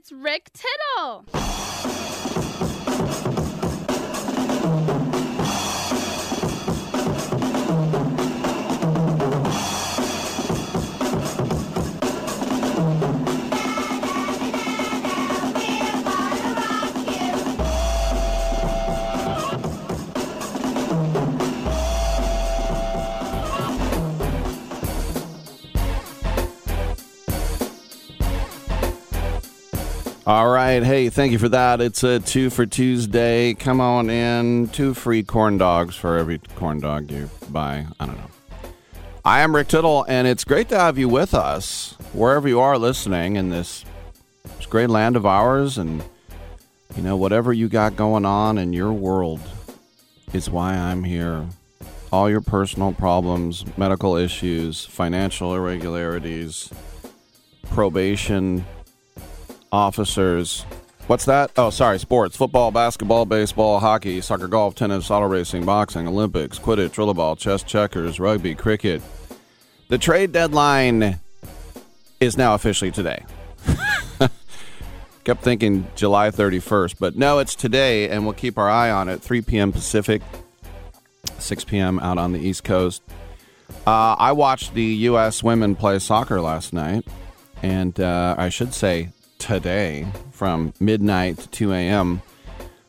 It's Rick Tittle. All right. Hey, thank you for that. It's a two for Tuesday. Come on in. Two free corn dogs for every corn dog you buy. I don't know. I am Rick Tittle, and it's great to have you with us wherever you are listening in this, this great land of ours. And, you know, whatever you got going on in your world is why I'm here. All your personal problems, medical issues, financial irregularities, probation officers. What's that? Oh, sorry, sports. Football, basketball, baseball, hockey, soccer, golf, tennis, auto racing, boxing, Olympics, Quidditch, rollerball, chess, checkers, rugby, cricket. The trade deadline is now officially today. Kept thinking July 31st, but no, it's today, and we'll keep our eye on it. 3 p.m. Pacific, 6 p.m. out on the East Coast. Uh, I watched the U.S. women play soccer last night, and uh, I should say today from midnight to 2 a.m.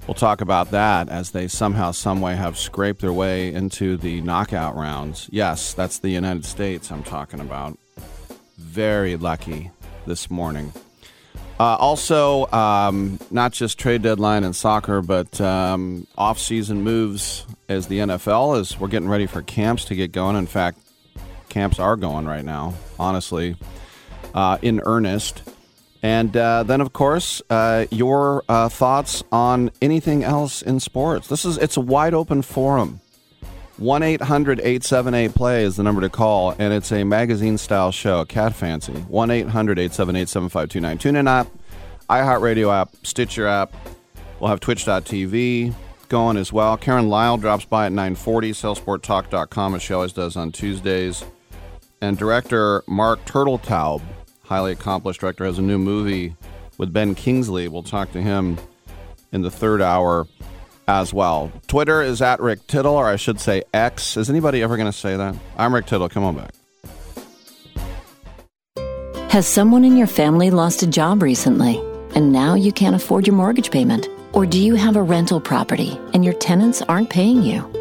We'll talk about that as they somehow, someway have scraped their way into the knockout rounds. Yes, that's the United States I'm talking about. Very lucky this morning. Uh, also, um, not just trade deadline in soccer, but um, off-season moves as the NFL as we're getting ready for camps to get going. In fact, camps are going right now. Honestly, uh, in earnest. And uh, then, of course, uh, your uh, thoughts on anything else in sports. This is it's a wide open forum. One 878 play is the number to call, and it's a magazine style show. Cat Fancy. One 878 7529 Tune in app, iHeartRadio app, Stitcher app. We'll have Twitch.tv going as well. Karen Lyle drops by at 940. Salesforttalk.com as she always does on Tuesdays. And director Mark Turtletaub highly accomplished director, has a new movie with Ben Kingsley. We'll talk to him in the third hour as well. Twitter is at Rick Tittle, or I should say X. Is anybody ever going to say that? I'm Rick Tittle. Come on back. Has someone in your family lost a job recently and now you can't afford your mortgage payment? Or do you have a rental property and your tenants aren't paying you?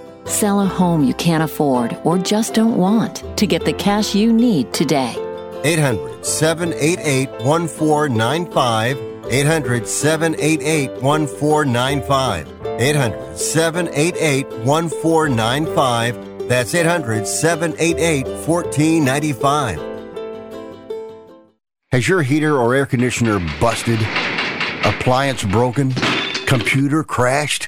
Sell a home you can't afford or just don't want to get the cash you need today. 800 788 1495. 800 788 1495. 800 788 1495. That's 800 788 1495. Has your heater or air conditioner busted? Appliance broken? Computer crashed?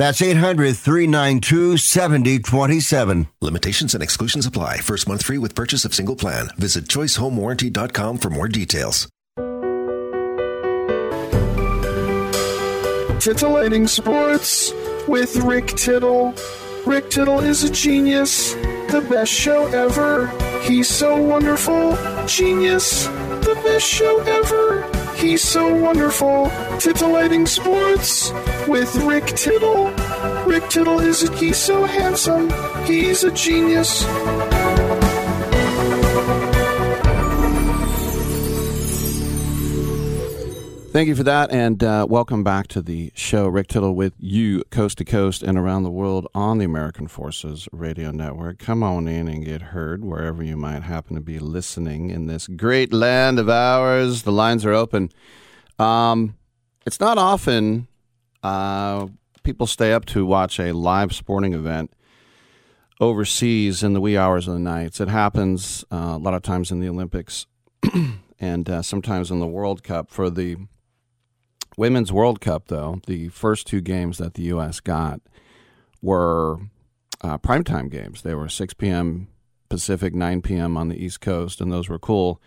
That's 800 392 7027. Limitations and exclusions apply. First month free with purchase of single plan. Visit choicehomewarranty.com for more details. Titillating Sports with Rick Tittle. Rick Tittle is a genius, the best show ever. He's so wonderful, genius, the best show ever. He's so wonderful. Titillating Sports with Rick Tittle. Rick Tittle is a, he's so handsome. He's a genius. Thank you for that, and uh, welcome back to the show. Rick Tittle with you, coast to coast and around the world on the American Forces Radio Network. Come on in and get heard wherever you might happen to be listening in this great land of ours. The lines are open. Um, it's not often uh, people stay up to watch a live sporting event overseas in the wee hours of the nights. It happens uh, a lot of times in the Olympics and uh, sometimes in the World Cup for the Women's World Cup, though, the first two games that the U.S. got were uh, primetime games. They were 6 p.m. Pacific, 9 p.m. on the East Coast, and those were cool.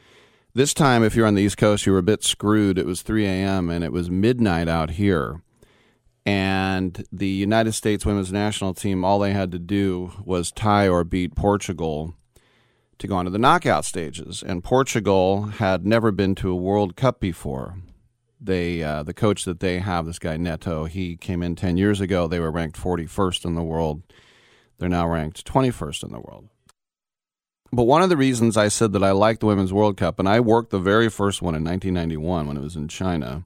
This time, if you're on the East Coast, you were a bit screwed. It was 3 a.m., and it was midnight out here. And the United States women's national team, all they had to do was tie or beat Portugal to go on to the knockout stages. And Portugal had never been to a World Cup before they uh, the coach that they have, this guy Neto, he came in ten years ago. They were ranked 41st in the world. They're now ranked 21st in the world. But one of the reasons I said that I like the Women's World Cup, and I worked the very first one in 1991 when it was in China,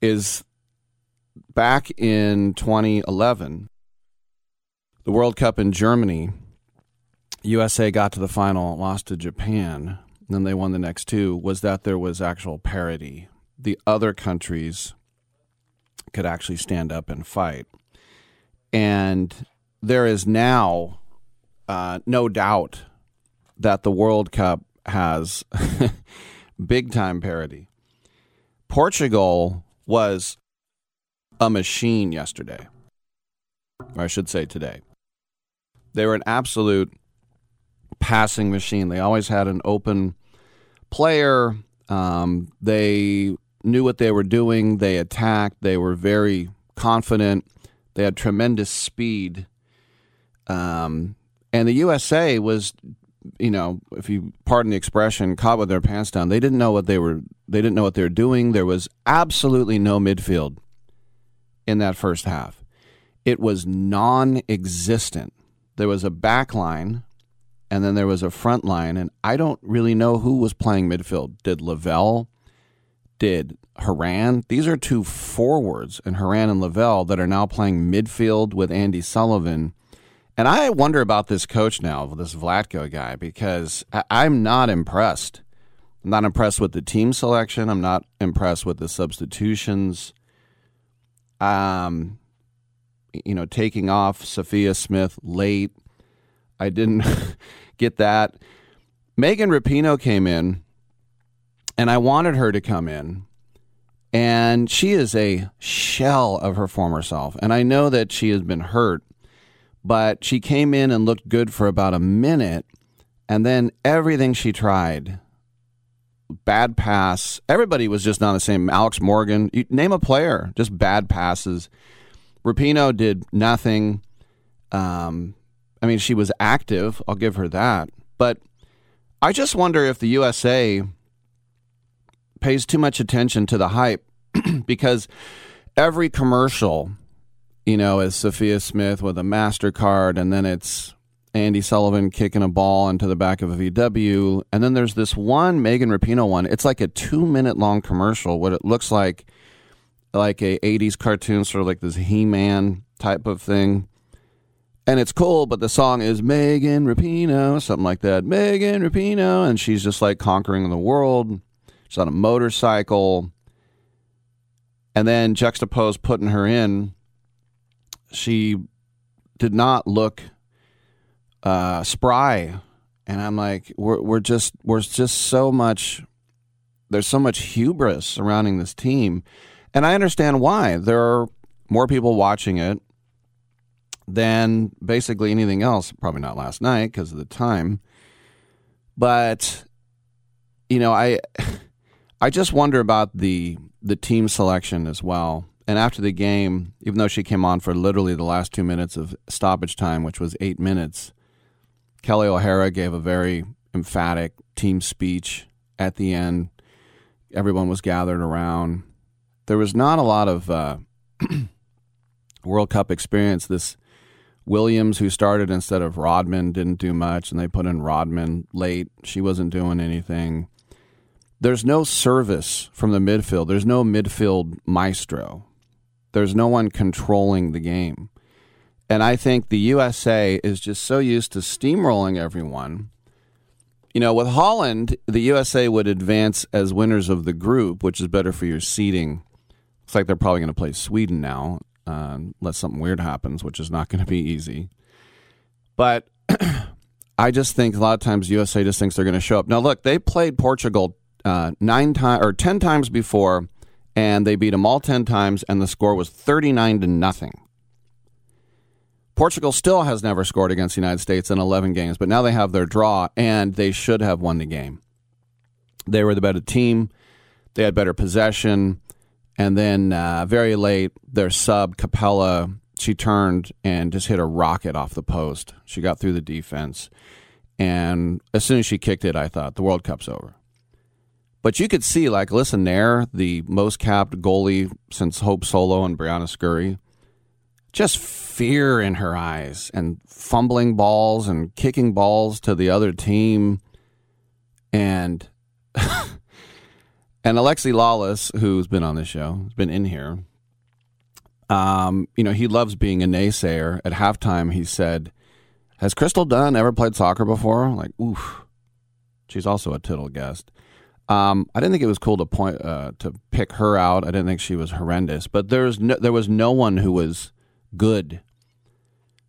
is back in 2011, the World Cup in Germany, USA got to the final, lost to Japan, and then they won the next two, was that there was actual parity the other countries could actually stand up and fight. And there is now uh, no doubt that the World Cup has big time parity. Portugal was a machine yesterday, or I should say today. They were an absolute passing machine. They always had an open player. Um, they knew what they were doing. They attacked. They were very confident. They had tremendous speed. Um, and the USA was, you know, if you pardon the expression, caught with their pants down. They didn't know what they were. They didn't know what they were doing. There was absolutely no midfield in that first half. It was non-existent. There was a back line, and then there was a front line, and I don't really know who was playing midfield. Did Lavelle? Did Horan. These are two forwards in Horan and Lavelle that are now playing midfield with Andi Sullivan. And I wonder about this coach now, this Vlatko guy, because I'm not impressed. I'm not impressed with the team selection. I'm not impressed with the substitutions. Um, you know, taking off Sophia Smith late. I didn't get that. Megan Rapinoe came in, and I wanted her to come in. And she is a shell of her former self. And I know that she has been hurt, but she came in and looked good for about a minute. And then everything she tried, bad pass, everybody was just not the same. Alex Morgan, you name a player, just bad passes. Rapinoe did nothing. Um, I mean, she was active. I'll give her that. But I just wonder if the USA pays too much attention to the hype because every commercial, you know, is Sophia Smith with a MasterCard, and then it's Andi Sullivan kicking a ball into the back of a VW. And then there's this one Megan Rapinoe one. It's like a two minute long commercial, what it looks like like a 80s cartoon, sort of like this He Man type of thing. And it's cool, but the song is Megan Rapinoe, something like that. Megan Rapinoe. And she's just like conquering the world. She's on a motorcycle. And then juxtapose putting her in, she did not look uh, spry. And I'm like, we're, we're just, we're just so much, there's so much hubris surrounding this team. And I understand why. There are more people watching it than basically anything else. Probably not last night because of the time. But you know, I I just wonder about the the team selection as well. And after the game, even though she came on for literally the last two minutes of stoppage time, which was eight minutes, Kelly O'Hara gave a very emphatic team speech at the end. Everyone was gathered around there was not a lot of uh, World Cup experience. This Williams, who started instead of Rodman, didn't do much, and they put in Rodman late. She wasn't doing anything. There's no service from the midfield. There's no midfield maestro. There's no one controlling the game. And I think the USA is just so used to steamrolling everyone. You know, with Holland, the USA would advance as winners of the group, which is better for your seeding Looks like they're probably going to play Sweden now, uh, unless something weird happens, which is not going to be easy. But I just think a lot of times USA just thinks they're going to show up. Now, look, they played Portugal uh, nine times or ten times before, and they beat them all ten times, and the score was thirty-nine to nothing. Portugal still has never scored against the United States in 11 games, but now they have their draw, and they should have won the game. They were the better team. They had better possession. And then uh, very late, their sub Capeta, she turned and just hit a rocket off the post. She got through the defense, and as soon as she kicked it, I thought the World Cup's over. But you could see, like, listen there, the most capped goalie since Hope Solo and Briana Scurry, just fear in her eyes and fumbling balls and kicking balls to the other team. And and Alexi Lalas, who's been on this show, has been in here. Um, you know, he loves being a naysayer. At halftime, he said, "Has Crystal Dunn ever played soccer before?" Like, oof. She's also a tittle guest. Um, I didn't think it was cool to point uh, to pick her out. I didn't think she was horrendous, but there's no, there was no one who was good.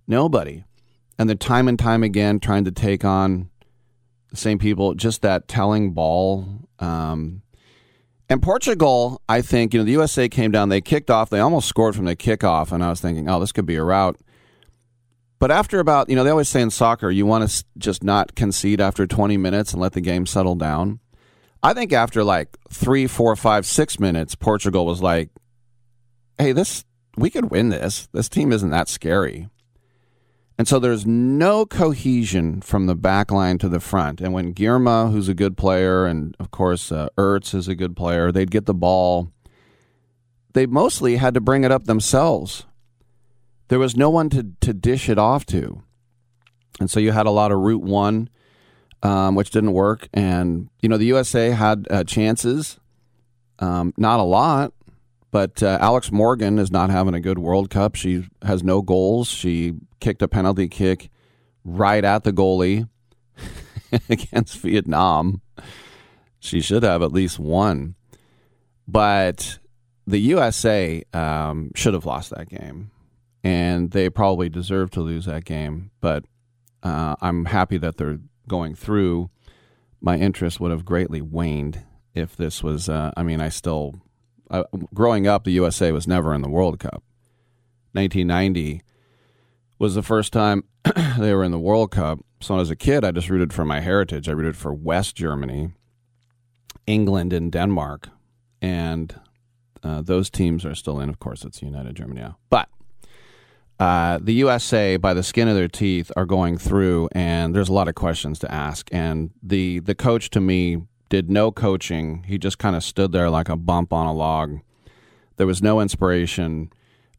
Nobody, and the time and time again trying to take on the same people. Just that telling ball. Um, and Portugal, I think, you know, the USA came down, they kicked off, they almost scored from the kickoff, and I was thinking, oh, this could be a rout. But after about, you know, they always say in soccer, you want to just not concede after 20 minutes and let the game settle down. I think after like three, four, five, six minutes, Portugal was like, hey, this, we could win this. This team isn't that scary. And so there's no cohesion from the back line to the front. And when Girma, who's a good player, and of course uh, Ertz is a good player, they'd get the ball. They mostly had to bring it up themselves. There was no one to, to dish it off to. And so you had a lot of route one, um, which didn't work. And, you know, the USA had uh, chances. Um, not a lot, but uh, Alex Morgan is not having a good World Cup. She has no goals. She kicked a penalty kick right at the goalie against Vietnam. She should have at least one. But the USA um, should have lost that game, and they probably deserve to lose that game. But uh, I'm happy that they're going through. My interest would have greatly waned if this was. Uh, I mean, I still, uh, growing up, the USA was never in the World Cup. 1990 was the first time they were in the World Cup. So as a kid, I just rooted for my heritage. I rooted for West Germany, England, and Denmark, and uh, those teams are still in. Of course, it's United Germany now, but. Uh, the USA, by the skin of their teeth, are going through, and there's a lot of questions to ask. And the the coach to me did no coaching. He just kind of stood there like a bump on a log. There was no inspiration.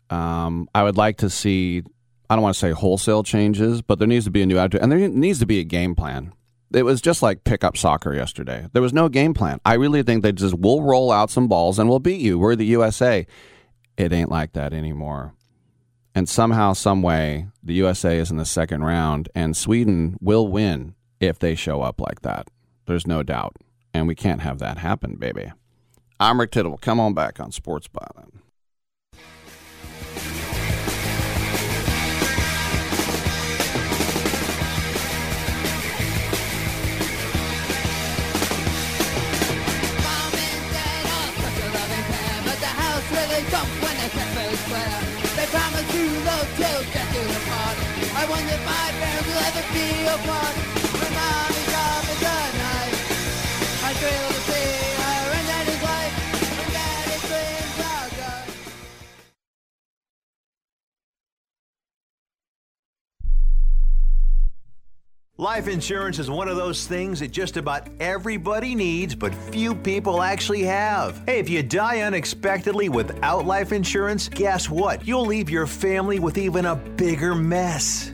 Um, I would like to see. I don't want to say wholesale changes, but there needs to be a new attitude, and there needs to be a game plan. It was just like pickup soccer yesterday. There was no game plan. I really think they just we'll roll out some balls and we'll beat you. We're the USA. It ain't like that anymore. And somehow, some way, the USA is in the second round, and Sweden will win if they show up like that. There's no doubt. And we can't have that happen, baby. I'm Rick Tittle. Come on back on Sports Byline. I wonder if my will ever be mommy's job is a night, I thrill to see her and life. When daddy screams shotgun. Life insurance is one of those things that just about everybody needs, but few people actually have. Hey, if you die unexpectedly without life insurance, guess what? You'll leave your family with even a bigger mess.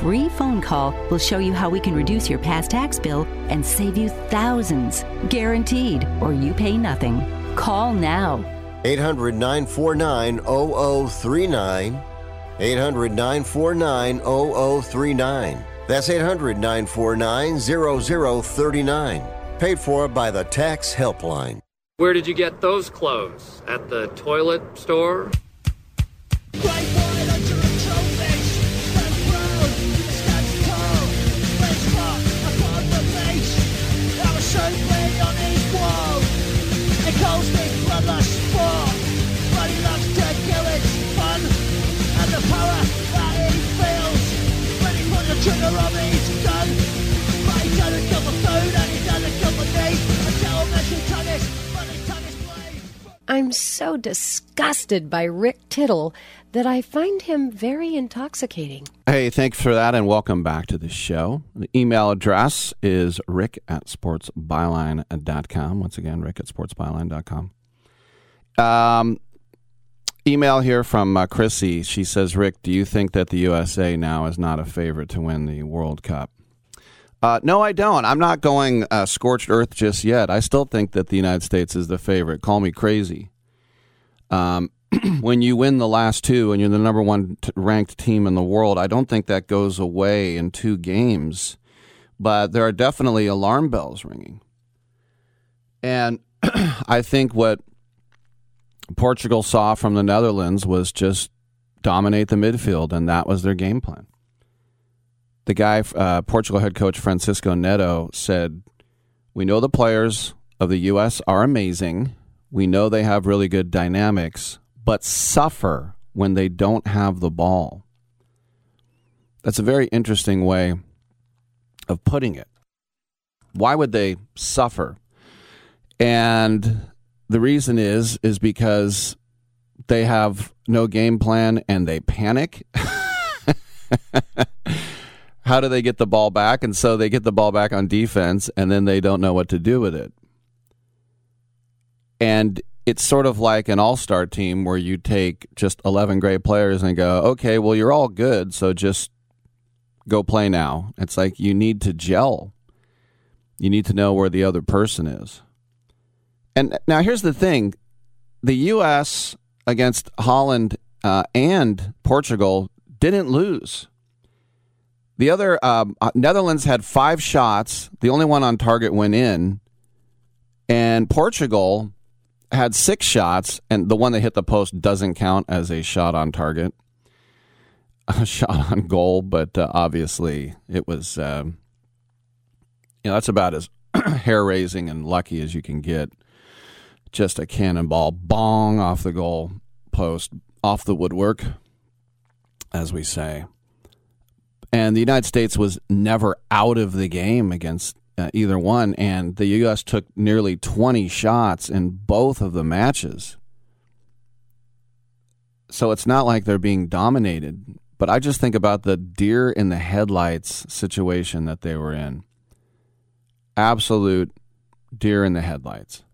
free phone call will show you how we can reduce your past tax bill and save you thousands. Guaranteed, or you pay nothing. Call now. 800 949 0039. 800 949 0039. That's 800 949 0039. Paid for by the Tax Helpline. Where did you get those clothes? At the toilet store? Trigger on each gun, but he doesn't kill for food and he doesn't kill for need. Until measured tennis, but his tennis blade. I'm so disgusted by Rick Tittle that I find him very intoxicating. Hey, thanks for that, and welcome back to the show. The email address is rick at sportsbyline.com. Once again, rick at sportsbyline.com. Um, email here from uh, Chrissy. She says, Rick, do you think that the USA now is not a favorite to win the World Cup? Uh, no, I don't. I'm not going uh, scorched earth just yet. I still think that the United States is the favorite. Call me crazy. Um, when you win the last two and you're the number one t- ranked team in the world, I don't think that goes away in two games. But there are definitely alarm bells ringing. And I think what Portugal saw from the Netherlands was just dominate the midfield, and that was their game plan. The guy, uh, Portugal head coach Francisco Neto, said, We know the players of the U.S. are amazing. We know they have really good dynamics, but suffer when they don't have the ball. That's a very interesting way of putting it. Why would they suffer? And the reason is is because they have no game plan and they panic. How do they get the ball back? And so they get the ball back on defense and then they don't know what to do with it. And it's sort of like an all star team where you take just 11 great players and go, okay, well, you're all good. So just go play now. It's like you need to gel. You need to know where the other person is. And now here's the thing the U.S. against Holland uh, and Portugal didn't lose. The other, um, uh, Netherlands had five shots. The only one on target went in. And Portugal had six shots, and the one that hit the post doesn't count as a shot on target, a shot on goal, but uh, obviously it was, um, you know, that's about as hair raising and lucky as you can get just a cannonball bong off the goal post, off the woodwork, as we say. And the United States was never out of the game against uh, either one. And the U.S. took nearly 20 shots in both of the matches. So it's not like they're being dominated. But I just think about the deer in the headlights situation that they were in. Absolute deer in the headlights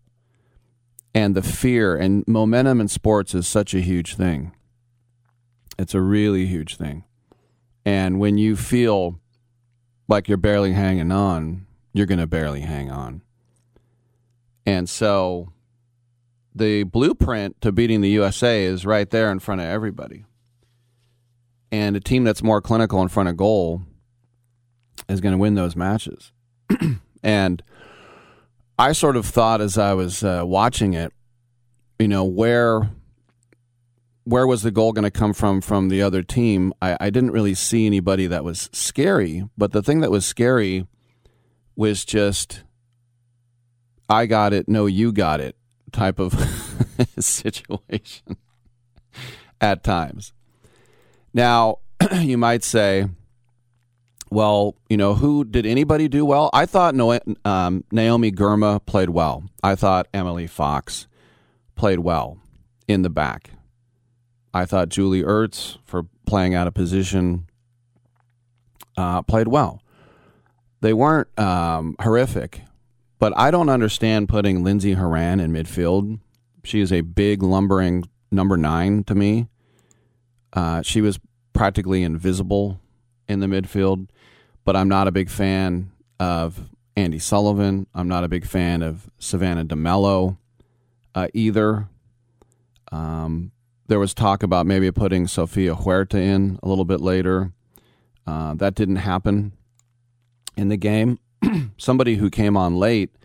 and the fear and momentum in sports is such a huge thing. It's a really huge thing. And when you feel like you're barely hanging on, you're going to barely hang on. And so the blueprint to beating the USA is right there in front of everybody. And a team that's more clinical in front of goal is going to win those matches. and I sort of thought as I was uh, watching it, you know, where where was the goal going to come from from the other team? I, I didn't really see anybody that was scary, but the thing that was scary was just I got it, no, you got it type of situation at times. Now, you might say, well, you know, who did anybody do well? I thought um, Naomi Girma played well. I thought Emily Fox played well in the back. I thought Julie Ertz, for playing out of position, uh, played well. They weren't um, horrific, but I don't understand putting Lindsey Horan in midfield. She is a big, lumbering number nine to me. Uh, she was practically invisible in the midfield but I'm not a big fan of Andi Sullivan. I'm not a big fan of Savannah DeMelo uh, either. Um, there was talk about maybe putting Sofia Huerta in a little bit later. Uh, that didn't happen in the game. Somebody who came on late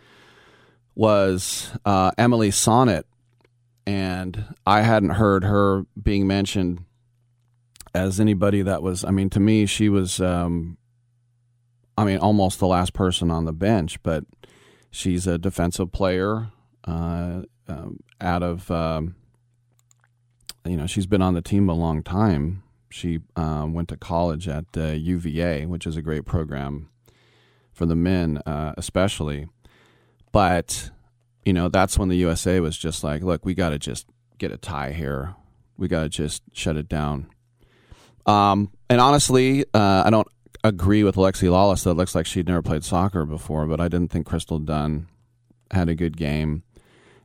was uh, Emily Sonnett, and I hadn't heard her being mentioned as anybody that was. I mean, to me, she was. Um, I mean, almost the last person on the bench, but she's a defensive player uh, um, out of. Um, you know, she's been on the team a long time. She um, went to college at uh, UVA, which is a great program for the men, uh, especially. But you know, that's when the USA was just like, look, we got to just get a tie here. We got to just shut it down. Um, and honestly, uh, I don't agree with Lexi Lalas that it looks like she'd never played soccer before, but I didn't think Crystal Dunn had a good game.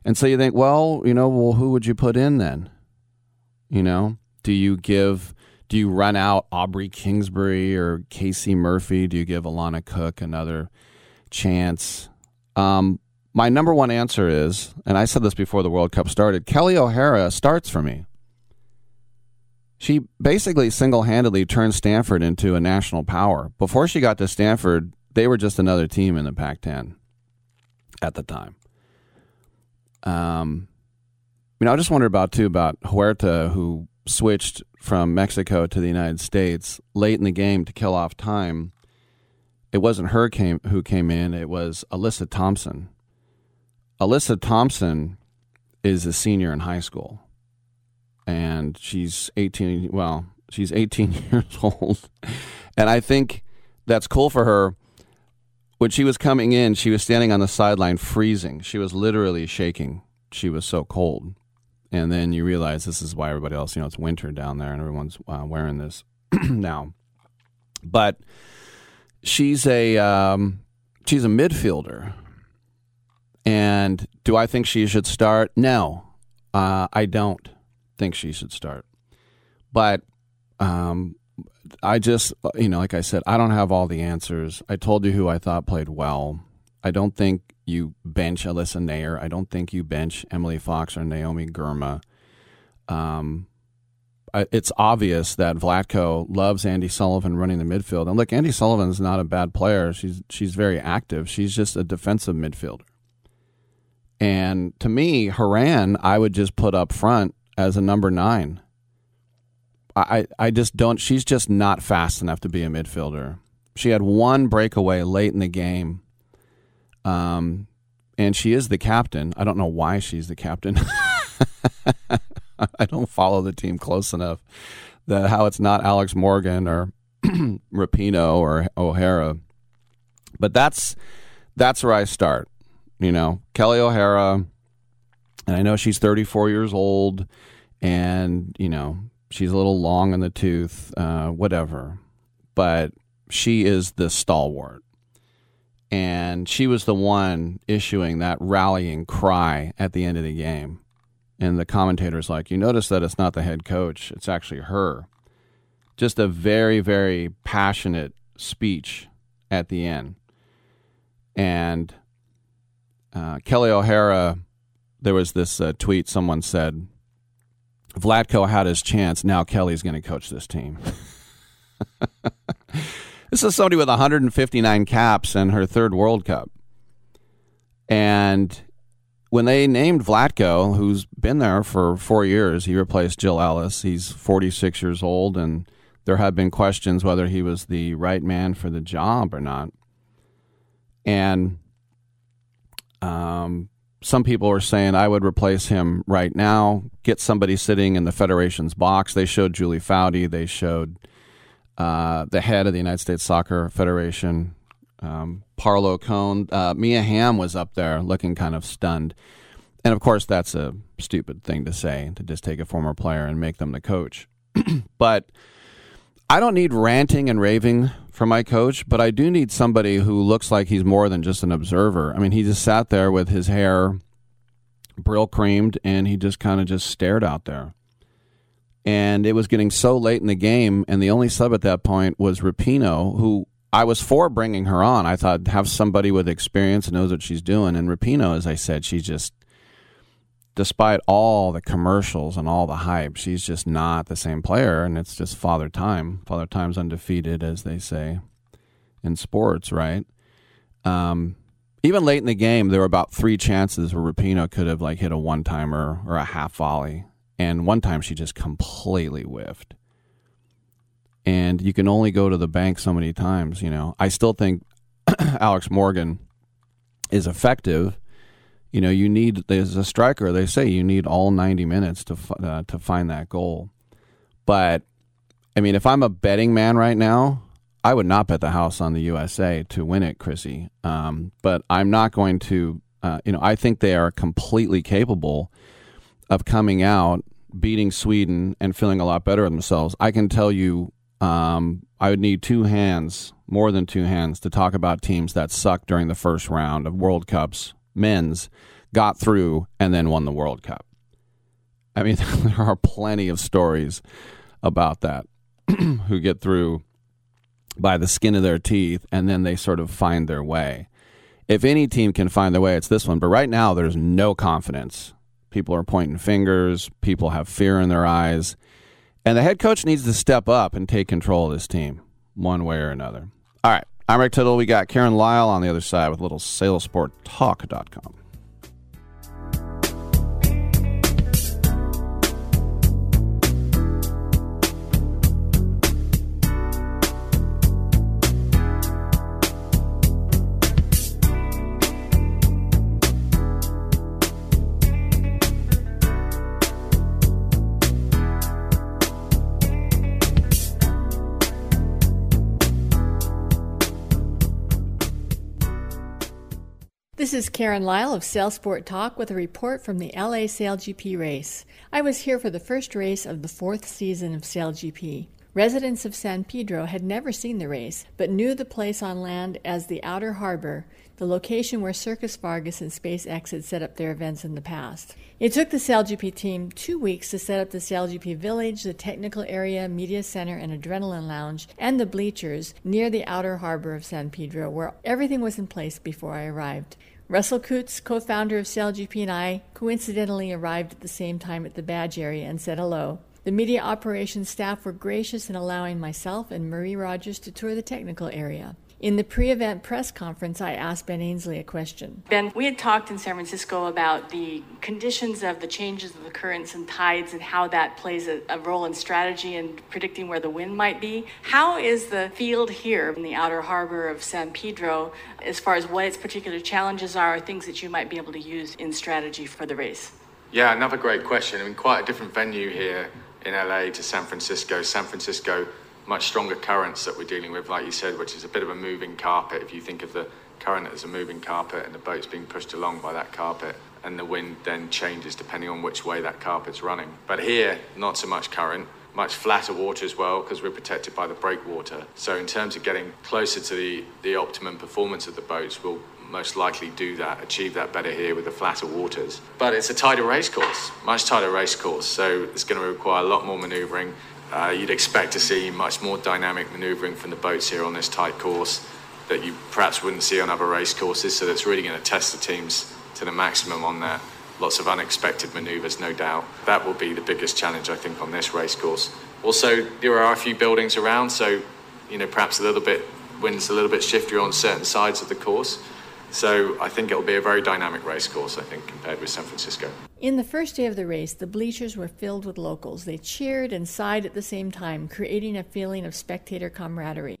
And so you think, well, you know, well, who would you put in then? You know, do you give, do you run out Aubrey Kingsbury or Casey Murphy? Do you give Alana Cook another chance? Um, my number one answer is, and I said this before the World Cup started, Kelly O'Hara starts for me. She basically single handedly turned Stanford into a national power. Before she got to Stanford, they were just another team in the Pac 10 at the time. Um, you know, I just wonder about too about Huerta, who switched from Mexico to the United States late in the game to kill off time. It wasn't her came who came in; it was Alyssa Thompson. Alyssa Thompson is a senior in high school, and she's eighteen. Well, she's eighteen years old, and I think that's cool for her. When she was coming in, she was standing on the sideline freezing. She was literally shaking. She was so cold and then you realize this is why everybody else, you know, it's winter down there, and everyone's uh, wearing this now. But she's a um, she's a midfielder, and do I think she should start? No, uh, I don't think she should start. But um, I just, you know, like I said, I don't have all the answers. I told you who I thought played well. I don't think you bench Alyssa Naeher. I don't think you bench Emily Fox or Naomi Girma. Um, it's obvious that Vlatko loves Andi Sullivan running the midfield. And look, Andi Sullivan's not a bad player. She's she's very active. She's just a defensive midfielder. And to me, Horan, I would just put up front as a number nine. I, I just don't. She's just not fast enough to be a midfielder. She had one breakaway late in the game um, and she is the captain. I don't know why she's the captain. I don't follow the team close enough that how it's not Alex Morgan or Rapinoe or O'Hara. But that's that's where I start. You know, Kelly O'Hara, and I know she's 34 years old, and you know she's a little long in the tooth, uh, whatever. But she is the stalwart and she was the one issuing that rallying cry at the end of the game. And the commentator's like, You notice that it's not the head coach, it's actually her. Just a very, very passionate speech at the end. And uh, Kelly O'Hara, there was this uh, tweet someone said, Vlatko had his chance. Now Kelly's going to coach this team. This is somebody with 159 caps and her third World Cup. And when they named Vlatko, who's been there for four years, he replaced Jill Ellis. He's 46 years old, and there have been questions whether he was the right man for the job or not. And um, some people are saying I would replace him right now, get somebody sitting in the Federation's box. They showed Julie Foudy, they showed uh, the head of the United States Soccer Federation, um, Parlow Cone. Uh, Mia Hamm was up there looking kind of stunned. And of course, that's a stupid thing to say to just take a former player and make them the coach. but I don't need ranting and raving from my coach, but I do need somebody who looks like he's more than just an observer. I mean, he just sat there with his hair brill Brylcreemed and he just kind of just stared out there and it was getting so late in the game, and the only sub at that point was Rapinoe, who I was for bringing her on. I thought have somebody with experience and knows what she's doing. And Rapinoe, as I said, she just despite all the commercials and all the hype, she's just not the same player, and it's just father time. Father time's undefeated, as they say in sports, right? Um, even late in the game, there were about three chances where Rapinoe could have like hit a one timer or a half volley, and one time she just completely whiffed. And you can only go to the bank so many times, you know. I still think Alex Morgan is effective. You know, you need as a striker, they say you need all 90 minutes to uh, to find that goal. But I mean, if I'm a betting man right now, I would not bet the house on the USA to win it, Chrissy. Um, but I'm not going to. Uh, you know, I think they are completely capable of coming out, beating Sweden, and feeling a lot better themselves. I can tell you, um, I would need two hands, more than two hands, to talk about teams that suck during the first round of World Cups, men's, got through, and then won the World Cup. I mean, there are plenty of stories about that who get through by the skin of their teeth, and then they sort of find their way. If any team can find their way, it's this one. But right now, there's no confidence. People are pointing fingers, people have fear in their eyes. And the head coach needs to step up and take control of this team, one way or another. All right. I'm Rick Tittle. We got Karen Lyle on the other side with a little salesporttalk.com. This is Karen Lyle of SailSport Talk with a report from the LA Sail GP race. I was here for the first race of the fourth season of Sail GP. Residents of San Pedro had never seen the race, but knew the place on land as the Outer Harbor, the location where Circus Vargas and SpaceX had set up their events in the past. It took the SailGP team two weeks to set up the SailGP Village, the technical area, media center, and adrenaline lounge, and the bleachers near the outer harbor of San Pedro, where everything was in place before I arrived. Russell Coutts, co founder of SailGP, and I coincidentally arrived at the same time at the badge area and said hello. The media operations staff were gracious in allowing myself and Marie Rogers to tour the technical area. In the pre event press conference, I asked Ben Ainslie a question. Ben, we had talked in San Francisco about the conditions of the changes of the currents and tides and how that plays a, a, role in strategy and predicting where the wind might be. How is the field here in the outer harbor of San Pedro as far as what its particular challenges are, or things that you might be able to use in strategy for the race? Yeah, another great question. I mean, quite a different venue here in LA to San Francisco. San Francisco much stronger currents that we're dealing with, like you said, which is a bit of a moving carpet. If you think of the current as a moving carpet and the boat's being pushed along by that carpet, and the wind then changes depending on which way that carpet's running. But here, not so much current, much flatter water as well because we're protected by the breakwater. So in terms of getting closer to the, the optimum performance of the boats, we'll most likely do that, achieve that better here with the flatter waters. But it's a tighter race course, much tighter race course, so it's going to require a lot more manoeuvring, uh, you'd expect to see much more dynamic manoeuvring from the boats here on this tight course that you perhaps wouldn't see on other race courses. So that's really going to test the teams to the maximum on that. Lots of unexpected manoeuvres, no doubt. That will be the biggest challenge, I think, on this race course. Also, there are a few buildings around, so you know perhaps a little bit winds a little bit shiftier on certain sides of the course. So I think it'll be a very dynamic race course, I think, compared with San Francisco. In the first day of the race, the bleachers were filled with locals. They cheered and sighed at the same time, creating a feeling of spectator camaraderie.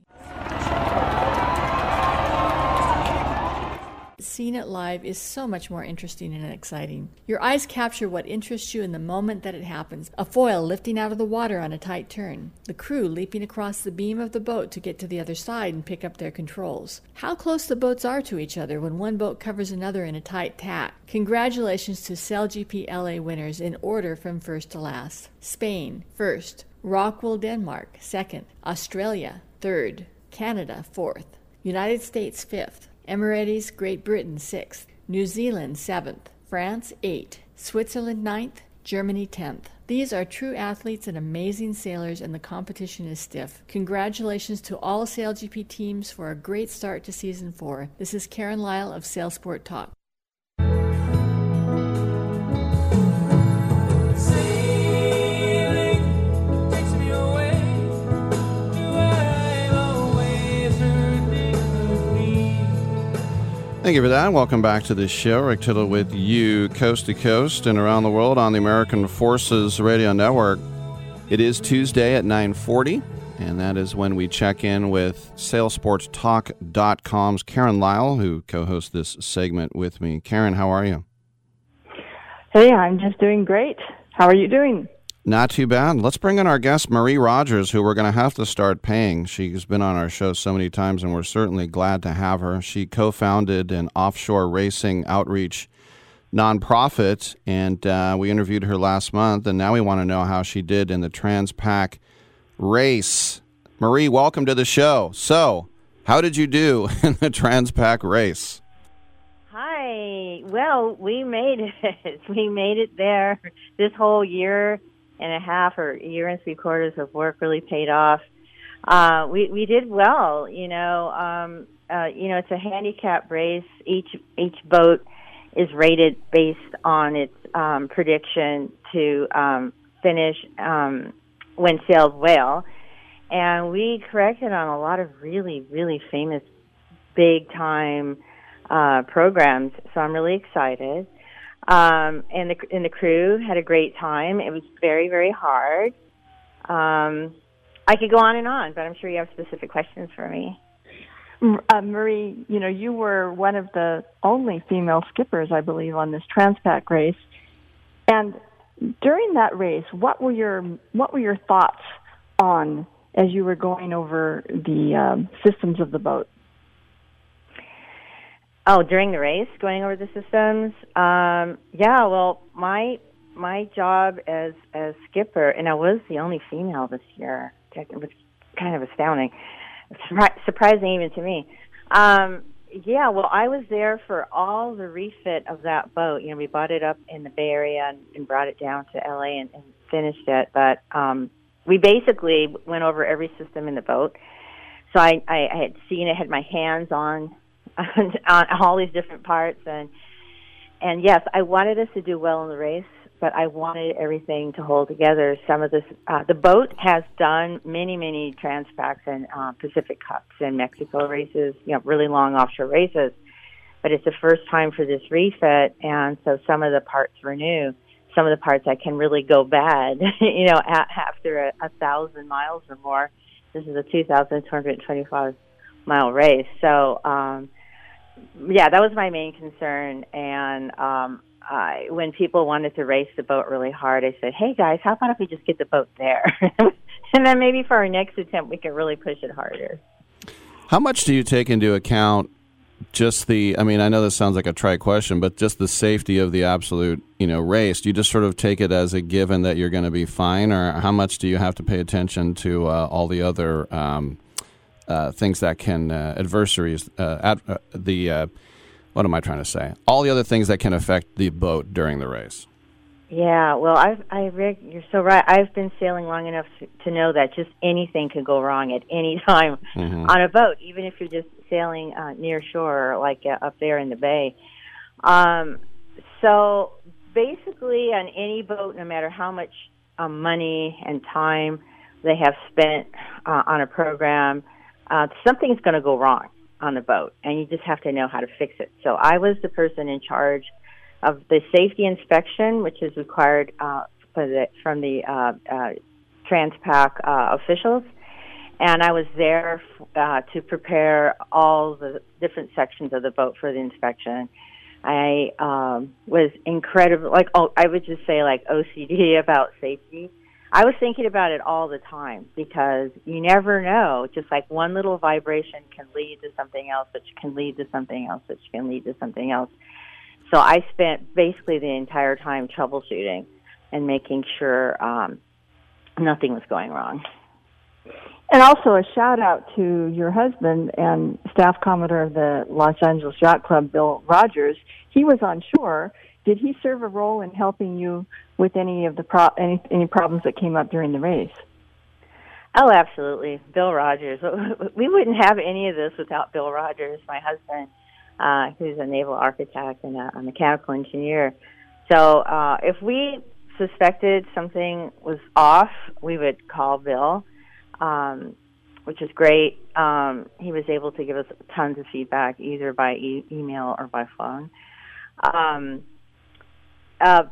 Seeing it live is so much more interesting and exciting. Your eyes capture what interests you in the moment that it happens. A foil lifting out of the water on a tight turn. The crew leaping across the beam of the boat to get to the other side and pick up their controls. How close the boats are to each other when one boat covers another in a tight tack. Congratulations to SailGP LA winners in order from first to last. Spain, first. Rockwool, Denmark, second. Australia, third. Canada, fourth. United States, fifth. Emirates, Great Britain 6th, New Zealand 7th, France 8th, Switzerland 9th, Germany 10th. These are true athletes and amazing sailors, and the competition is stiff. Congratulations to all SailGP teams for a great start to season four. This is Karen Lyle of SailSport Talk. Thank you for that. Welcome back to the show. Rick Tittle with you, coast to coast and around the world on the American Forces Radio Network. It is Tuesday at 940, and that is when we check in with SailSportsTalk.com's Karen Lyle, who co-hosts this segment with me. Karen, how are you? Hey, I'm just doing great. How are you doing? Not too bad. Let's bring in our guest, Marie Rogers, who we're going to have to start paying. She's been on our show so many times, and we're certainly glad to have her. She co founded an offshore racing outreach nonprofit, and uh, we interviewed her last month, and now we want to know how she did in the Transpac race. Marie, welcome to the show. So, how did you do in the Transpac race? Hi. Well, we made it. We made it there this whole year and a half or a year and three quarters of work really paid off. Uh, we we did well, you know. Um, uh, you know, it's a handicap race. Each each boat is rated based on its um, prediction to um, finish um, when sailed well, and we corrected on a lot of really really famous big time uh, programs. So I'm really excited. Um, and the and the crew had a great time. It was very very hard. Um, I could go on and on, but I'm sure you have specific questions for me. Uh, Marie, you know, you were one of the only female skippers, I believe, on this Transpac race. And during that race, what were your what were your thoughts on as you were going over the um, systems of the boat? Oh, during the race, going over the systems. Um, yeah, well, my my job as as skipper, and I was the only female this year. Was kind of astounding, surprising even to me. Um, yeah, well, I was there for all the refit of that boat. You know, we bought it up in the Bay Area and, and brought it down to LA and, and finished it. But um, we basically went over every system in the boat. So I, I, I had seen it, had my hands on on all these different parts and and yes, I wanted us to do well in the race, but I wanted everything to hold together. Some of this, uh, the boat has done many, many Transpacs and uh, Pacific Cups and Mexico races, you know, really long offshore races. But it's the first time for this refit, and so some of the parts were new. Some of the parts I can really go bad, you know, a- after a, a thousand miles or more. This is a 2,225 mile race, so. um yeah, that was my main concern. And um, I, when people wanted to race the boat really hard, I said, "Hey guys, how about if we just get the boat there, and then maybe for our next attempt we can really push it harder." How much do you take into account just the? I mean, I know this sounds like a try question, but just the safety of the absolute, you know, race. Do you just sort of take it as a given that you're going to be fine, or how much do you have to pay attention to uh, all the other? Um, uh, things that can uh, adversaries uh, ad, uh, the uh, what am I trying to say? All the other things that can affect the boat during the race. Yeah, well, I've, I, Rick, you're so right. I've been sailing long enough to, to know that just anything could go wrong at any time mm-hmm. on a boat, even if you're just sailing uh, near shore, like uh, up there in the bay. Um, so basically, on any boat, no matter how much um, money and time they have spent uh, on a program, uh, something's going to go wrong on the boat, and you just have to know how to fix it. So I was the person in charge of the safety inspection, which is required uh, the, from the uh, uh, Transpac uh, officials, and I was there uh, to prepare all the different sections of the boat for the inspection. I um, was incredible, like oh, I would just say like OCD about safety I was thinking about it all the time because you never know. Just like one little vibration can lead to something else, which can lead to something else, which can lead to something else. So I spent basically the entire time troubleshooting and making sure um, nothing was going wrong. And also a shout out to your husband and staff commodore of the Los Angeles Yacht Club, Bill Rogers. He was on shore did he serve a role in helping you with any of the pro- any any problems that came up during the race? Oh, absolutely, Bill Rogers. We wouldn't have any of this without Bill Rogers, my husband, uh, who's a naval architect and a, a mechanical engineer. So, uh, if we suspected something was off, we would call Bill. Um, which is great. Um, he was able to give us tons of feedback, either by e- email or by phone. Um, uh,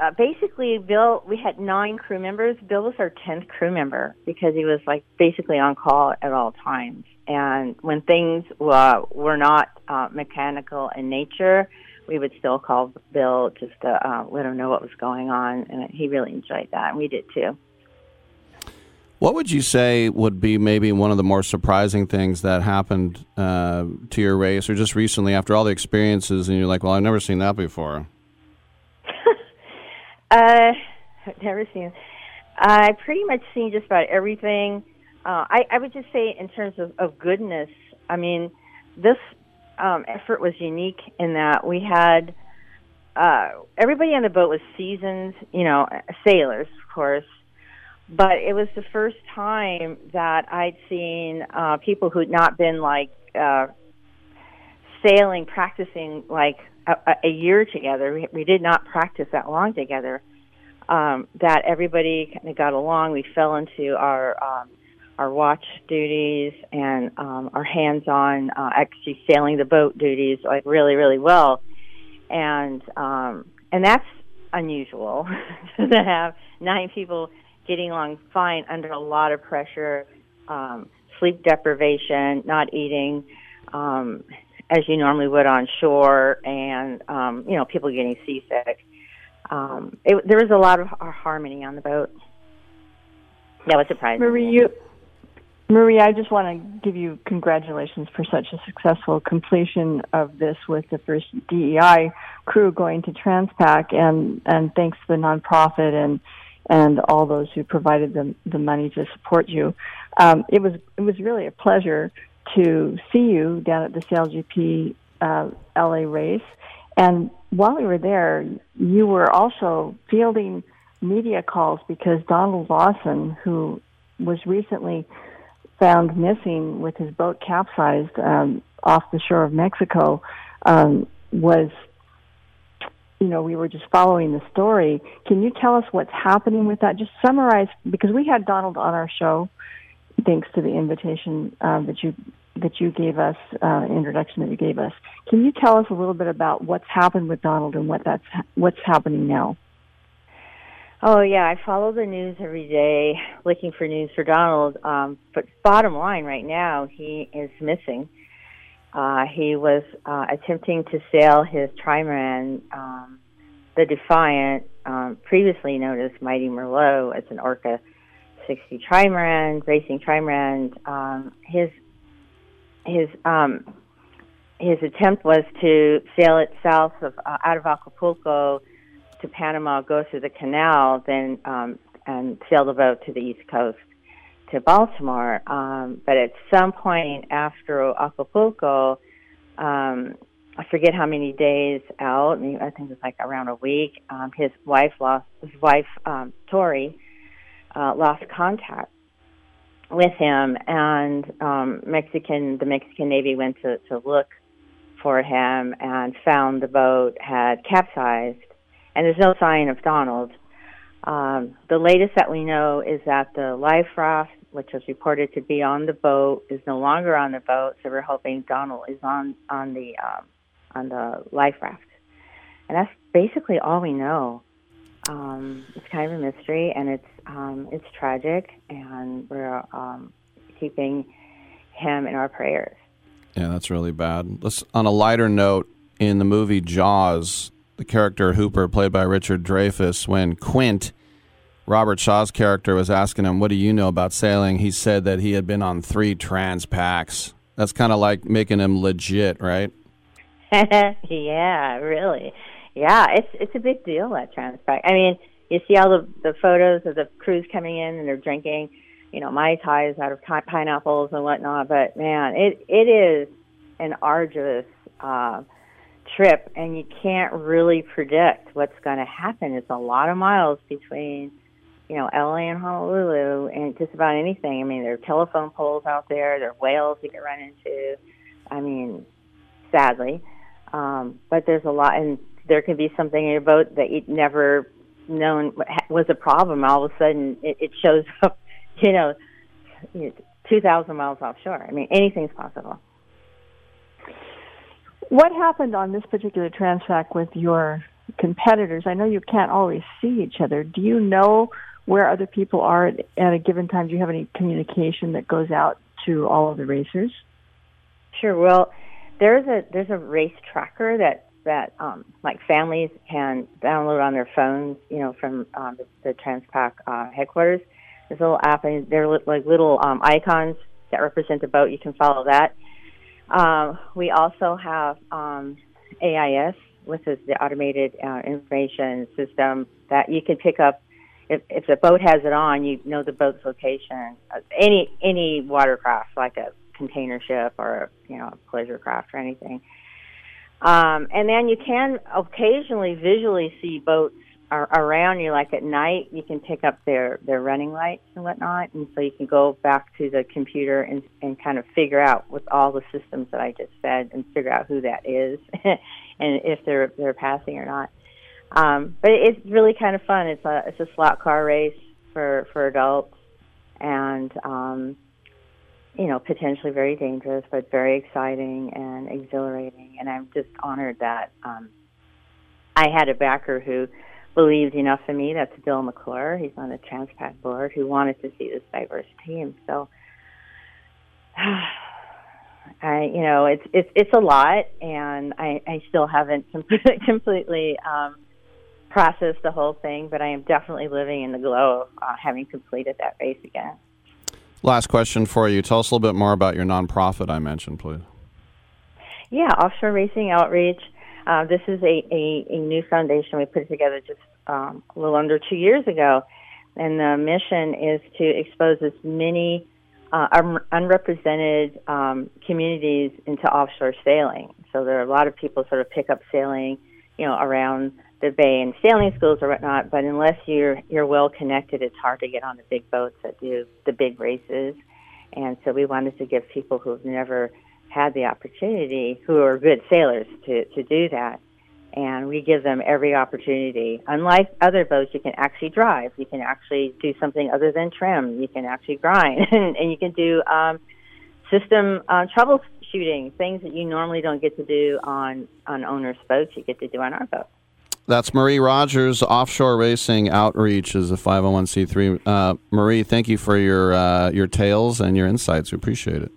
uh, basically, Bill, we had nine crew members. Bill was our tenth crew member because he was like basically on call at all times. And when things uh, were not uh, mechanical in nature, we would still call Bill just to uh, let him know what was going on, and he really enjoyed that, and we did too. What would you say would be maybe one of the more surprising things that happened uh, to your race, or just recently after all the experiences, and you're like, "Well, I've never seen that before." Uh, I've never seen. I pretty much seen just about everything. Uh, I, I would just say, in terms of, of goodness, I mean, this um, effort was unique in that we had uh, everybody on the boat was seasoned, you know, sailors, of course, but it was the first time that I'd seen uh, people who'd not been like uh, sailing, practicing like a, a year together. We, we did not practice that long together. Um, that everybody kind of got along. We fell into our um, our watch duties and um, our hands-on uh, actually sailing the boat duties like really really well and um, and that's unusual to have nine people getting along fine under a lot of pressure um, sleep deprivation not eating um, as you normally would on shore and um, you know people getting seasick. Um, it, there was a lot of harmony on the boat. That was surprising. Marie, you Marie, I just want to give you congratulations for such a successful completion of this with the first DEI crew going to Transpac, and and thanks to the nonprofit and and all those who provided the the money to support you. Um, it was it was really a pleasure to see you down at the SailGP uh, LA race, and while we were there, you were also fielding media calls because Donald Lawson, who was recently found missing with his boat capsized um, off the shore of Mexico um, was, you know, we were just following the story. Can you tell us what's happening with that? Just summarize, because we had Donald on our show, thanks to the invitation uh, that you that you gave us, uh, introduction that you gave us. Can you tell us a little bit about what's happened with Donald and what that's what's happening now? Oh yeah, I follow the news every day, looking for news for Donald. Um, but bottom line, right now, he is missing. Uh, he was uh, attempting to sail his trimaran, um, the Defiant, um, previously known as Mighty Merloe. It's an ORMA 60 trimaran, racing trimaran. Um, his his um, his attempt was to sail it south of uh, out of Acapulco to Panama, go through the canal, then um, and sail the boat to the east coast to Baltimore. Um, but at some point after Acapulco, um, I forget how many days out. I think it was like around a week. Um, his wife lost. His wife um, Tori uh, lost contact with him, and um, Mexican the Mexican Navy went to to look for him and found the boat had capsized and there's no sign of Donald. Um, the latest that we know is that the life raft, which was reported to be on the boat, is no longer on the boat. So we're hoping Donald is on on the um, on the life raft, and that's basically all we know. Um, it's kind of a mystery, and it's um, it's tragic, and we're um, keeping him in our prayers. Yeah, that's really bad. Let's on a lighter note. In the movie Jaws, the character Hooper, played by Richard Dreyfuss, when Quint, Robert Shaw's character, was asking him, What do you know about sailing? He said that he had been on three trans Transpacs. That's kind of like making him legit, right? yeah, really. Yeah, it's it's a big deal that trans Transpac. I mean, you see all the the photos of the crews coming in and they're drinking, you know, mai tais out of pineapples and whatnot. But man, it it is an arduous uh, trip and you can't really predict what's going to happen. It's a lot of miles between, you know, LA and Honolulu and just about anything. I mean, there are telephone poles out there, there are whales you can run into. I mean, sadly. Um, but there's a lot, and there can be something in your boat that you'd never known was a problem. All of a sudden, it, it shows up, you know, 2,000 miles offshore. I mean, anything's possible. What happened on this particular Transpac with your competitors? I know you can't always see each other. Do you know where other people are at, at a given time? Do you have any communication that goes out to all of the racers? Sure. Well, there's a there's a race tracker that that um, like families can download on their phones. You know, from um, the, the Transpac uh, headquarters. There's a little app, and they're li- like little um, icons that represent the boat. You can follow that. Um, we also have um, AIS, which is the automated uh, information system that you can pick up. If, if the boat has it on, you know the boat's location. Uh, any any watercraft, like a container ship or you know a pleasure craft or anything. Um, and then you can occasionally visually see boats are around you, like at night. You can pick up their their running lights and whatnot, and so you can go back to the computer and and kind of figure out with all the systems that I just said, and figure out who that is, and if they're they're passing or not. Um, but it's really kind of fun. It's a it's a slot car race for for adults, and um, you know potentially very dangerous, but very exciting and exhilarating. And I'm just honored that um, I had a backer who believed enough in me. That's Bill McClure. He's on the Transpac board who wanted to see this diverse team. So. I, you know, it's it's it's a lot, and I, I still haven't completely um, process the whole thing, but I am definitely living in the glow of uh, having completed that race again. Last question for you. Tell us a little bit more about your nonprofit I mentioned, please. Yeah, Offshore Racing Outreach. Uh, this is a, a, a, new foundation we put together just um, a little under two years ago, and the mission is to expose as many uh, un- unrepresented um, communities into offshore sailing. So there are a lot of people sort of pick up sailing, you know, around the bay and sailing schools or whatnot. But unless you're you're well connected, it's hard to get on the big boats that do the big races. And so we wanted to give people who've never had the opportunity, who are good sailors, to to do that. And we give them every opportunity. Unlike other boats, you can actually drive. You can actually do something other than trim. You can actually grind, and, and you can do um, system uh, troubleshooting, things that you normally don't get to do on on owners' boats. You get to do on our boat. That's Marie Rogers. Offshore Racing Outreach is a 501c3. Uh, Marie, thank you for your uh, your tales and your insights. We appreciate it.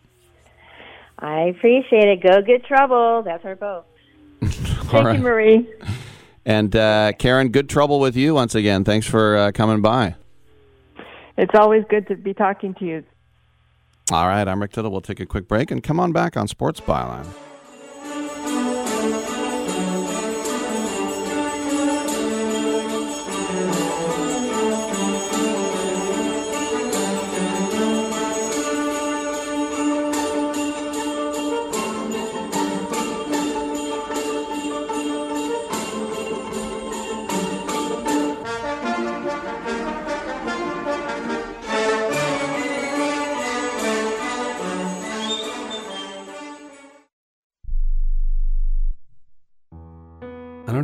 I appreciate it. Go get trouble. That's our boat. Thank right. you, Marie. And uh, Karen, good trouble with you once again. Thanks for uh, coming by. It's always good to be talking to you. All right, I'm Rick Tittle. We'll take a quick break and come on back on Sports Byline.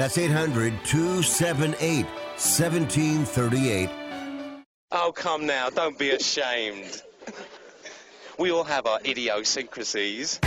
That's 800 278 1738. Oh, come now, don't be ashamed. We all have our idiosyncrasies.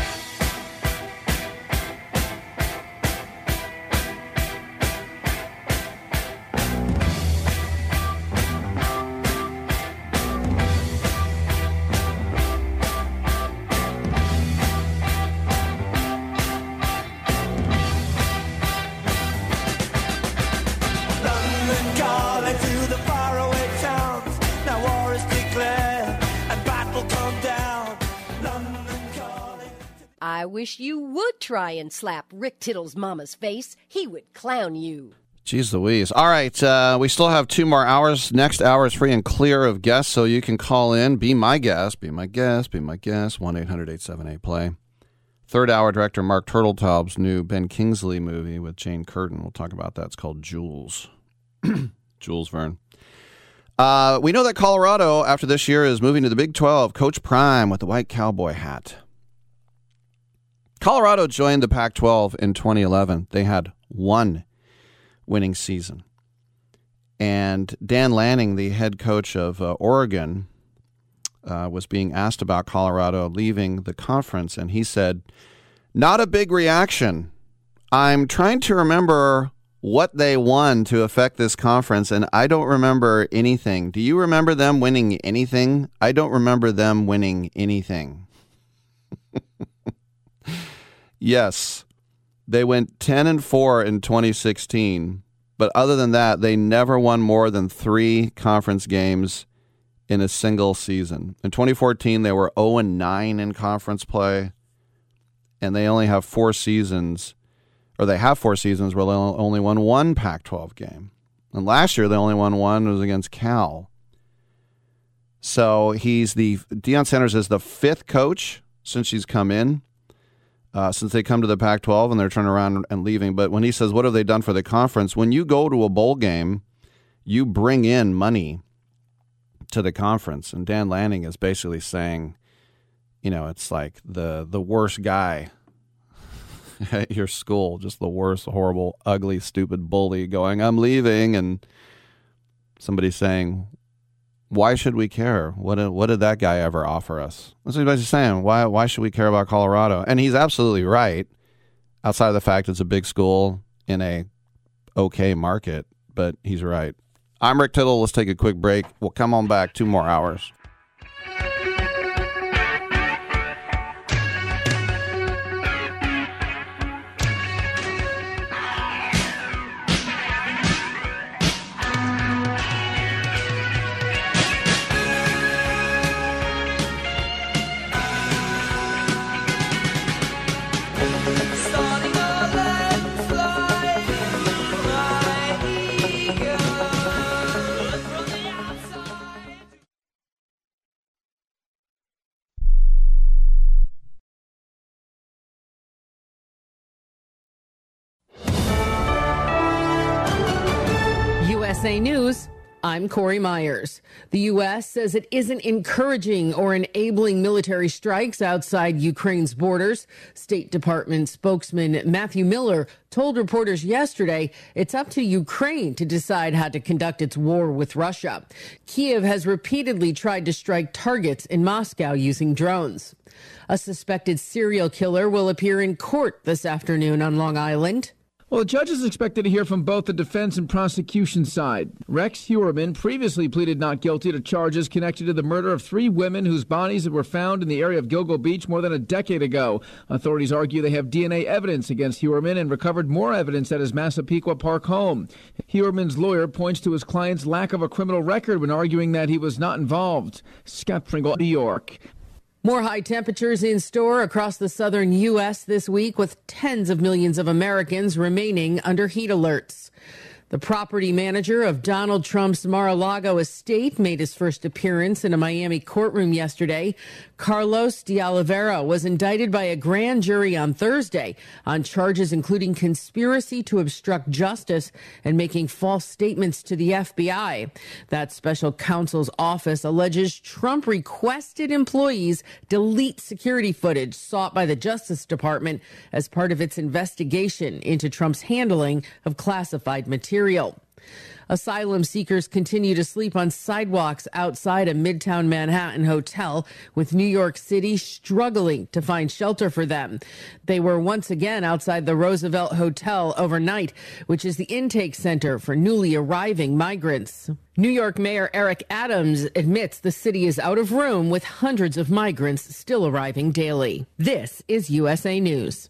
I wish you would try and slap Rick Tittle's mama's face. He would clown you. Jeez Louise. All right. Uh, we still have two more hours. Next hour is free and clear of guests, so you can call in. Be my guest. Be my guest. Be my guest. 1 800 878 play. Third hour, director Marc Turteltaub's new Ben Kingsley movie with Jane Curtin. We'll talk about that. It's called Jules. Jules Verne. Uh, we know that Colorado, after this year, is moving to the Big 12. Coach Prime with the white cowboy hat. Colorado joined the Pac 12 in 2011. They had one winning season. And Dan Lanning, the head coach of uh, Oregon, uh, was being asked about Colorado leaving the conference, and he said, Not a big reaction. I'm trying to remember what they won to affect this conference, and I don't remember anything. Do you remember them winning anything? I don't remember them winning anything. yes, they went 10 and 4 in 2016, but other than that, they never won more than three conference games in a single season. In 2014, they were 0 and 9 in conference play, and they only have four seasons, or they have four seasons where they only won one Pac 12 game. And last year, they only won one, was against Cal. So he's the, Deion Sanders is the fifth coach since he's come in. Uh, since they come to the Pac 12 and they're turning around and leaving. But when he says, What have they done for the conference? When you go to a bowl game, you bring in money to the conference. And Dan Lanning is basically saying, you know, it's like the the worst guy at your school, just the worst, horrible, ugly, stupid bully going, I'm leaving. And somebody saying, why should we care? What did, what did that guy ever offer us? That's what he's saying. Why, why should we care about Colorado? And he's absolutely right, outside of the fact it's a big school in a okay market, but he's right. I'm Rick Tittle. Let's take a quick break. We'll come on back two more hours. I'm Corey Myers. The U.S. says it isn't encouraging or enabling military strikes outside Ukraine's borders. State Department spokesman Matthew Miller told reporters yesterday it's up to Ukraine to decide how to conduct its war with Russia. Kiev has repeatedly tried to strike targets in Moscow using drones. A suspected serial killer will appear in court this afternoon on Long Island. Well, the judge is expected to hear from both the defense and prosecution side. Rex Heuermann previously pleaded not guilty to charges connected to the murder of three women whose bodies were found in the area of Gilgo Beach more than a decade ago. Authorities argue they have DNA evidence against Heuermann and recovered more evidence at his Massapequa Park home. Heuermann's lawyer points to his client's lack of a criminal record when arguing that he was not involved. Scott Pringle, New York. More high temperatures in store across the southern U.S. this week, with tens of millions of Americans remaining under heat alerts. The property manager of Donald Trump's Mar-a-Lago estate made his first appearance in a Miami courtroom yesterday. Carlos de Oliveira was indicted by a grand jury on Thursday on charges including conspiracy to obstruct justice and making false statements to the FBI. That special counsel's office alleges Trump requested employees delete security footage sought by the Justice Department as part of its investigation into Trump's handling of classified material. Asylum seekers continue to sleep on sidewalks outside a Midtown Manhattan hotel, with New York City struggling to find shelter for them. They were once again outside the Roosevelt Hotel overnight, which is the intake center for newly arriving migrants. New York Mayor Eric Adams admits the city is out of room with hundreds of migrants still arriving daily. This is USA News.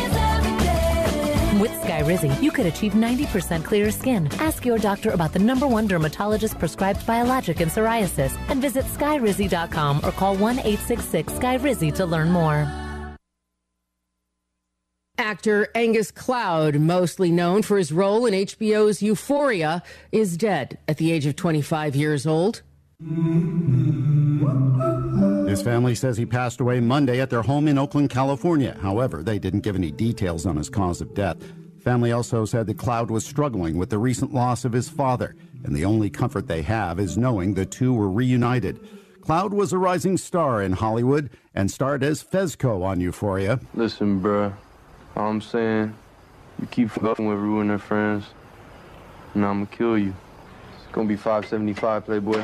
With Skyrizi, you could achieve 90% clearer skin. Ask your doctor about the number one dermatologist prescribed biologic in psoriasis and visit skyrizi.com or call 1 866 Skyrizi to learn more. Actor Angus Cloud, mostly known for his role in HBO's Euphoria, is dead at the age of 25 years old. His family says he passed away Monday at their home in Oakland, California. However, they didn't give any details on his cause of death. Family also said that Cloud was struggling with the recent loss of his father, and the only comfort they have is knowing the two were reunited. Cloud was a rising star in Hollywood and starred as Fezco on Euphoria. Listen, bruh, all I'm saying, you keep fucking with her friends, and I'm gonna kill you. It's gonna be 575, Playboy.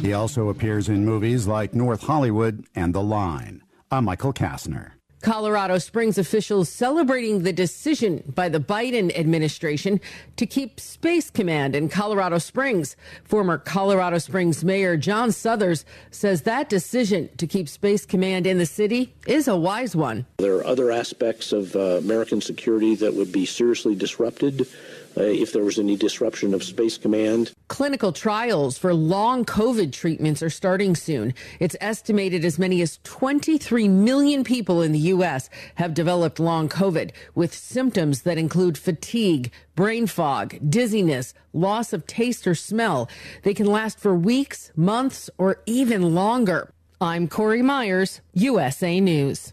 He also appears in movies like North Hollywood and The Line. I'm Michael Kastner. Colorado Springs officials celebrating the decision by the Biden administration to keep Space Command in Colorado Springs. Former Colorado Springs Mayor John Suthers says that decision to keep Space Command in the city is a wise one. There are other aspects of uh, American security that would be seriously disrupted uh, if there was any disruption of Space Command. Clinical trials for long COVID treatments are starting soon. It's estimated as many as 23 million people in the U.S. have developed long COVID with symptoms that include fatigue, brain fog, dizziness, loss of taste or smell. They can last for weeks, months, or even longer. I'm Corey Myers, USA News.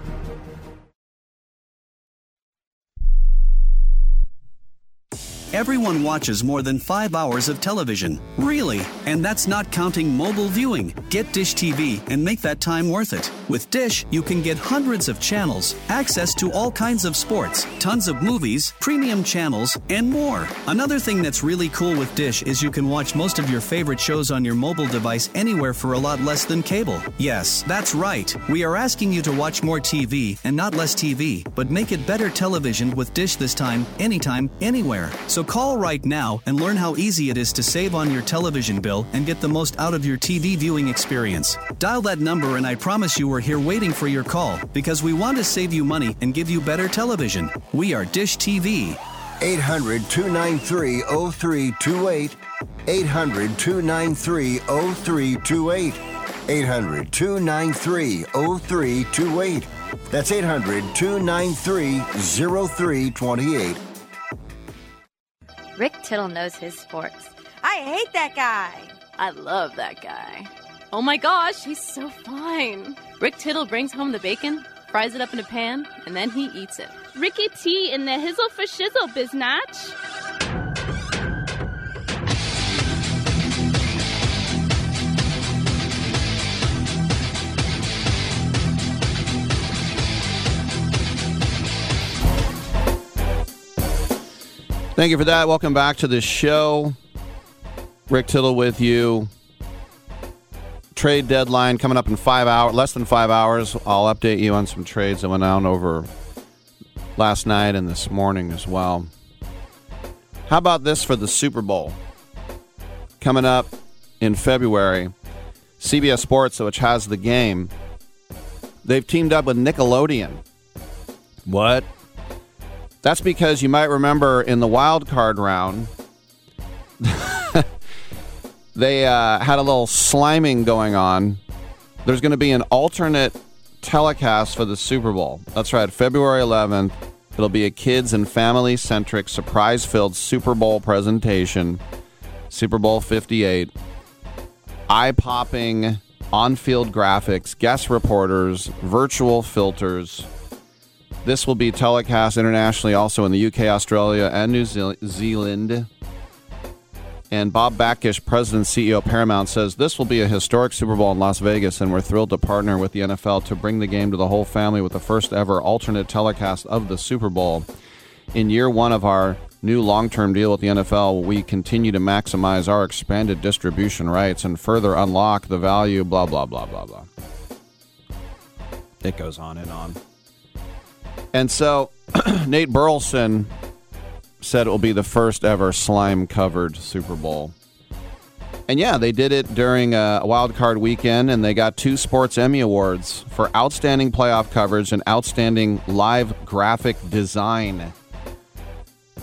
Everyone watches more than five hours of television. Really? And that's not counting mobile viewing. Get Dish TV and make that time worth it. With Dish, you can get hundreds of channels, access to all kinds of sports, tons of movies, premium channels, and more. Another thing that's really cool with Dish is you can watch most of your favorite shows on your mobile device anywhere for a lot less than cable. Yes, that's right. We are asking you to watch more TV and not less TV, but make it better television with Dish this time, anytime, anywhere. So call right now and learn how easy it is to save on your television bill and get the most out of your TV viewing experience. Dial that number and I promise you we're here waiting for your call because we want to save you money and give you better television. We are Dish TV. 800 293 0328. 800 293 0328. 800 293 0328. That's 800 293 0328. Rick Tittle knows his sports. I hate that guy. I love that guy. Oh my gosh, he's so fine. Rick Tittle brings home the bacon, fries it up in a pan, and then he eats it. Ricky T in the hizzle for shizzle, biznatch. Thank you for that. Welcome back to the show. Rick Tittle with you. Trade deadline coming up in five hours, less than five hours. I'll update you on some trades that went down over last night and this morning as well. How about this for the Super Bowl? Coming up in February, CBS Sports, which has the game, they've teamed up with Nickelodeon. What? That's because you might remember in the wild card round, they uh, had a little sliming going on. There's going to be an alternate telecast for the Super Bowl. That's right, February 11th. It'll be a kids and family centric, surprise filled Super Bowl presentation. Super Bowl 58. Eye popping on field graphics, guest reporters, virtual filters. This will be telecast internationally also in the UK, Australia, and New Zealand. And Bob Bakish, President CEO of Paramount, says this will be a historic Super Bowl in Las Vegas, and we're thrilled to partner with the NFL to bring the game to the whole family with the first ever alternate telecast of the Super Bowl. In year one of our new long term deal with the NFL, we continue to maximize our expanded distribution rights and further unlock the value, blah, blah, blah, blah, blah. It goes on and on. And so Nate Burleson said it will be the first ever slime covered Super Bowl. And yeah, they did it during a wild card weekend, and they got two Sports Emmy Awards for outstanding playoff coverage and outstanding live graphic design.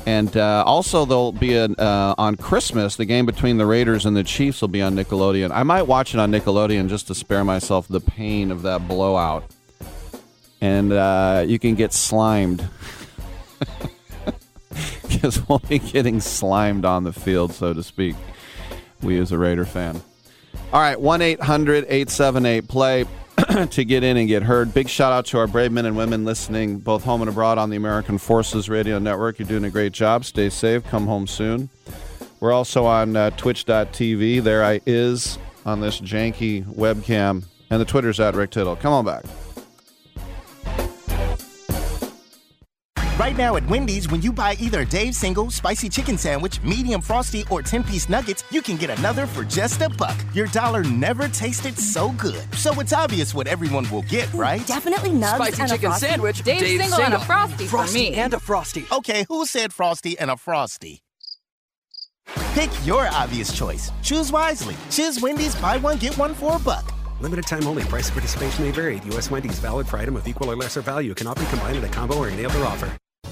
And uh, also, there'll be an, uh, on Christmas, the game between the Raiders and the Chiefs will be on Nickelodeon. I might watch it on Nickelodeon just to spare myself the pain of that blowout. And uh, you can get slimed. Because we'll be getting slimed on the field, so to speak. We as a Raider fan. All right, 1 800 878 play to get in and get heard. Big shout out to our brave men and women listening both home and abroad on the American Forces Radio Network. You're doing a great job. Stay safe. Come home soon. We're also on uh, twitch.tv. There I is on this janky webcam. And the Twitter's at Rick Tittle. Come on back. Right now at Wendy's, when you buy either a Dave's single, spicy chicken sandwich, medium frosty, or 10 piece nuggets, you can get another for just a buck. Your dollar never tasted so good. So it's obvious what everyone will get, mm, right? Definitely nugs Spicy and a chicken frosty. sandwich, Dave's, Dave's single, and a frosty, Frosty for me. and a frosty. Okay, who said frosty and a frosty? Pick your obvious choice. Choose wisely. Choose Wendy's buy one, get one for a buck. Limited time only. Price of participation may vary. U.S. Wendy's valid for item of equal or lesser value. Cannot be combined in a combo or any other offer.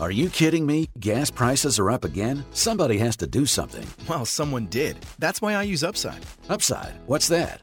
Are you kidding me? Gas prices are up again? Somebody has to do something. Well, someone did. That's why I use Upside. Upside? What's that?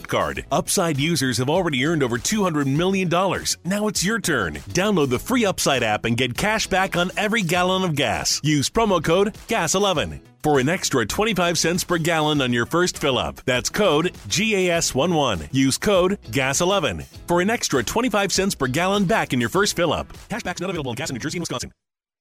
card. Upside users have already earned over $200 million. Now it's your turn. Download the free Upside app and get cash back on every gallon of gas. Use promo code GAS11 for an extra 25 cents per gallon on your first fill up. That's code GAS11. Use code GAS11 for an extra 25 cents per gallon back in your first fill up. Cashback's not available in gas in New Jersey and Wisconsin.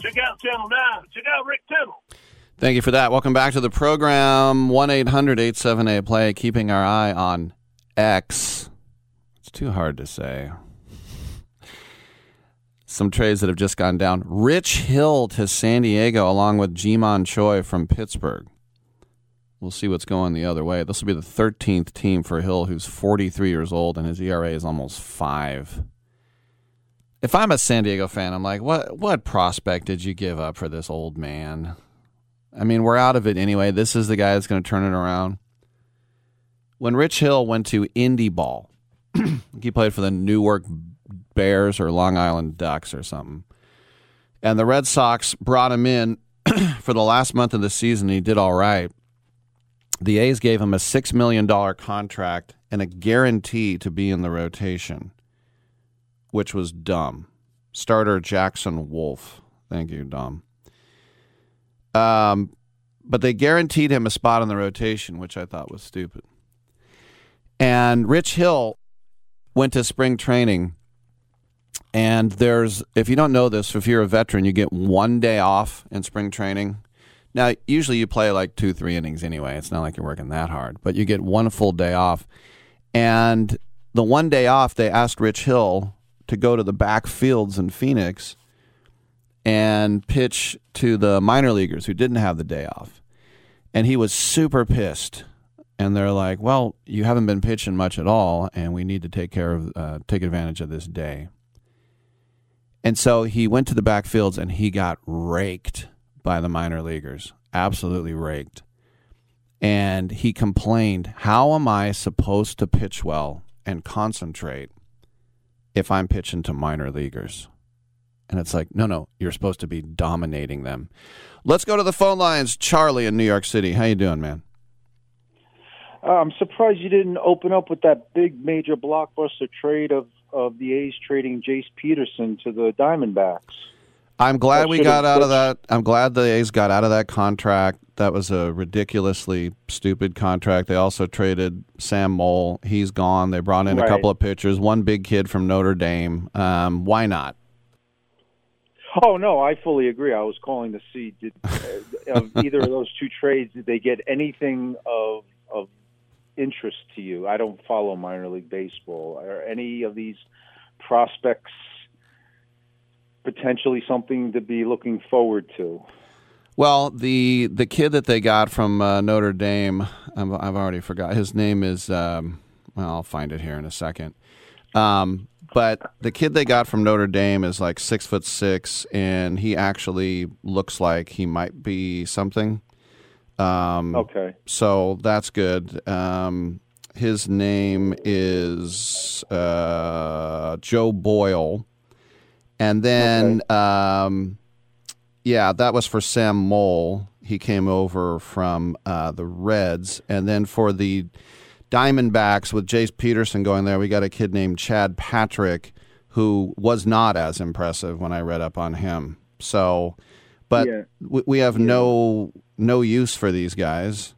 check out Channel 9. Check out Rick Tittle. Thank you for that. Welcome back to the program. 1 800 878 play, keeping our eye on X. It's too hard to say. Some trades that have just gone down. Rich Hill to San Diego, along with Ji-Man Choi from Pittsburgh. We'll see what's going the other way. This will be the 13th team for Hill, who's 43 years old, and his ERA is almost five. If I'm a San Diego fan, I'm like, what what prospect did you give up for this old man? I mean, we're out of it anyway. This is the guy that's going to turn it around. When Rich Hill went to Indy Ball, he played for the Newark Bears or Long Island Ducks or something. And the Red Sox brought him in for the last month of the season. He did all right. The A's gave him a $6 million contract and a guarantee to be in the rotation, which was dumb. Starter Jackson Wolf. Thank you, Dom. Um, but they guaranteed him a spot in the rotation, which I thought was stupid. And Rich Hill went to spring training, and there's if you don't know this, if you're a veteran, you get one day off in spring training. Now, usually you play like two, three innings anyway. It's not like you're working that hard, but you get one full day off. And the one day off, they asked Rich Hill to go to the back fields in Phoenix and pitch to the minor leaguers who didn't have the day off. And he was super pissed. And they're like, "Well, you haven't been pitching much at all, and we need to take care of, uh, take advantage of this day." And so he went to the backfields and he got raked by the minor leaguers, absolutely raked. And he complained, "How am I supposed to pitch well and concentrate if I'm pitching to minor leaguers?" And it's like, no, no, you're supposed to be dominating them. Let's go to the phone lines. Charlie in New York City. How you doing, man? Uh, I'm surprised you didn't open up with that big major blockbuster trade of, of the A's trading Jace Peterson to the Diamondbacks. I'm glad we got out of that. I'm glad the A's got out of that contract. That was a ridiculously stupid contract. They also traded Sam Moll. He's gone. They brought in a couple of pitchers, one big kid from Notre Dame. Um, why not? Oh no, I fully agree. I was calling to see did uh, of either of those two trades did they get anything of of interest to you? I don't follow minor league baseball. Are any of these prospects potentially something to be looking forward to? Well, the the kid that they got from uh, Notre Dame, I've, I've, already forgot his name is. Um, well, I'll find it here in a second. Um, but the kid they got from Notre Dame is like six foot six, and he actually looks like he might be something. Um, okay. So that's good. Um, his name is uh, Joe Boyle, and then okay. um, yeah, that was for Sam Moll. He came over from uh, the Reds, and then for the Diamondbacks with Jace Peterson going there, we got a kid named Chad Patrick who was not as impressive when I read up on him. So, but yeah. we, we, have yeah. no no use for these guys.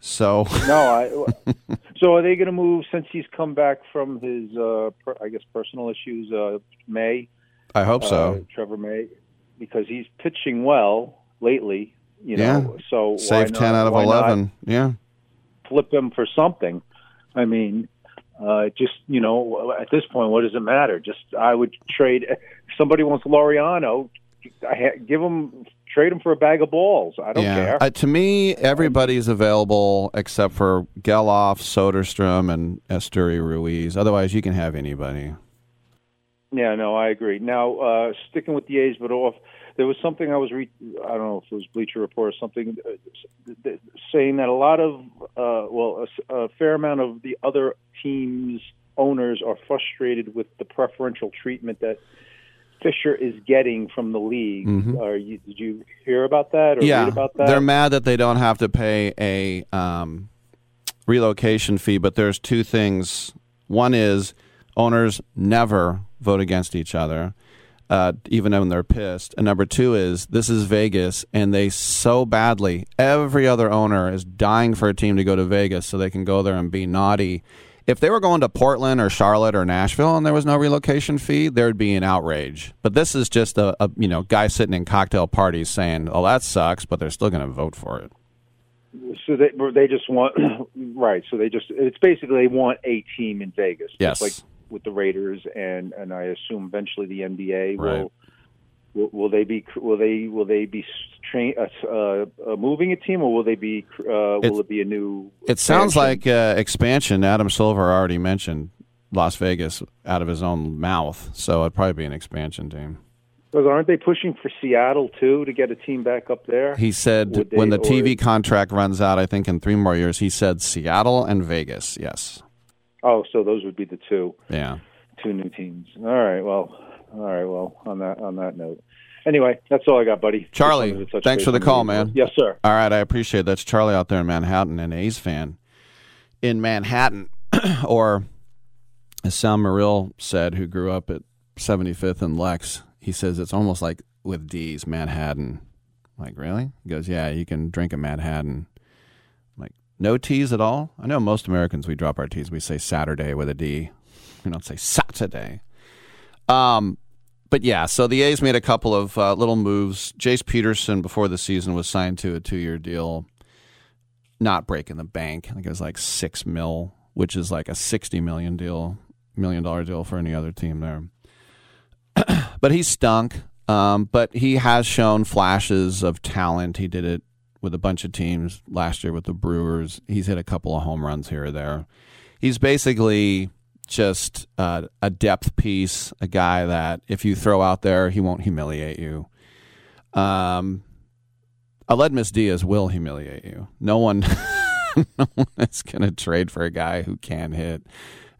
So no, I, so are they going to move since he's come back from his, uh, per, I guess, personal issues? Uh, May. I hope so. Uh, Trevor May, because he's pitching well lately. You know, yeah. so save ten out of eleven. Yeah flip him for something. I mean, uh, just you know, at this point, what does it matter? Just I would trade. If somebody wants Laureano, give him trade him for a bag of balls. I don't yeah. care. Uh, to me, everybody's available except for Gelof, Soderstrom, and Esteury Ruiz. Otherwise, you can have anybody. Yeah, no, I agree. Now, uh, sticking with the A's, but off there was something I was re- I don't know if it was Bleacher Report or something uh, saying that a lot of uh, well a, a fair amount of the other teams owners are frustrated with the preferential treatment that Fisher is getting from the league. Mm-hmm. Are you, did you hear about that or yeah, read about that? They're mad that they don't have to pay a um, relocation fee, but there's two things. One is owners never vote against each other uh, even when they're pissed. And number two is this is Vegas, and they so badly, every other owner is dying for a team to go to Vegas so they can go there and be naughty. If they were going to Portland or Charlotte or Nashville and there was no relocation fee, there'd be an outrage. But this is just a, a you know guy sitting in cocktail parties saying, "Oh, that sucks," but they're still going to vote for it. So they they just want right. So they just it's basically they want a team in Vegas. Yes, like with the Raiders, and and I assume eventually the NBA right. will, will. Will they be? Will they? Will they be train, uh, uh, uh, moving a team, or will they be? Uh, will it be a new? It sounds like uh, expansion. Adam Silver already mentioned Las Vegas out of his own mouth, so it'd probably be an expansion team. Because aren't they pushing for Seattle too to get a team back up there? He said they, when the TV or, contract runs out, I think in three more years, he said Seattle and Vegas. Yes. Oh, so those would be the two. Yeah. Two new teams. All right. Well. All right. Well, on that on that note. Anyway, that's all I got, buddy. Charlie, thanks for the call, man. Yes, sir. All right, I appreciate it. That's Charlie out there in Manhattan, an A's fan in Manhattan, or as Sam Morrill said, who grew up at 75th and Lex, he says it's almost like with D's, Manhattan. I'm like, really? He goes, yeah, you can drink a Manhattan no T's at all? I know most Americans, we drop our T's. We say Saturday with a D. We don't say Saturday. Um, but yeah, so the A's made a couple of uh, little moves. Jace Peterson, before the season, was signed to a two year deal, not breaking the bank. I think it was like six mil, which is like a 60 million deal, million dollar deal for any other team there. but he stunk. Um, but he has shown flashes of talent. He did it with a bunch of teams last year with the Brewers. He's hit a couple of home runs here or there. He's basically just uh, a depth piece, a guy that if you throw out there, he won't humiliate you. Um, Aledmys Diaz will humiliate you. No one, no one is going to trade for a guy who can hit,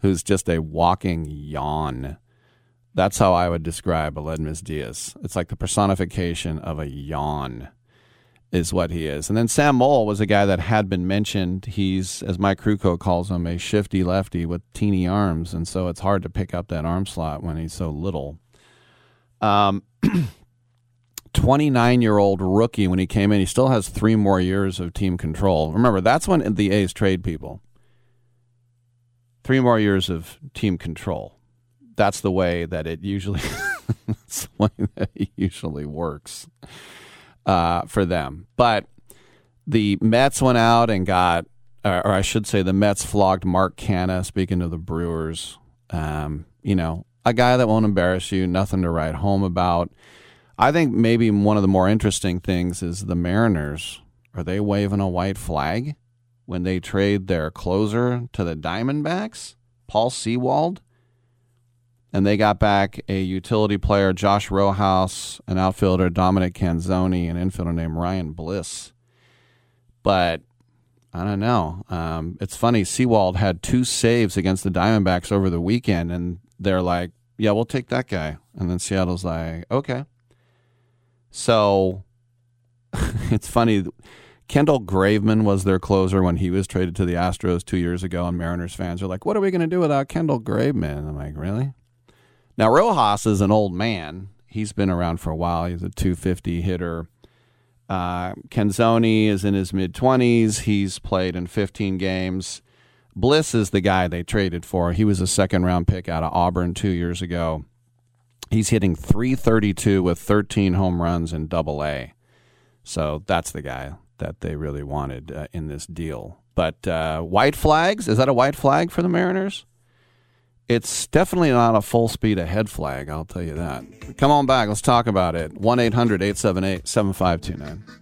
who's just a walking yawn. That's how I would describe Aledmys Diaz. It's like the personification of a yawn is what he is. And then Sam Moll was a guy that had been mentioned. He's, as Mike Krukow calls him, a shifty lefty with teeny arms, and so it's hard to pick up that arm slot when he's so little. Um, 29 year old rookie when he came in, he still has three more years of team control. Remember, that's when the A's trade people. Three more years of team control. That's the way that it usually That's the way that it usually works uh, for them. But the Mets went out and got, or I should say, the Mets flogged Mark Canha. Speaking of the Brewers, um, you know, a guy that won't embarrass you, nothing to write home about. I think maybe one of the more interesting things is the Mariners. Are they waving a white flag when they trade their closer to the Diamondbacks, Paul Sewald? And they got back a utility player, Josh Rojas, an outfielder, Dominic Canzone, an infielder named Ryan Bliss. But I don't know. Um, it's funny. Sewald had two saves against the Diamondbacks over the weekend, and they're like, "Yeah, we'll take that guy." And then Seattle's like, "Okay." So it's funny. Kendall Graveman was their closer when he was traded to the Astros two years ago, and Mariners fans are like, "What are we going to do without Kendall Graveman?" I'm like, "Really?" Now Rojas is an old man. He's been around for a while. He's a 250 hitter. Uh, Canzone is in his mid 20s. He's played in 15 games. Bliss is the guy they traded for. He was a second round pick out of Auburn two years ago. He's hitting 332 with 13 home runs in double A. So that's the guy that they really wanted uh, in this deal. But uh, white flags, is that a white flag for the Mariners? It's definitely not a full speed ahead flag, I'll tell you that. Come on back, let's talk about it. 1 800 878 7529.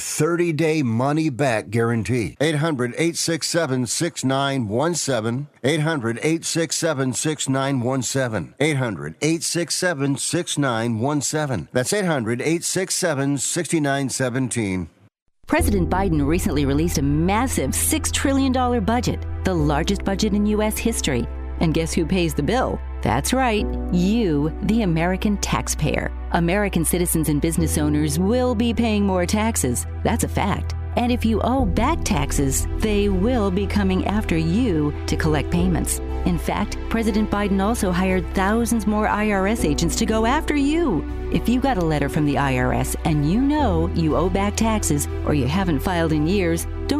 30 day money back guarantee. 800 867 6917. 800 867 6917. 800 867 6917. That's 800 867 6917. President Biden recently released a massive $6 trillion budget, the largest budget in U.S. history. And guess who pays the bill? That's right, you, the American taxpayer. American citizens and business owners will be paying more taxes. That's a fact. And if you owe back taxes, they will be coming after you to collect payments. In fact, President Biden also hired thousands more IRS agents to go after you. If you got a letter from the IRS and you know you owe back taxes or you haven't filed in years, don't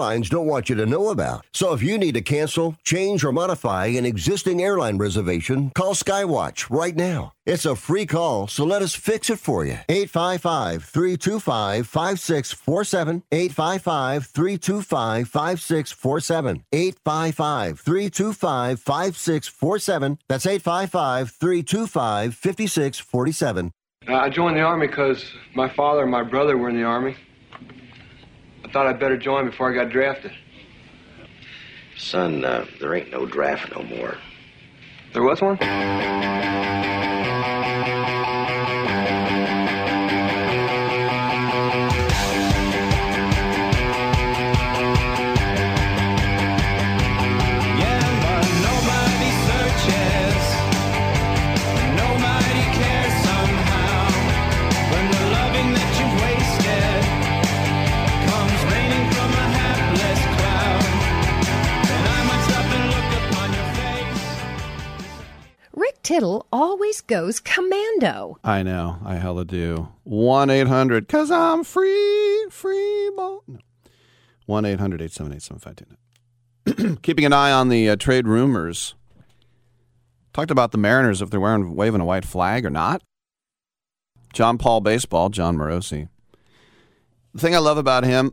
airlines don't want you to know about. So if you need to cancel, change, or modify an existing airline reservation, call Skywatch right now. It's a free call, so let us fix it for you. 855 325 5647. 855 325 5647. 855 325 5647. That's 855 325 5647. Uh, I joined the Army because my father and my brother were in the Army. I thought I'd better join before I got drafted. Son, uh, there ain't no draft no more. There was one? Tittle always goes commando. I know. I hella do. 1 800, because I'm free, free ball. No. 1 800 878 7529. Keeping an eye on the uh, trade rumors. Talked about the Mariners if they're wearing waving a white flag or not. John Paul Baseball, Jon Morosi. The thing I love about him,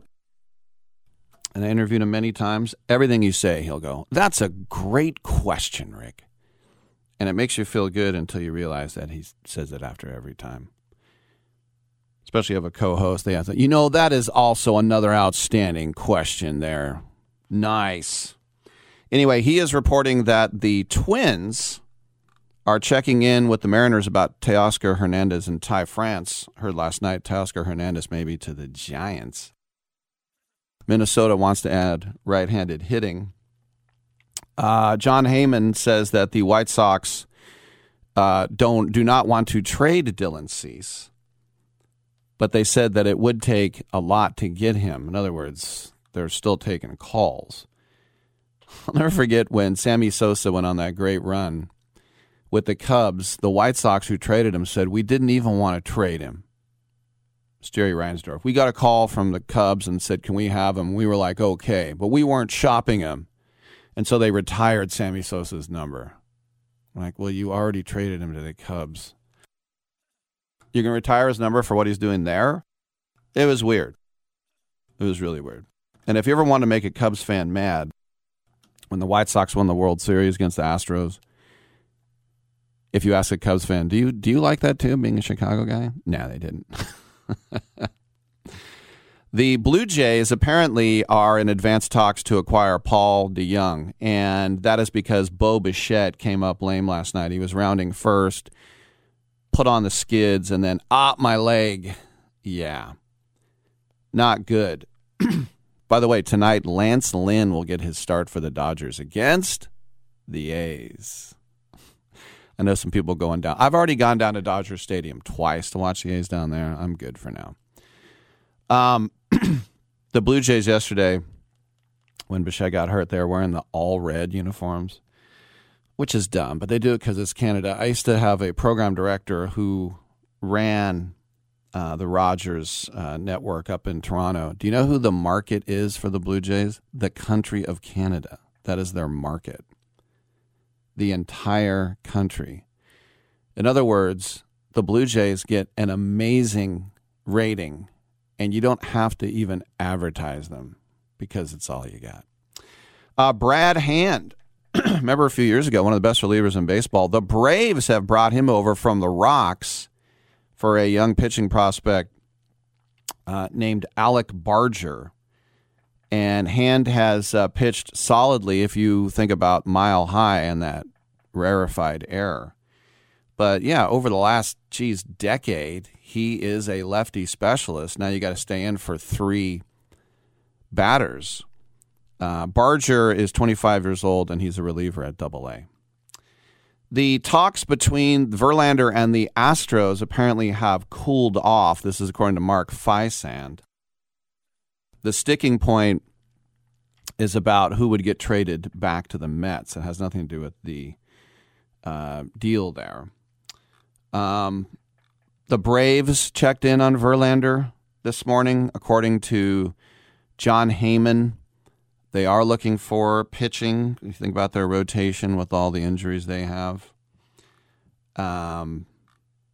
and I interviewed him many times, everything you say, he'll go, That's a great question, Rick. And it makes you feel good until you realize that he says it after every time. Especially of a co host, they to, you know, that is also another outstanding question there. Nice. Anyway, he is reporting that the Twins are checking in with the Mariners about Teoscar Hernandez and Ty France. Heard last night Teoscar Hernandez maybe to the Giants. Minnesota wants to add right handed hitting. Uh, Jon Heyman says that the White Sox uh, don't do not want to trade Dylan Cease, but they said that it would take a lot to get him. In other words, they're still taking calls. I'll never forget when Sammy Sosa went on that great run with the Cubs. The White Sox who traded him said we didn't even want to trade him. It's Jerry Reinsdorf. We got a call from the Cubs and said, "Can we have him?" We were like, "Okay," but we weren't shopping him. And so they retired Sammy Sosa's number. I'm like, well, you already traded him to the Cubs. You can retire his number for what he's doing there? It was weird. It was really weird. And if you ever want to make a Cubs fan mad, when the White Sox won the World Series against the Astros, if you ask a Cubs fan, do you do you like that too, being a Chicago guy? No, they didn't. The Blue Jays apparently are in advanced talks to acquire Paul DeJong, and that is because Bo Bichette came up lame last night. He was rounding first, put on the skids, and then, ah, my leg. Yeah. Not good. By the way, tonight, Lance Lynn will get his start for the Dodgers against the A's. I know some people going down. I've already gone down to Dodger Stadium twice to watch the A's down there. I'm good for now. Um, the Blue Jays yesterday, when Bichette got hurt, they were wearing the all red uniforms, which is dumb, but they do it because it's Canada. I used to have a program director who ran uh, the Rogers uh, network up in Toronto. Do you know who the market is for the Blue Jays? The country of Canada. That is their market. The entire country. In other words, the Blue Jays get an amazing rating and you don't have to even advertise them because it's all you got. Uh, Brad Hand, remember a few years ago, one of the best relievers in baseball. The Braves have brought him over from the Rocks for a young pitching prospect uh, named Alec Barger. And Hand has uh, pitched solidly if you think about Mile High and that rarefied air. But yeah, over the last, geez, decade, he is a lefty specialist. Now you got to stay in for three batters. Uh, Barger is 25 years old and he's a reliever at Double A. The talks between Verlander and the Astros apparently have cooled off. This is according to Mark Feinsand. The sticking point is about who would get traded back to the Mets. It has nothing to do with the uh, deal there. Um, the Braves checked in on Verlander this morning, according to Jon Heyman. They are looking for pitching. You think about their rotation with all the injuries they have. Um,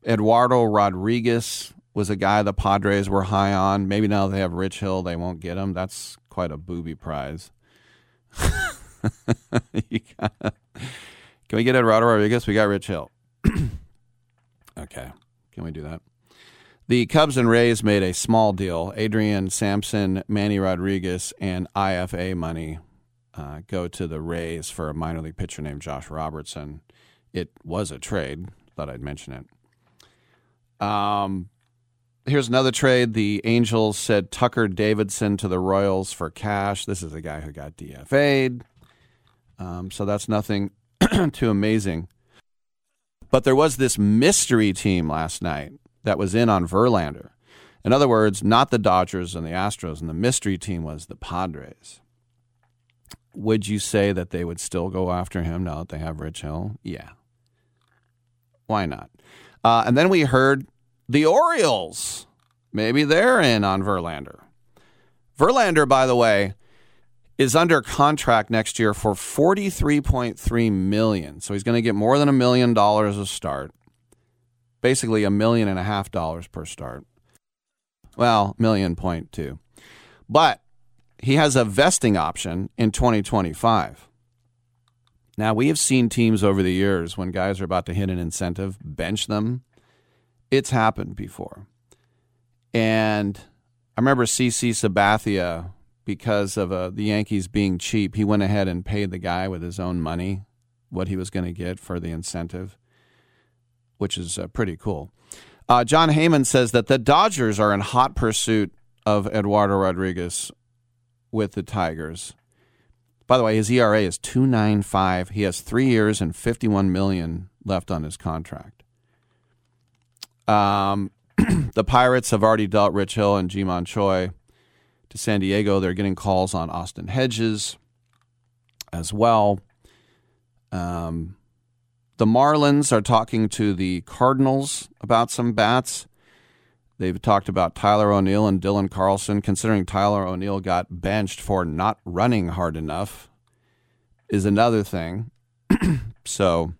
Eduardo Rodriguez was a guy the Padres were high on. Maybe now they have Rich Hill, they won't get him. That's quite a booby prize. gotta, can we get Eduardo Rodriguez? We got Rich Hill. okay, can we do that? The Cubs and Rays made a small deal. Adrian Sampson, Manny Rodriguez, and IFA money uh, go to the Rays for a minor league pitcher named Josh Robertson. It was a trade. Thought I'd mention it. Um, here's another trade. The Angels said Tucker Davidson to the Royals for cash. This is a guy who got DFA'd. Um, so that's nothing too amazing. But there was this mystery team last night that was in on Verlander. In other words, not the Dodgers and the Astros, and the mystery team was the Padres. Would you say that they would still go after him now that they have Rich Hill? Yeah. Why not? Uh, and then we heard the Orioles. Maybe they're in on Verlander. Verlander, by the way, is under contract next year for 43.3 million. So he's going to get more than a million dollars a start basically a million and a half dollars per start. Well, million point two. But he has a vesting option in 2025. Now, we have seen teams over the years when guys are about to hit an incentive bench them. It's happened before. And I remember CC Sabathia, because of uh, the Yankees being cheap, he went ahead and paid the guy with his own money what he was going to get for the incentive which is uh, pretty cool. Uh, Jon Heyman says that the Dodgers are in hot pursuit of Eduardo Rodriguez with the Tigers. By the way, his ERA is 2.95. He has 3 years and 51 million left on his contract. Um, the Pirates have already dealt Rich Hill and Ji-Man Choi to San Diego. They're getting calls on Austin Hedges as well. Um, the Marlins are talking to the Cardinals about some bats. They've talked about Tyler O'Neill and Dylan Carlson. Considering Tyler O'Neill got benched for not running hard enough, is another thing. so,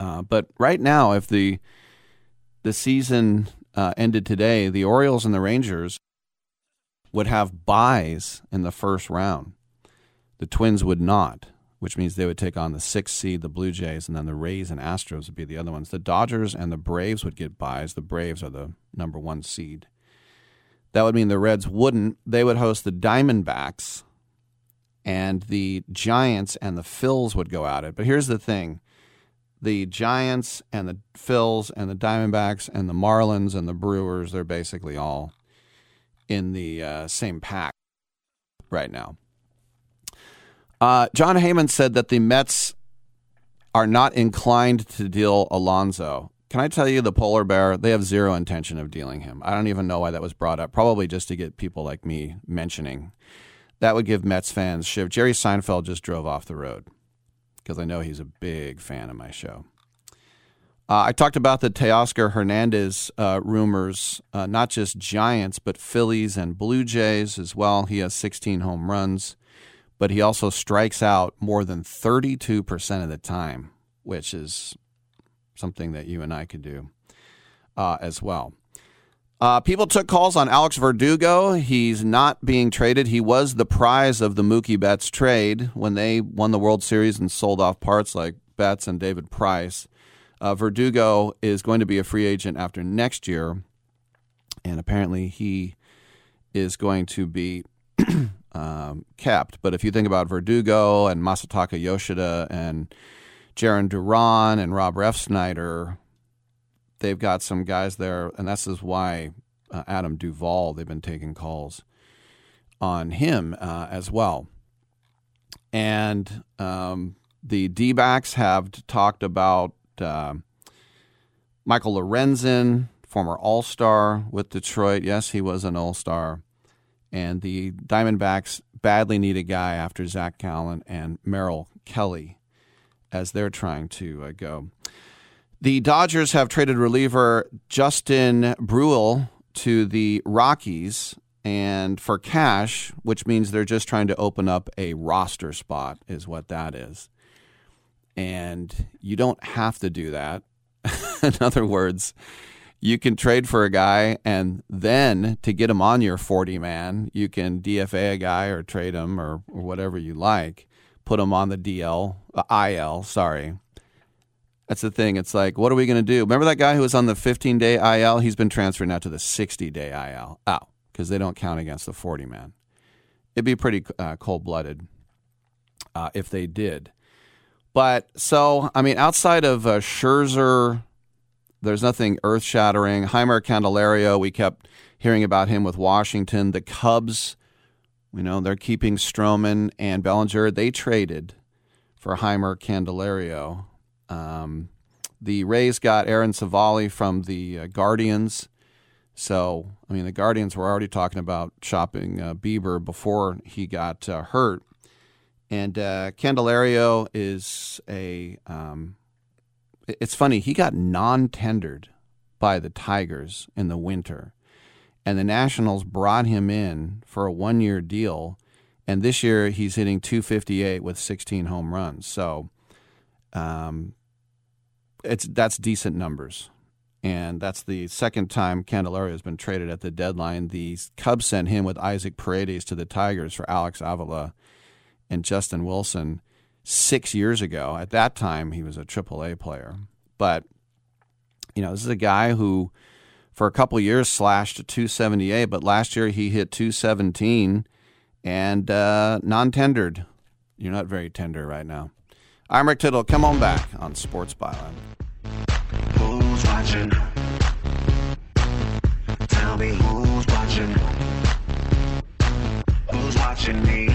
uh, but right now, if the the season uh, ended today, the Orioles and the Rangers would have buys in the first round. The Twins would not which means they would take on the sixth seed, the Blue Jays, and then the Rays and Astros would be the other ones. The Dodgers and the Braves would get buys. The Braves are the number one seed. That would mean the Reds wouldn't. They would host the Diamondbacks, and the Giants and the Phils would go at it. But here's the thing the Giants and the Phils and the Diamondbacks and the Marlins and the Brewers, they're basically all in the uh, same pack right now. Uh, Jon Heyman said that the Mets are not inclined to deal Alonso. Can I tell you, the polar bear, they have zero intention of dealing him. I don't even know why that was brought up. Probably just to get people like me mentioning. That would give Mets fans shiv. Jerry Seinfeld just drove off the road because I know he's a big fan of my show. Uh, I talked about the Teoscar Hernandez uh, rumors, uh, not just Giants, but Phillies and Blue Jays as well. He has 16 home runs but he also strikes out more than 32% of the time, which is something that you and I could do uh, as well. Uh, people took calls on Alex Verdugo. He's not being traded. He was the prize of the Mookie Betts trade when they won the World Series and sold off parts like Betts and David Price. Uh, Verdugo is going to be a free agent after next year, and apparently he is going to be um, kept. But if you think about Verdugo and Masataka Yoshida and Jarren Duran and Rob Refsnyder, they've got some guys there, and this is why uh, Adam Duvall, they've been taking calls on him uh, as well. And um, the D backs have talked about uh, Michael Lorenzen, former All Star with Detroit. Yes, he was an All Star and the Diamondbacks badly need a guy after Zach Gallen and Merrill Kelly as they're trying to uh, go. The Dodgers have traded reliever Justin Bruihl to the Rockies. and for cash, which means they're just trying to open up a roster spot, is what that is. And you don't have to do that. In other words, you can trade for a guy and then to get him on your 40 man, you can DFA a guy or trade him or, or whatever you like, put him on the DL, uh, IL, sorry. That's the thing. It's like, what are we going to do? Remember that guy who was on the 15 day IL? He's been transferred now to the 60 day IL. Oh, because they don't count against the 40 man. It'd be pretty uh, cold blooded uh, if they did. But so, I mean, outside of uh, Scherzer, there's nothing earth shattering. Jeimer Candelario, we kept hearing about him with Washington. The Cubs, you know, they're keeping Stroman and Bellinger. They traded for Jeimer Candelario. Um, the Rays got Aaron Civale from the uh, Guardians. So, I mean, the Guardians were already talking about shopping uh, Bieber before he got uh, hurt. And uh, Candelario is a. Um, it's funny, he got non tendered by the Tigers in the winter. And the Nationals brought him in for a one year deal. And this year he's hitting 258 with 16 home runs. So um, it's that's decent numbers and that's the second time Candelario has been traded at the deadline. The Cubs sent him with Isaac Paredes to the Tigers for Alex Avila and Justin Wilson six years ago. At that time, he was a AAA player, but you know this is a guy who, for a couple years, slashed to 278, but last year he hit 217 and uh, non-tendered. You're not very tender right now. I'm Rick Tittle. Come on back on Sports Byline. Who's watching? Tell me who's watching? Who's watching me?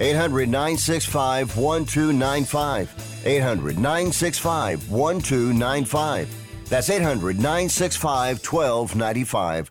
800 965 1295. 800 965 1295. That's 800 965 1295.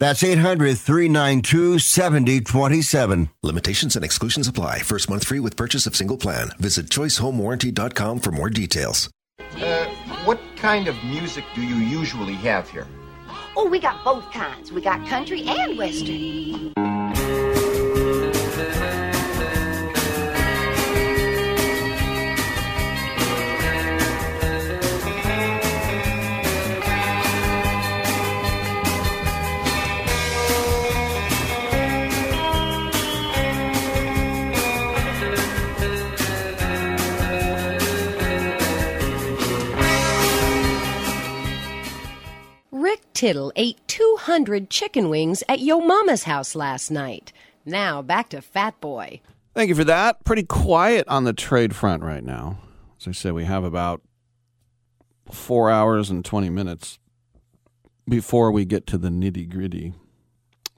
That's 800 392 7027. Limitations and exclusions apply. First month free with purchase of single plan. Visit choicehomewarranty.com for more details. Uh, what kind of music do you usually have here? Oh, we got both kinds. We got country and western. Rick Tittle ate 200 chicken wings at Yo Mama's house last night. Now back to Fat Boy. Thank you for that. Pretty quiet on the trade front right now. As I said, we have about four hours and 20 minutes before we get to the nitty gritty,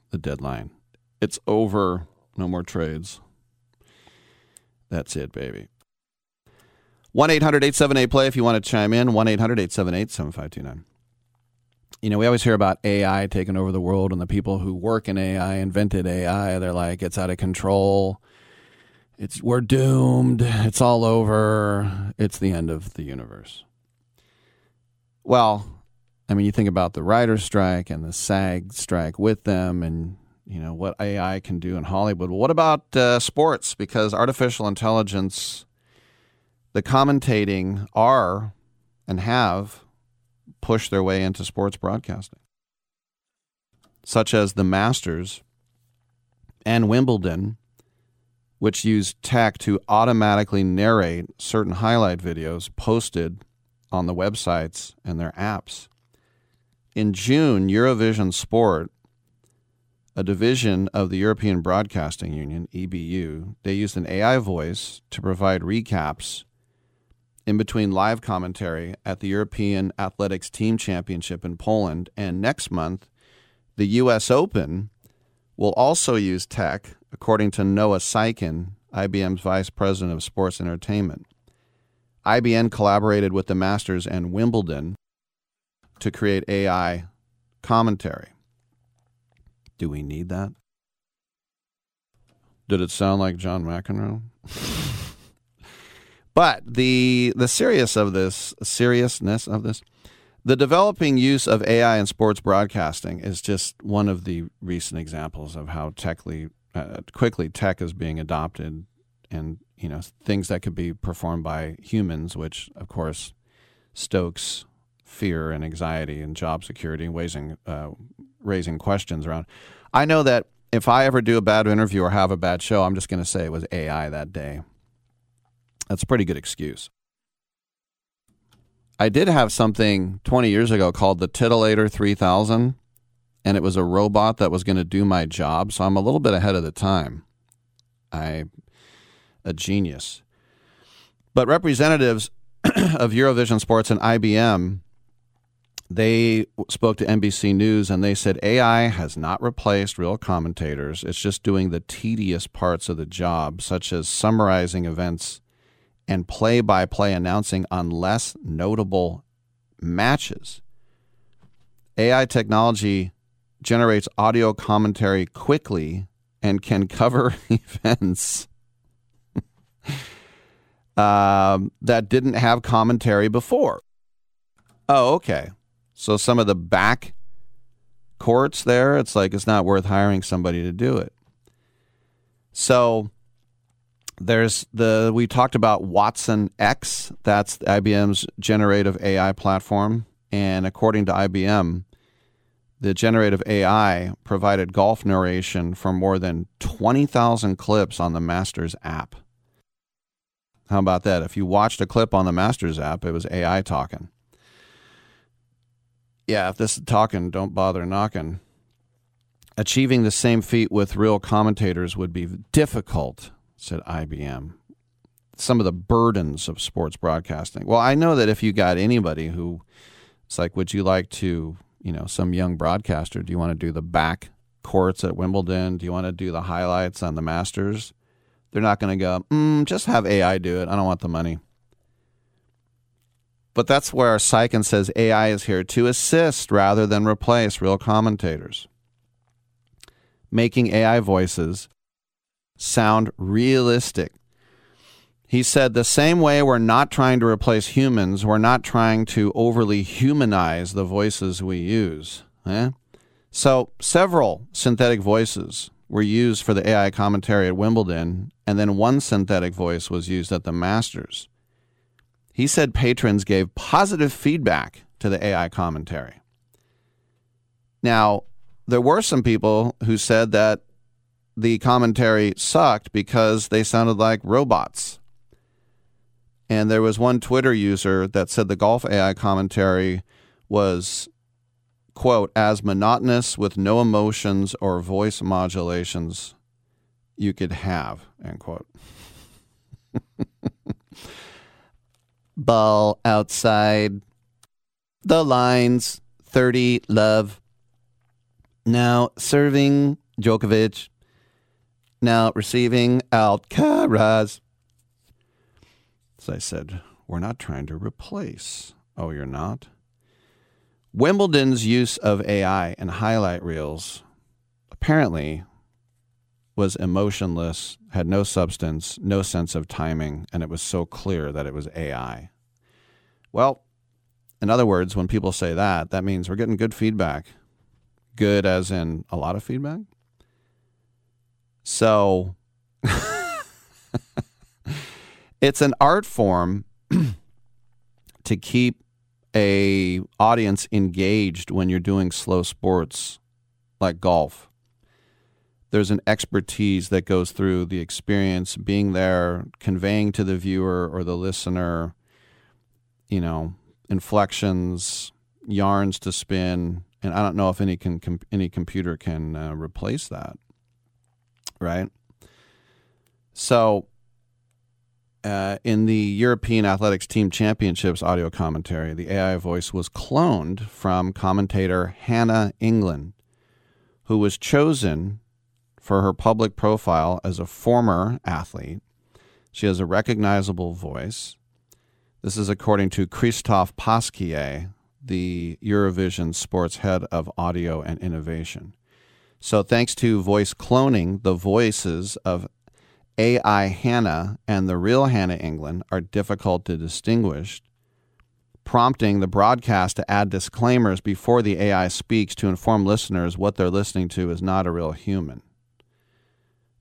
the deadline. It's over. No more trades. That's it, baby. 1 800 878 play if you want to chime in. 1 800 878 7529. You know, we always hear about AI taking over the world and the people who work in AI invented AI. They're like, it's out of control. It's we're doomed. It's all over. It's the end of the universe. Well, I mean, you think about the writer's strike and the SAG strike with them, and you know what AI can do in Hollywood. What about uh, sports? Because artificial intelligence, the commentating are and have pushed their way into sports broadcasting, such as the Masters and Wimbledon, which use tech to automatically narrate certain highlight videos posted on the websites and their apps. In June, Eurovision Sport, a division of the European Broadcasting Union, EBU, they used an AI voice to provide recaps in between live commentary at the European Athletics Team Championship in Poland. And next month, the U.S. Open will also use tech, according to Noah Syken, IBM's Vice President of Sports Entertainment. IBM collaborated with the Masters and Wimbledon to create AI commentary. Do we need that? Did it sound like John McEnroe? but the the serious of this seriousness of this, the developing use of AI in sports broadcasting is just one of the recent examples of how techly uh, quickly tech is being adopted, and you know things that could be performed by humans, which of course stokes fear and anxiety and job security, and raising uh, raising questions around. I know that if I ever do a bad interview or have a bad show, I'm just going to say it was AI that day. That's a pretty good excuse. I did have something 20 years ago called the Titillator 3000, and it was a robot that was going to do my job. So I'm a little bit ahead of the time. I a genius. But representatives of Eurovision Sports and IBM they spoke to NBC News and they said AI has not replaced real commentators. It's just doing the tedious parts of the job, such as summarizing events and play by play announcing on less notable matches. AI technology generates audio commentary quickly and can cover events um, that didn't have commentary before. Oh, okay. So some of the back courts there, it's like it's not worth hiring somebody to do it. So there's the we talked about Watson X, that's IBM's generative AI platform, and according to IBM, the generative AI provided golf narration for more than 20,000 clips on the Masters app. How about that? If you watched a clip on the Masters app, it was AI talking. Yeah, if this is talking, don't bother knocking. Achieving the same feat with real commentators would be difficult, said IBM. some of the burdens of sports broadcasting. Well, I know that if you got anybody who it's like, would you like to, you know, some young broadcaster, do you want to do the back courts at Wimbledon? Do you want to do the highlights on the Masters? They're not going to go, mm, just have AI do it. I don't want the money. But that's where Syken says AI is here to assist rather than replace real commentators, making AI voices sound realistic. He said, the same way we're not trying to replace humans, we're not trying to overly humanize the voices we use. Eh? So, several synthetic voices were used for the AI commentary at Wimbledon, and then one synthetic voice was used at the Masters. He said patrons gave positive feedback to the AI commentary. Now, there were some people who said that the commentary sucked because they sounded like robots. And there was one Twitter user that said the golf AI commentary was, quote, as monotonous with no emotions or voice modulations you could have, end quote. Ball outside. The lines 30 love. Now serving Djokovic. Now receiving Alcaraz. As I said, we're not trying to replace. Oh, you're not? Wimbledon's use of AI and highlight reels apparently was emotionless, had no substance, no sense of timing, and it was so clear that it was AI. Well, in other words, when people say that, that means we're getting good feedback. Good as in a lot of feedback. So it's an art form to keep a audience engaged when you're doing slow sports like golf. There's an expertise that goes through the experience being there conveying to the viewer or the listener you know inflections yarns to spin and i don't know if any can any computer can uh, replace that right so uh, in the European Athletics Team Championships audio commentary, the AI voice was cloned from commentator Hannah England, who was chosen for her public profile as a former athlete. She has a recognizable voice. This is according to Christophe Pasquier, the Eurovision sports head of audio and innovation. So, thanks to voice cloning, the voices of AI Hannah and the real Hannah England are difficult to distinguish, prompting the broadcast to add disclaimers before the AI speaks to inform listeners what they're listening to is not a real human.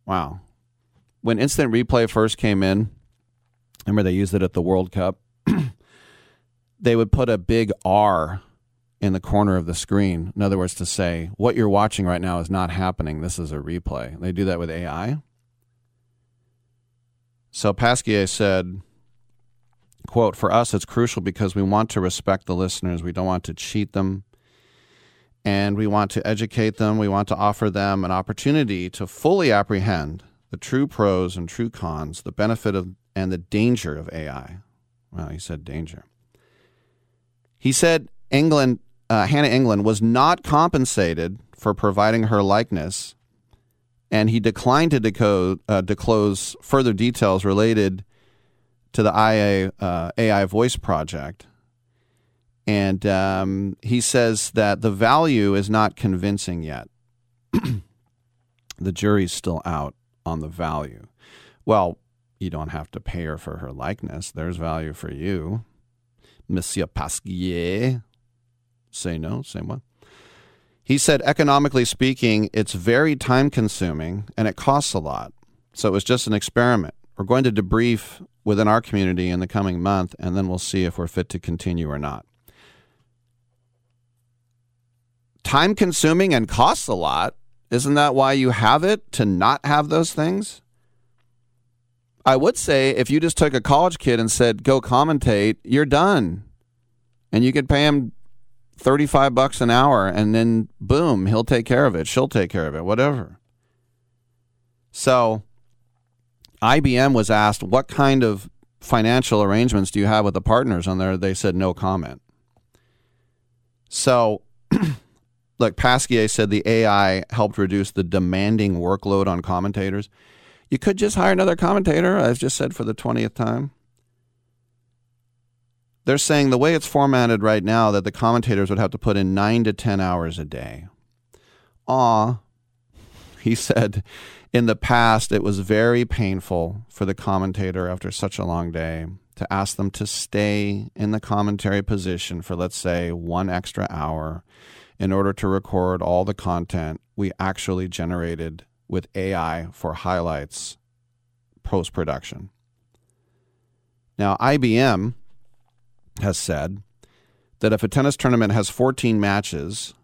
Wow. When instant replay first came in, remember they used it at the World Cup? they would put a big R in the corner of the screen. In other words, to say, what you're watching right now is not happening. This is a replay. They do that with AI. So Pasquier said, quote, for us, it's crucial because we want to respect the listeners. We don't want to cheat them. And we want to educate them. We want to offer them an opportunity to fully apprehend the true pros and true cons, the benefit of and the danger of AI. Well, he said danger. He said England, uh, Hannah England was not compensated for providing her likeness and he declined to decode, uh, disclose further details related to the IA, uh, AI voice project. And um, he says that the value is not convincing yet. the jury's still out on the value. Well, you don't have to pay her for her likeness. There's value for you. Monsieur Pasquier. Say no, same one. He said, economically speaking, it's very time consuming and it costs a lot. So it was just an experiment. We're going to debrief within our community in the coming month, and then we'll see if we're fit to continue or not. Time consuming and costs a lot. Isn't that why you have it to not have those things? I would say if you just took a college kid and said, go commentate, you're done. And you could pay him 35 bucks an hour and then boom, he'll take care of it. She'll take care of it, whatever. So IBM was asked, what kind of financial arrangements do you have with the partners on there? They said no comment. So, look, Pasquier said the AI helped reduce the demanding workload on commentators. You could just hire another commentator, I've just said for the 20th time. They're saying the way it's formatted right now that the commentators would have to put in 9 to 10 hours a day. Ah, he said in the past it was very painful for the commentator after such a long day to ask them to stay in the commentary position for, let's say, one extra hour in order to record all the content we actually generated with AI for highlights post production. Now, IBM has said that if a tennis tournament has 14 matches,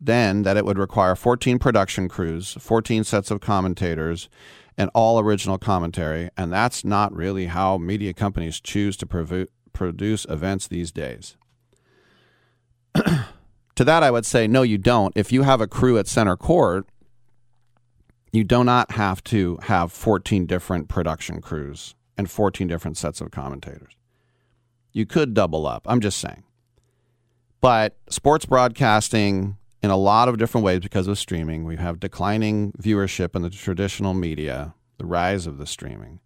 then that it would require 14 production crews, 14 sets of commentators, and all original commentary. And that's not really how media companies choose to produce events these days. to that, I would say, no, you don't. If you have a crew at center court, you do not have to have 14 different production crews and 14 different sets of commentators. You could double up. I'm just saying. But sports broadcasting in a lot of different ways because of streaming. We have declining viewership in the traditional media, the rise of the streaming.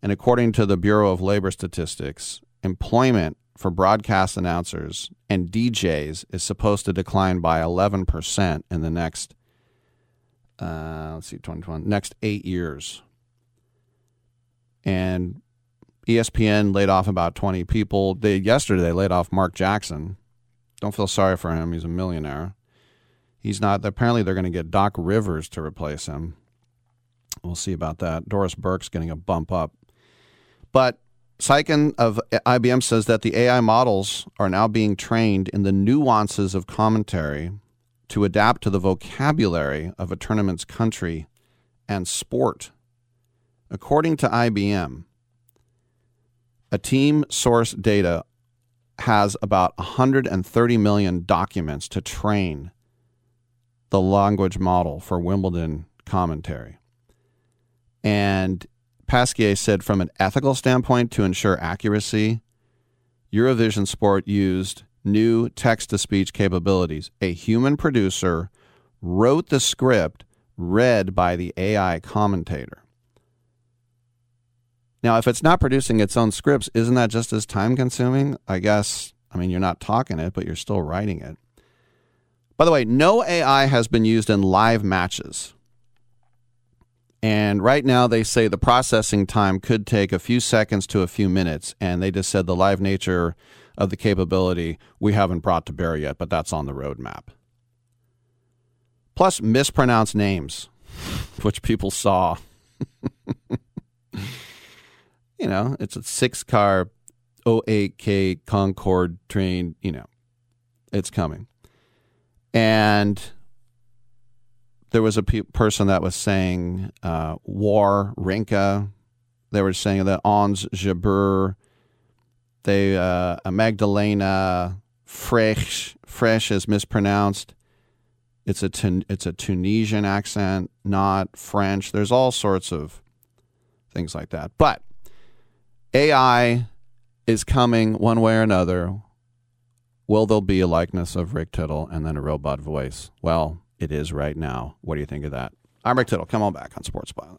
And according to the Bureau of Labor Statistics, employment for broadcast announcers and DJs is supposed to decline by 11% in the next, uh, let's see, 2021, next eight years. And ESPN laid off about 20 people. They, yesterday, they laid off Mark Jackson. Don't feel sorry for him. He's a millionaire. He's not. Apparently, they're going to get Doc Rivers to replace him. We'll see about that. Doris Burke's getting a bump up. But Syken of IBM says that the AI models are now being trained in the nuances of commentary to adapt to the vocabulary of a tournament's country and sport. According to IBM, a team source data has about 130 million documents to train the language model for Wimbledon commentary. And Pasquier said from an ethical standpoint to ensure accuracy, Eurovision Sport used new text to speech capabilities. A human producer wrote the script read by the AI commentator. Now, if it's not producing its own scripts, isn't that just as time consuming? I guess, I mean, you're not talking it, but you're still writing it. By the way, no AI has been used in live matches. And right now, they say the processing time could take a few seconds to a few minutes. And they just said the live nature of the capability we haven't brought to bear yet, but that's on the roadmap. Plus, mispronounced names, which people saw. you know, it's a six car 08K Concorde train, you know, it's coming. And there was a pe- person that was saying uh, Wawrinka. They were saying that Ons Jabeur, they uh, Magdalena Frech Frech is mispronounced. It's a Tun- it's a Tunisian accent, not French. There's all sorts of things like that. But AI is coming one way or another. Will there be a likeness of Rick Tittle and then a robot voice? Well, it is right now. What do you think of that? I'm Rick Tittle. Come on back on Sports Byline.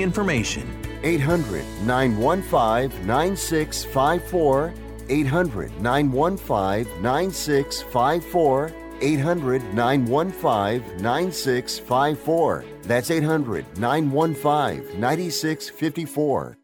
information. 800 915 9654. 800 915 9654. 800 915 9654. That's 800 915 9654.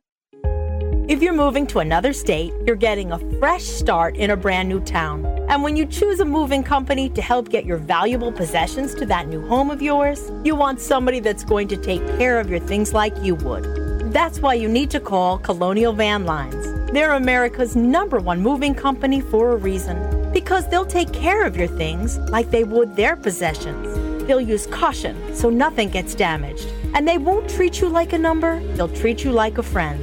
If you're moving to another state, you're getting a fresh start in a brand new town. And when you choose a moving company to help get your valuable possessions to that new home of yours, you want somebody that's going to take care of your things like you would. That's why you need to call Colonial Van Lines. They're America's number one moving company for a reason. Because they'll take care of your things like they would their possessions. They'll use caution so nothing gets damaged. And they won't treat you like a number, they'll treat you like a friend.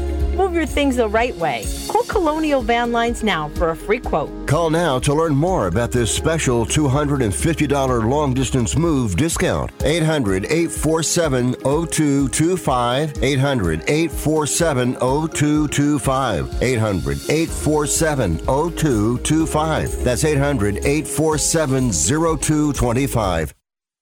Move your things the right way. Call Colonial Van Lines now for a free quote. Call now to learn more about this special $250 long distance move discount. 800 847 0225. 800 847 0225. 800 847 0225. That's 800 847 0225.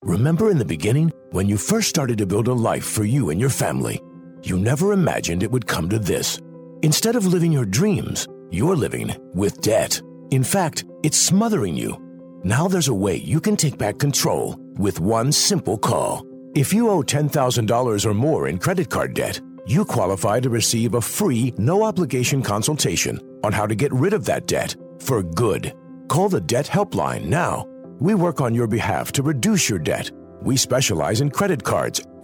Remember in the beginning when you first started to build a life for you and your family? You never imagined it would come to this. Instead of living your dreams, you're living with debt. In fact, it's smothering you. Now there's a way you can take back control with one simple call. If you owe $10,000 or more in credit card debt, you qualify to receive a free, no obligation consultation on how to get rid of that debt for good. Call the Debt Helpline now. We work on your behalf to reduce your debt. We specialize in credit cards,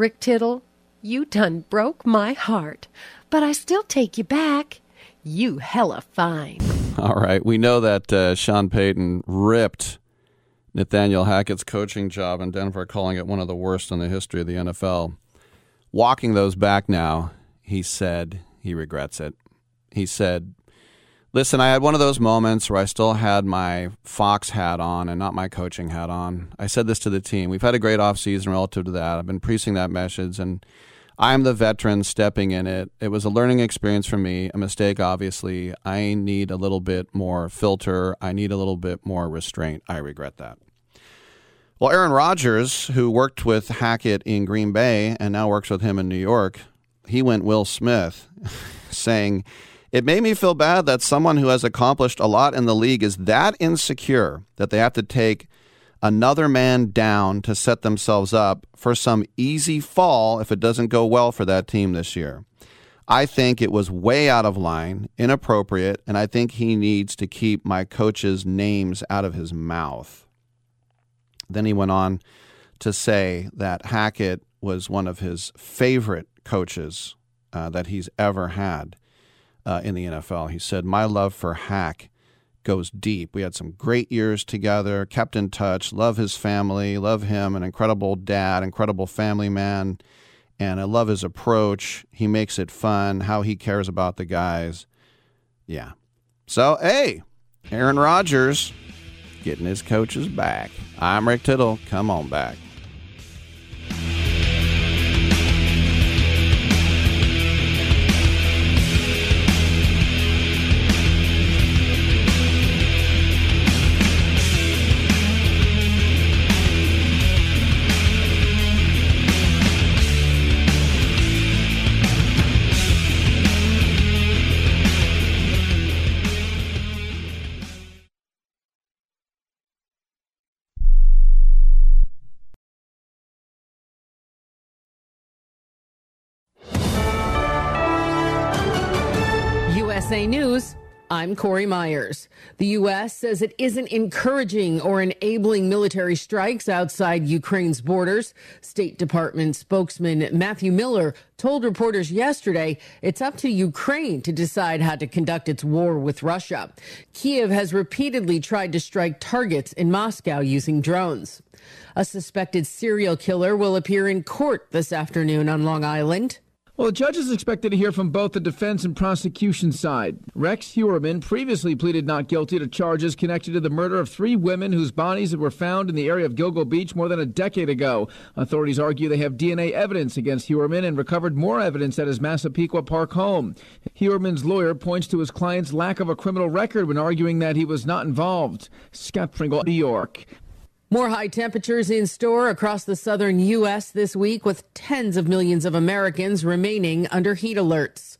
Rick Tittle, you done broke my heart, but I still take you back. You hella fine. All right. We know that uh, Sean Payton ripped Nathaniel Hackett's coaching job in Denver, calling it one of the worst in the history of the NFL. Walking those back now, he said he regrets it. He said, Listen, I had one of those moments where I still had my Fox hat on and not my coaching hat on. I said this to the team. We've had a great offseason relative to that. I've been preaching that message, and I'm the veteran stepping in it. It was a learning experience for me, a mistake, obviously. I need a little bit more filter. I need a little bit more restraint. I regret that. Well, Aaron Rodgers, who worked with Hackett in Green Bay and now works with him in New York, he went Will Smith, saying, It made me feel bad that someone who has accomplished a lot in the league is that insecure that they have to take another man down to set themselves up for some easy fall if it doesn't go well for that team this year. I think it was way out of line, inappropriate, and I think he needs to keep my coaches' names out of his mouth. Then he went on to say that Hackett was one of his favorite coaches uh, that he's ever had uh, in the NFL. He said, My love for Hack goes deep. We had some great years together, kept in touch, love his family, love him, an incredible dad, incredible family man. And I love his approach. He makes it fun, how he cares about the guys. Yeah. So, hey, Aaron Rodgers getting his coaches back. I'm Rick Tittle. Come on back. I'm Corey Myers. The U.S. says it isn't encouraging or enabling military strikes outside Ukraine's borders. State Department spokesman Matthew Miller told reporters yesterday it's up to Ukraine to decide how to conduct its war with Russia. Kiev has repeatedly tried to strike targets in Moscow using drones. A suspected serial killer will appear in court this afternoon on Long Island. Well, the judge is expected to hear from both the defense and prosecution side. Rex Heuermann previously pleaded not guilty to charges connected to the murder of three women whose bodies were found in the area of Gilgo Beach more than a decade ago. Authorities argue they have DNA evidence against Heuermann and recovered more evidence at his Massapequa Park home. Heuermann's lawyer points to his client's lack of a criminal record when arguing that he was not involved. Scott Pringle, New York. More high temperatures in store across the southern U.S. this week, with tens of millions of Americans remaining under heat alerts.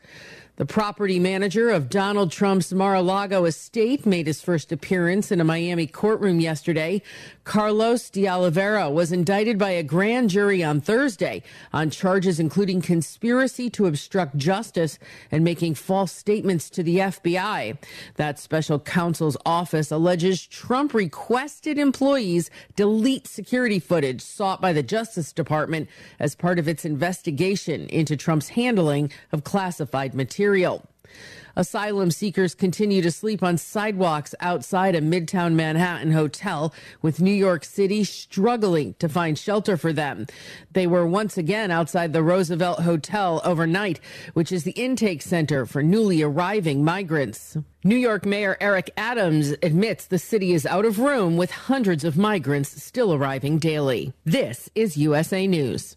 The property manager of Donald Trump's Mar-a-Lago estate made his first appearance in a Miami courtroom yesterday. Carlos de Oliveira was indicted by a grand jury on Thursday on charges including conspiracy to obstruct justice and making false statements to the FBI. That special counsel's office alleges Trump requested employees delete security footage sought by the Justice Department as part of its investigation into Trump's handling of classified material. Asylum seekers continue to sleep on sidewalks outside a Midtown Manhattan hotel, with New York City struggling to find shelter for them. They were once again outside the Roosevelt Hotel overnight, which is the intake center for newly arriving migrants. New York Mayor Eric Adams admits the city is out of room with hundreds of migrants still arriving daily. This is USA News.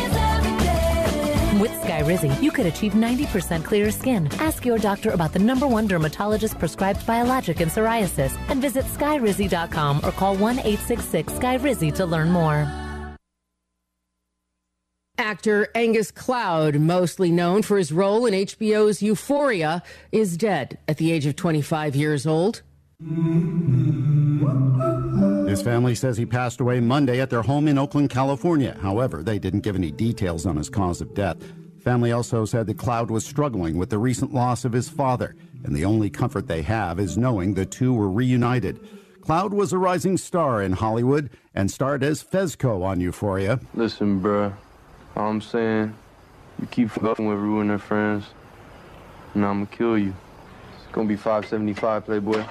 With Skyrizi, you could achieve 90% clearer skin. Ask your doctor about the number one dermatologist prescribed biologic in psoriasis and visit skyrizi.com or call 1 866 Skyrizi to learn more. Actor Angus Cloud, mostly known for his role in HBO's Euphoria, is dead at the age of 25 years old. His family says he passed away Monday at their home in Oakland, California. However, they didn't give any details on his cause of death. Family also said that Cloud was struggling with the recent loss of his father, and the only comfort they have is knowing the two were reunited. Cloud was a rising star in Hollywood and starred as Fezco on Euphoria. Listen, bruh, all I'm saying, you keep fucking with ruining friends, and I'm gonna kill you. It's gonna be 575, Playboy.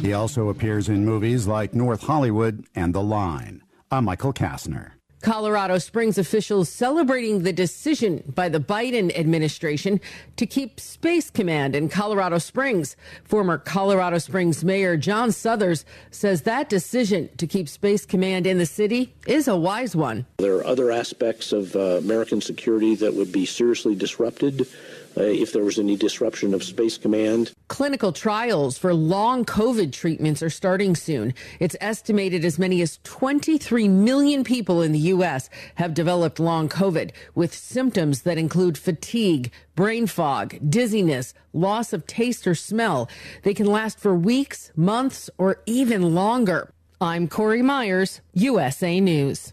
He also appears in movies like North Hollywood and The Line. I'm Michael Kastner. Colorado Springs officials celebrating the decision by the Biden administration to keep Space Command in Colorado Springs. Former Colorado Springs Mayor John Suthers says that decision to keep Space Command in the city is a wise one. There are other aspects of uh, American security that would be seriously disrupted uh, if there was any disruption of Space Command. Clinical trials for long COVID treatments are starting soon. It's estimated as many as 23 million people in the U.S. have developed long COVID with symptoms that include fatigue, brain fog, dizziness, loss of taste or smell. They can last for weeks, months, or even longer. I'm Corey Myers, USA News.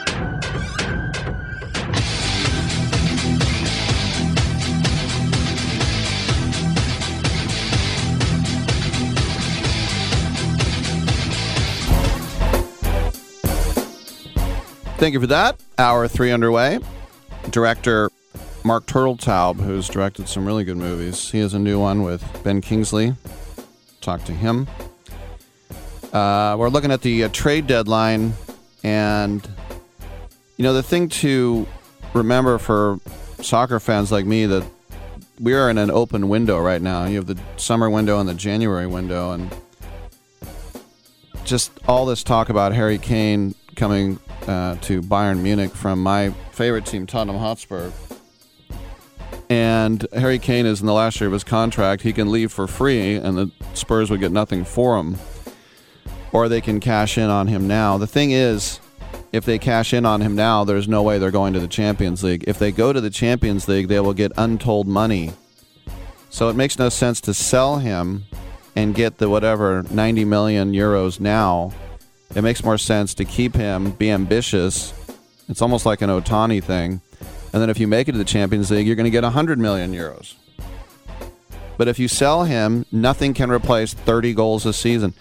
Thank you for that. Hour three underway. Director Marc Turteltaub, who's directed some really good movies. He has a new one with Ben Kingsley. Talk to him. Uh, we're looking at the uh, trade deadline, and you know the thing to remember for soccer fans like me that we are in an open window right now. You have the summer window and the January window, and just all this talk about Harry Kane coming uh, to Bayern Munich from my favorite team, Tottenham Hotspur. And Harry Kane is in the last year of his contract. He can leave for free, and the Spurs would get nothing for him. Or they can cash in on him now. The thing is, if they cash in on him now, there's no way they're going to the Champions League. If they go to the Champions League, they will get untold money. So it makes no sense to sell him and get the whatever 90 million euros now. It makes more sense to keep him, be ambitious. It's almost like an Ohtani thing. And then if you make it to the Champions League, you're going to get 100 million euros. But if you sell him, nothing can replace 30 goals a season.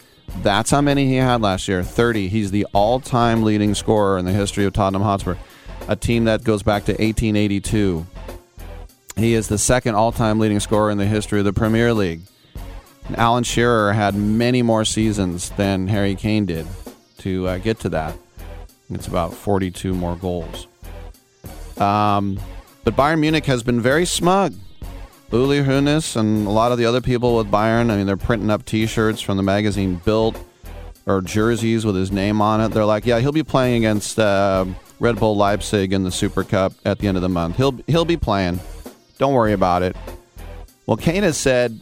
That's how many he had last year 30. He's the all time leading scorer in the history of Tottenham Hotspur, a team that goes back to 1882. He is the second all time leading scorer in the history of the Premier League. Alan Shearer had many more seasons than Harry Kane did to uh, get to that. It's about 42 more goals. Um, but Bayern Munich has been very smug. Uli Hoeneß and a lot of the other people with Bayern, I mean, they're printing up T-shirts from the magazine Bild or jerseys with his name on it. They're like, yeah, he'll be playing against uh, Red Bull Leipzig in the Super Cup at the end of the month. He'll he'll be playing. Don't worry about it. Well, Kane has said,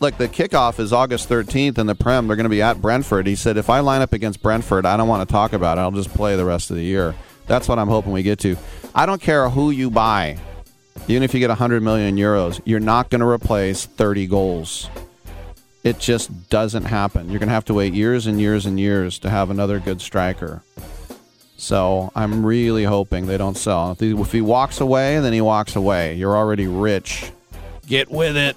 look, the kickoff is August 13th in the Prem. They're going to be at Brentford. He said, if I line up against Brentford, I don't want to talk about it. I'll just play the rest of the year. That's what I'm hoping we get to. I don't care who you buy. Even if you get 100 million euros, you're not going to replace 30 goals. It just doesn't happen. You're going to have to wait years and years and years to have another good striker. So I'm really hoping they don't sell. If he, if he walks away, then he walks away. You're already rich. Get with it.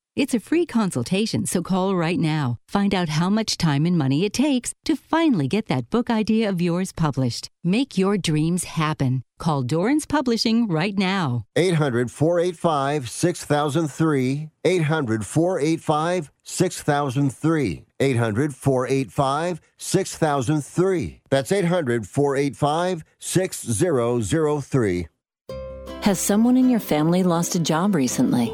It's a free consultation, so call right now. Find out how much time and money it takes to finally get that book idea of yours published. Make your dreams happen. Call Dorrance Publishing right now. 800 485 6003. 800 485 6003. 800 485 6003. That's 800 485 6003. Has someone in your family lost a job recently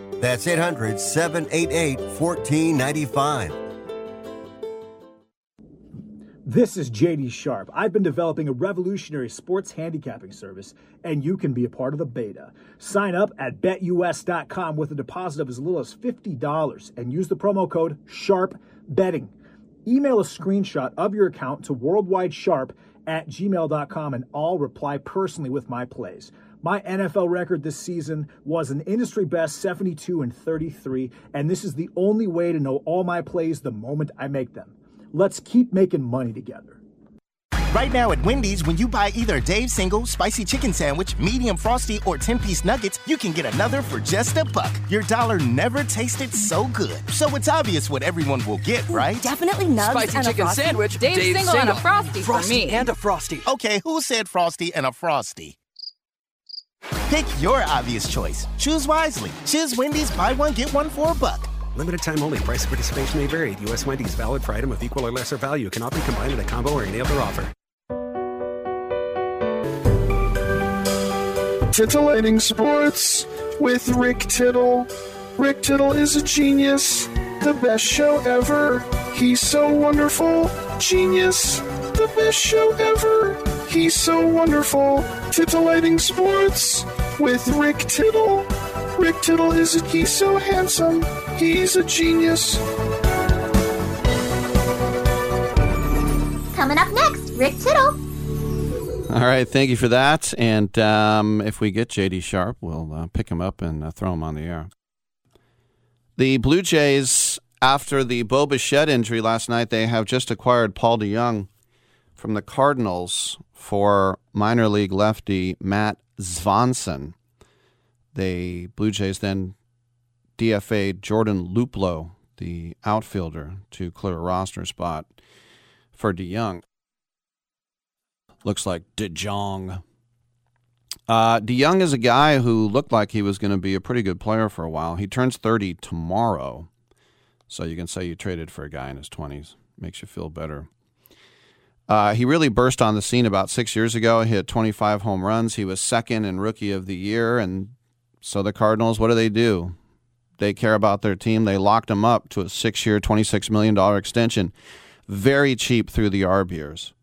That's 800 788 1495. This is JD Sharp. I've been developing a revolutionary sports handicapping service, and you can be a part of the beta. Sign up at betus.com with a deposit of as little as $50 and use the promo code SHARPBetting. Email a screenshot of your account to worldwidesharp at gmail.com and I'll reply personally with my plays. My NFL record this season was an industry best 72 and 33, and this is the only way to know all my plays the moment I make them. Let's keep making money together. Right now at Wendy's, when you buy either a Dave's single, spicy chicken sandwich, medium frosty, or 10 piece nuggets, you can get another for just a buck. Your dollar never tasted so good. So it's obvious what everyone will get, right? Definitely nugs Spicy and a chicken Frosty. sandwich, Dave's, Dave's single, and a frosty, Frosty for me. and a frosty. Okay, who said frosty and a frosty? Pick your obvious choice. Choose wisely. Choose Wendy's buy one, get one for a buck. Limited time only. Price of participation may vary. U.S. Wendy's valid for item of equal or lesser value. Cannot be combined in a combo or any other offer. Titillating Sports with Rick Tittle. Rick Tittle is a genius, the best show ever. He's so wonderful, genius, the best show ever. He's so wonderful. Titillating Sports with Rick Tittle. Rick Tittle is a, he's so handsome. He's a genius. Coming up next, Rick Tittle. All right, thank you for that. And um, if we get JD Sharp, we'll uh, pick him up and uh, throw him on the air. The Blue Jays, after the Bo Bichette injury last night, they have just acquired Paul DeJong from the Cardinals for minor league lefty Matt Svanson. The Blue Jays then DFA'd Jordan Luplow, the outfielder, to clear a roster spot for DeJong. Looks like DeJong. Uh, DeJong is a guy who looked like he was going to be a pretty good player for a while. He turns 30 tomorrow, so you can say you traded for a guy in his 20s. Makes you feel better. Uh, he really burst on the scene about six years ago. He hit 25 home runs. He was second in Rookie of the Year, and so the Cardinals, what do they do? They care about their team. They locked him up to a six-year, $26 million extension. Very cheap through the ARB years.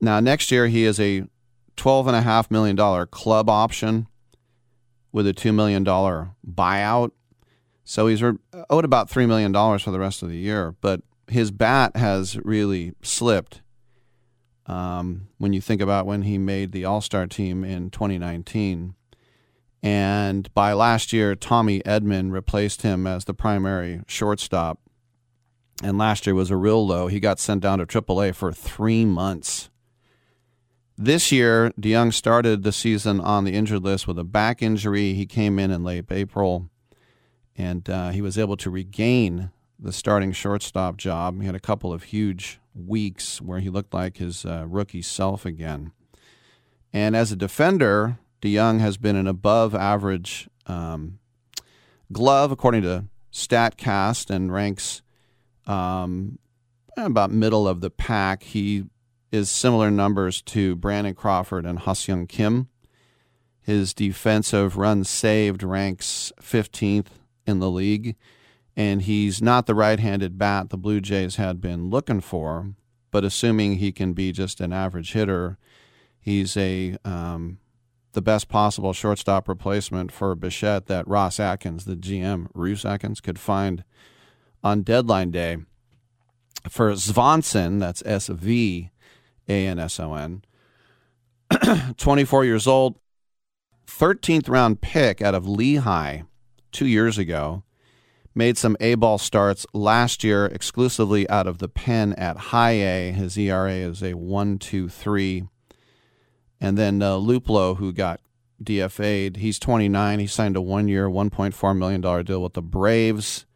Now, next year, he is a $12.5 million club option with a $2 million buyout. So he's owed about $3 million for the rest of the year. But his bat has really slipped um, when you think about when he made the All Star team in 2019. And by last year, Tommy Edman replaced him as the primary shortstop. and last year was a real low. He got sent down to AAA for three months. This year, DeJong started the season on the injured list with a back injury. He came in in late April, and uh, he was able to regain the starting shortstop job. He had a couple of huge weeks where he looked like his uh, rookie self again. And as a defender, DeJong has been an above average um, glove, according to StatCast, and ranks um, about middle of the pack. He is similar numbers to Brandon Crawford and Ha-Seong Kim. His defensive runs saved ranks 15th in the league, and he's not the right handed bat the Blue Jays had been looking for. But assuming he can be just an average hitter, he's a um, the best possible shortstop replacement for Bichette that Ross Atkins, the GM, Russ Atkins, could find on deadline day. For Svanson, that's S V A N S O N, 24 years old, 13th round pick out of Lehigh two years ago. Made some A ball starts last year exclusively out of the pen at high A. His ERA is a 1.23. And then uh, Luplow, who got DFA'd, he's 29. He signed a one year, $1.4 million deal with the Braves.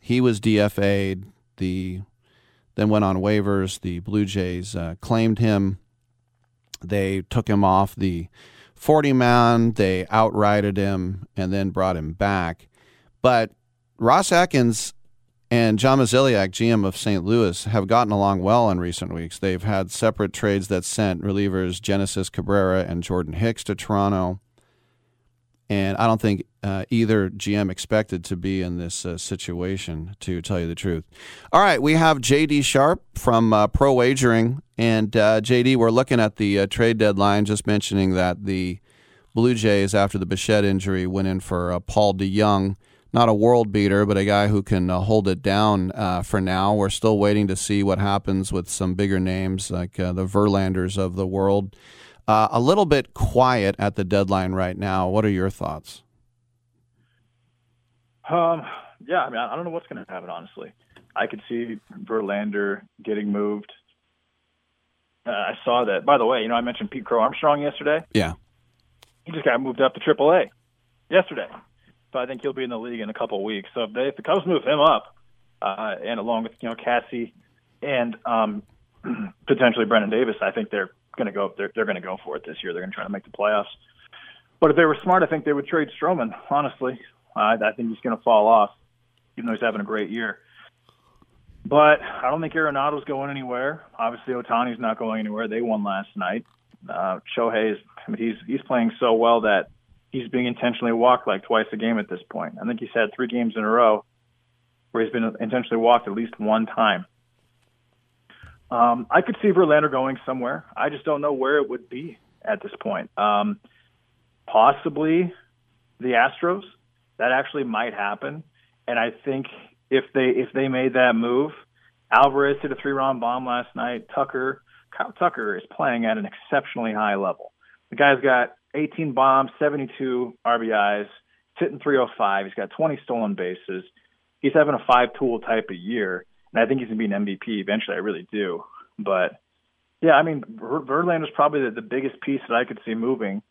He was DFA'd. The then went on waivers. The Blue Jays uh, claimed him. They took him off the 40 man. They outrighted him and then brought him back. But Ross Atkins and John Mozeliak, GM of St. Louis, have gotten along well in recent weeks. They've had separate trades that sent relievers Genesis Cabrera and Jordan Hicks to Toronto. And I don't think uh, either GM expected to be in this uh, situation, to tell you the truth. All right, we have JD Sharp from uh, Pro Wagering. And uh, JD, we're looking at the uh, trade deadline, just mentioning that the Blue Jays, after the Bichette injury, went in for uh, Paul DeJong. Not a world beater, but a guy who can hold it down for now. We're still waiting to see what happens with some bigger names like the Verlanders of the world. Uh, a little bit quiet at the deadline right now. What are your thoughts? Um, yeah, I mean, I don't know what's going to happen. Honestly, I could see Verlander getting moved. Uh, I saw that. By the way, you know, I mentioned Pete Crow Armstrong yesterday. Yeah, he just got moved up to AAA yesterday, so I think he'll be in the league in a couple of weeks. So if, they, if the Cubs move him up, uh, and along with you know Caissie and um, potentially Brennen Davis, I think they're going to go. They're, they're going to go for it this year. They're going to try to make the playoffs. But if they were smart, I think they would trade Stroman. Honestly, I, I think he's going to fall off, even though he's having a great year. But I don't think Arenado's going anywhere. Obviously, Ohtani's not going anywhere. They won last night. Uh, Shohei is I mean, he's he's playing so well that he's being intentionally walked like twice a game at this point. I think he's had three games in a row where he's been intentionally walked at least one time. Um, I could see Verlander going somewhere. I just don't know where it would be at this point. Um, possibly the Astros. That actually might happen. And I think if they if they made that move, Alvarez hit a three round bomb last night. Tucker Kyle Tucker is playing at an exceptionally high level. The guy's got 18 bombs, 72 RBIs, hitting 305. He's got 20 stolen bases. He's having a five tool type of year and I think he's going to be an MVP eventually. I really do. But yeah, I mean, Verlander's probably the, the biggest piece that I could see moving.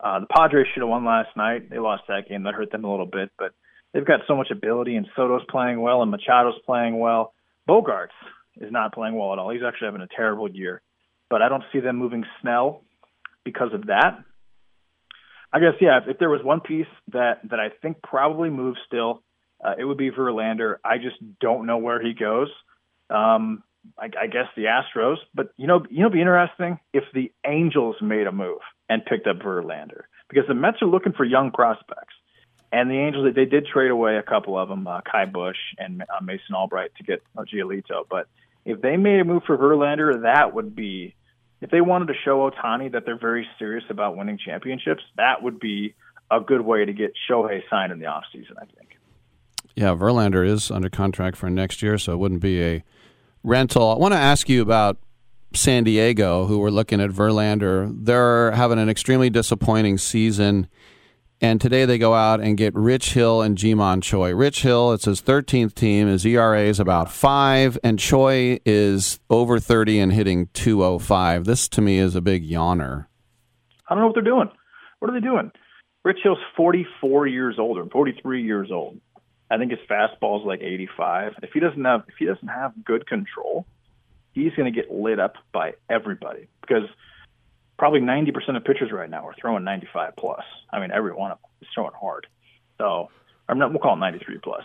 Uh, the Padres should have won last night. They lost that game. That hurt them a little bit, but they've got so much ability, and Soto's playing well, and Machado's playing well. Bogaerts is not playing well at all. He's actually having a terrible year. But I don't see them moving Snell because of that. I guess yeah. If, if there was one piece that that I think probably moves still, uh, it would be Verlander. I just don't know where he goes. Um, I, I guess the Astros, but you know, you know, be interesting if the Angels made a move and picked up Verlander because the Mets are looking for young prospects, and the Angels they did trade away a couple of them, uh, Ky Bush and uh, Mason Albright to get uh, Giolito. But if they made a move for Verlander, that would be if they wanted to show Ohtani that they're very serious about winning championships. That would be a good way to get Shohei signed in the offseason, I think. Yeah, Verlander is under contract for next year, so it wouldn't be a rental. I want to ask you about San Diego, who were looking at Verlander. They're having an extremely disappointing season. And today they go out and get Rich Hill and Ji-Man Choi. Rich Hill, it's his 13th team. His ERA is about five, and Choi is over 30 and hitting 205. This to me is a big yawner. I don't know what they're doing. What are they doing? Rich Hill's 44 years old or 43 years old. I think his fastball is like 85. If he doesn't have if he doesn't have good control, he's going to get lit up by everybody because probably 90% of pitchers right now are throwing 95 plus. I mean, every one of them is throwing hard. So, I'm not, we'll call it 93 plus.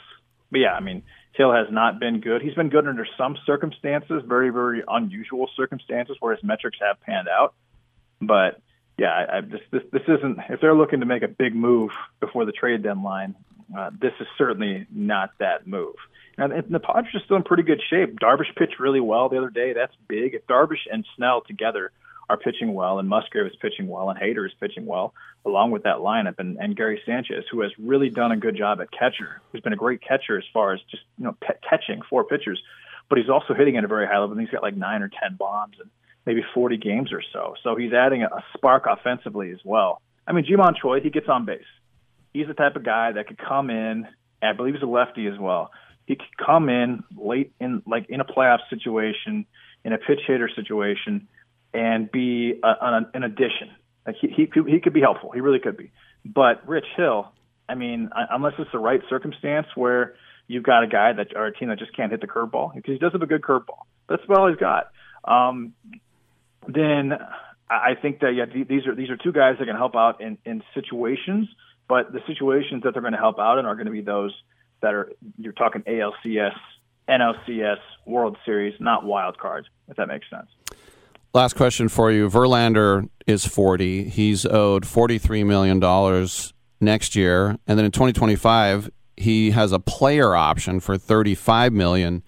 But yeah, I mean, Hill has not been good. He's been good under some circumstances, very, very unusual circumstances where his metrics have panned out. But yeah, I, I, this, this this isn't. If they're looking to make a big move before the trade deadline, uh, this is certainly not that move. And, and the Padres are still in pretty good shape. Darvish pitched really well the other day. That's big. If Darvish and Snell together are pitching well, and Musgrove is pitching well, and Hader is pitching well, along with that lineup, and, and Gary Sanchez, who has really done a good job at catcher, who's been a great catcher as far as just you know catching four pitchers, but he's also hitting at a very high level. And he's got like nine or ten bombs and maybe 40 games or so. So he's adding a, a spark offensively as well. I mean, Ji-Man Choi, he gets on base. He's the type of guy that could come in. I believe he's a lefty as well. He could come in late in like in a playoff situation, in a pitch hitter situation and be a, an, an addition. He, he he could be helpful. He really could be. But Rich Hill, I mean, unless it's the right circumstance where you've got a guy that or a team that just can't hit the curveball because he does have a good curveball. That's about all he's got. Um, then I think that yeah, these are these are two guys that can help out in in situations, but the situations that they're going to help out in are going to be those that are you're talking ALCS, NLCS, World Series, not wild cards. If that makes sense. Last question for you. Verlander is 40. He's owed $43 million next year. And then in 2025, he has a player option for 35 million.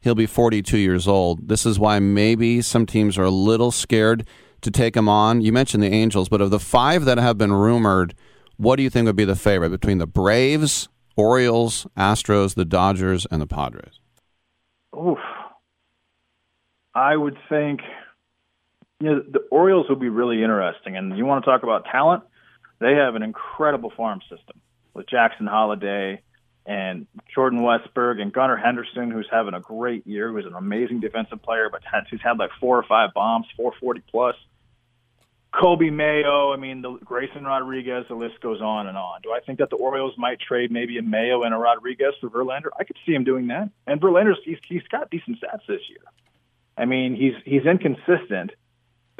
He'll be 42 years old. This is why maybe some teams are a little scared to take him on. You mentioned the Angels, but of the five that have been rumored, what do you think would be the favorite between the Braves, Orioles, Astros, the Dodgers, and the Padres? Oof. I would think you know, the Orioles will be really interesting. And you want to talk about talent? They have an incredible farm system with Jackson Holliday and Jordan Westburg and Gunnar Henderson, who's having a great year, who's an amazing defensive player, but who's had like four or five bombs, 440 plus. Coby Mayo, I mean, the Grayson Rodriguez, the list goes on and on. Do I think that the Orioles might trade maybe a Mayo and a Rodriguez for Verlander? I could see him doing that. And Verlander's he's, he's got decent stats this year. I mean, he's he's inconsistent,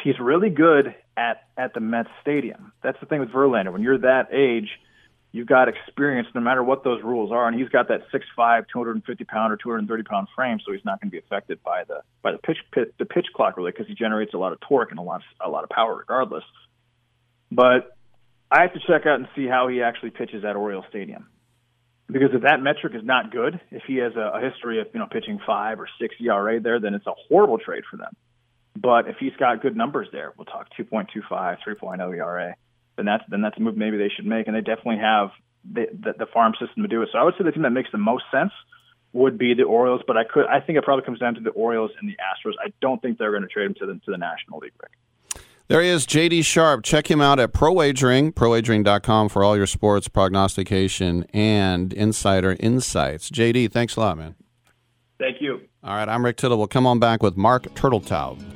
he's really good at at the Mets stadium. That's the thing with Verlander. When you're that age, you've got experience no matter what those rules are, and he's got that 6'5", 250 pound or 230 pound frame, so he's not going to be affected by the by the pitch pit, the pitch clock really because he generates a lot of torque and a lot a lot of power regardless. But I have to check out and see how he actually pitches at Oriole Stadium. Because if that metric is not good, if he has a, a history of you know pitching five or six ERA there, then it's a horrible trade for them. But if he's got good numbers there, we'll talk 2.25, 3.0 ERA. Then that's then that's a move maybe they should make, and they definitely have the, the, the farm system to do it. So I would say the team that makes the most sense would be the Orioles, but I could I think it probably comes down to the Orioles and the Astros. I don't think they're going to trade him to the to the National League. Rick. There he is, JD Sharp. Check him out at Pro Wagering, prowagering.com for all your sports prognostication and insider insights. JD, thanks a lot, man. Thank you. All right, I'm Rick Tittle. We'll come on back with Marc Turteltaub.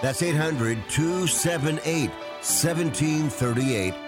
That's 800 278 1738.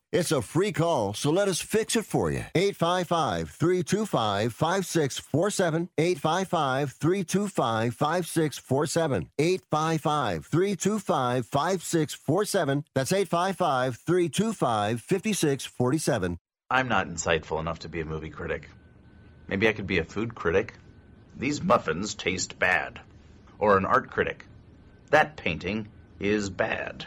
It's a free call, so let us fix it for you. 855 325 5647. 855 325 5647. 855 325 5647. That's 855 325 5647. I'm not insightful enough to be a movie critic. Maybe I could be a food critic. These muffins taste bad. Or an art critic. That painting is bad.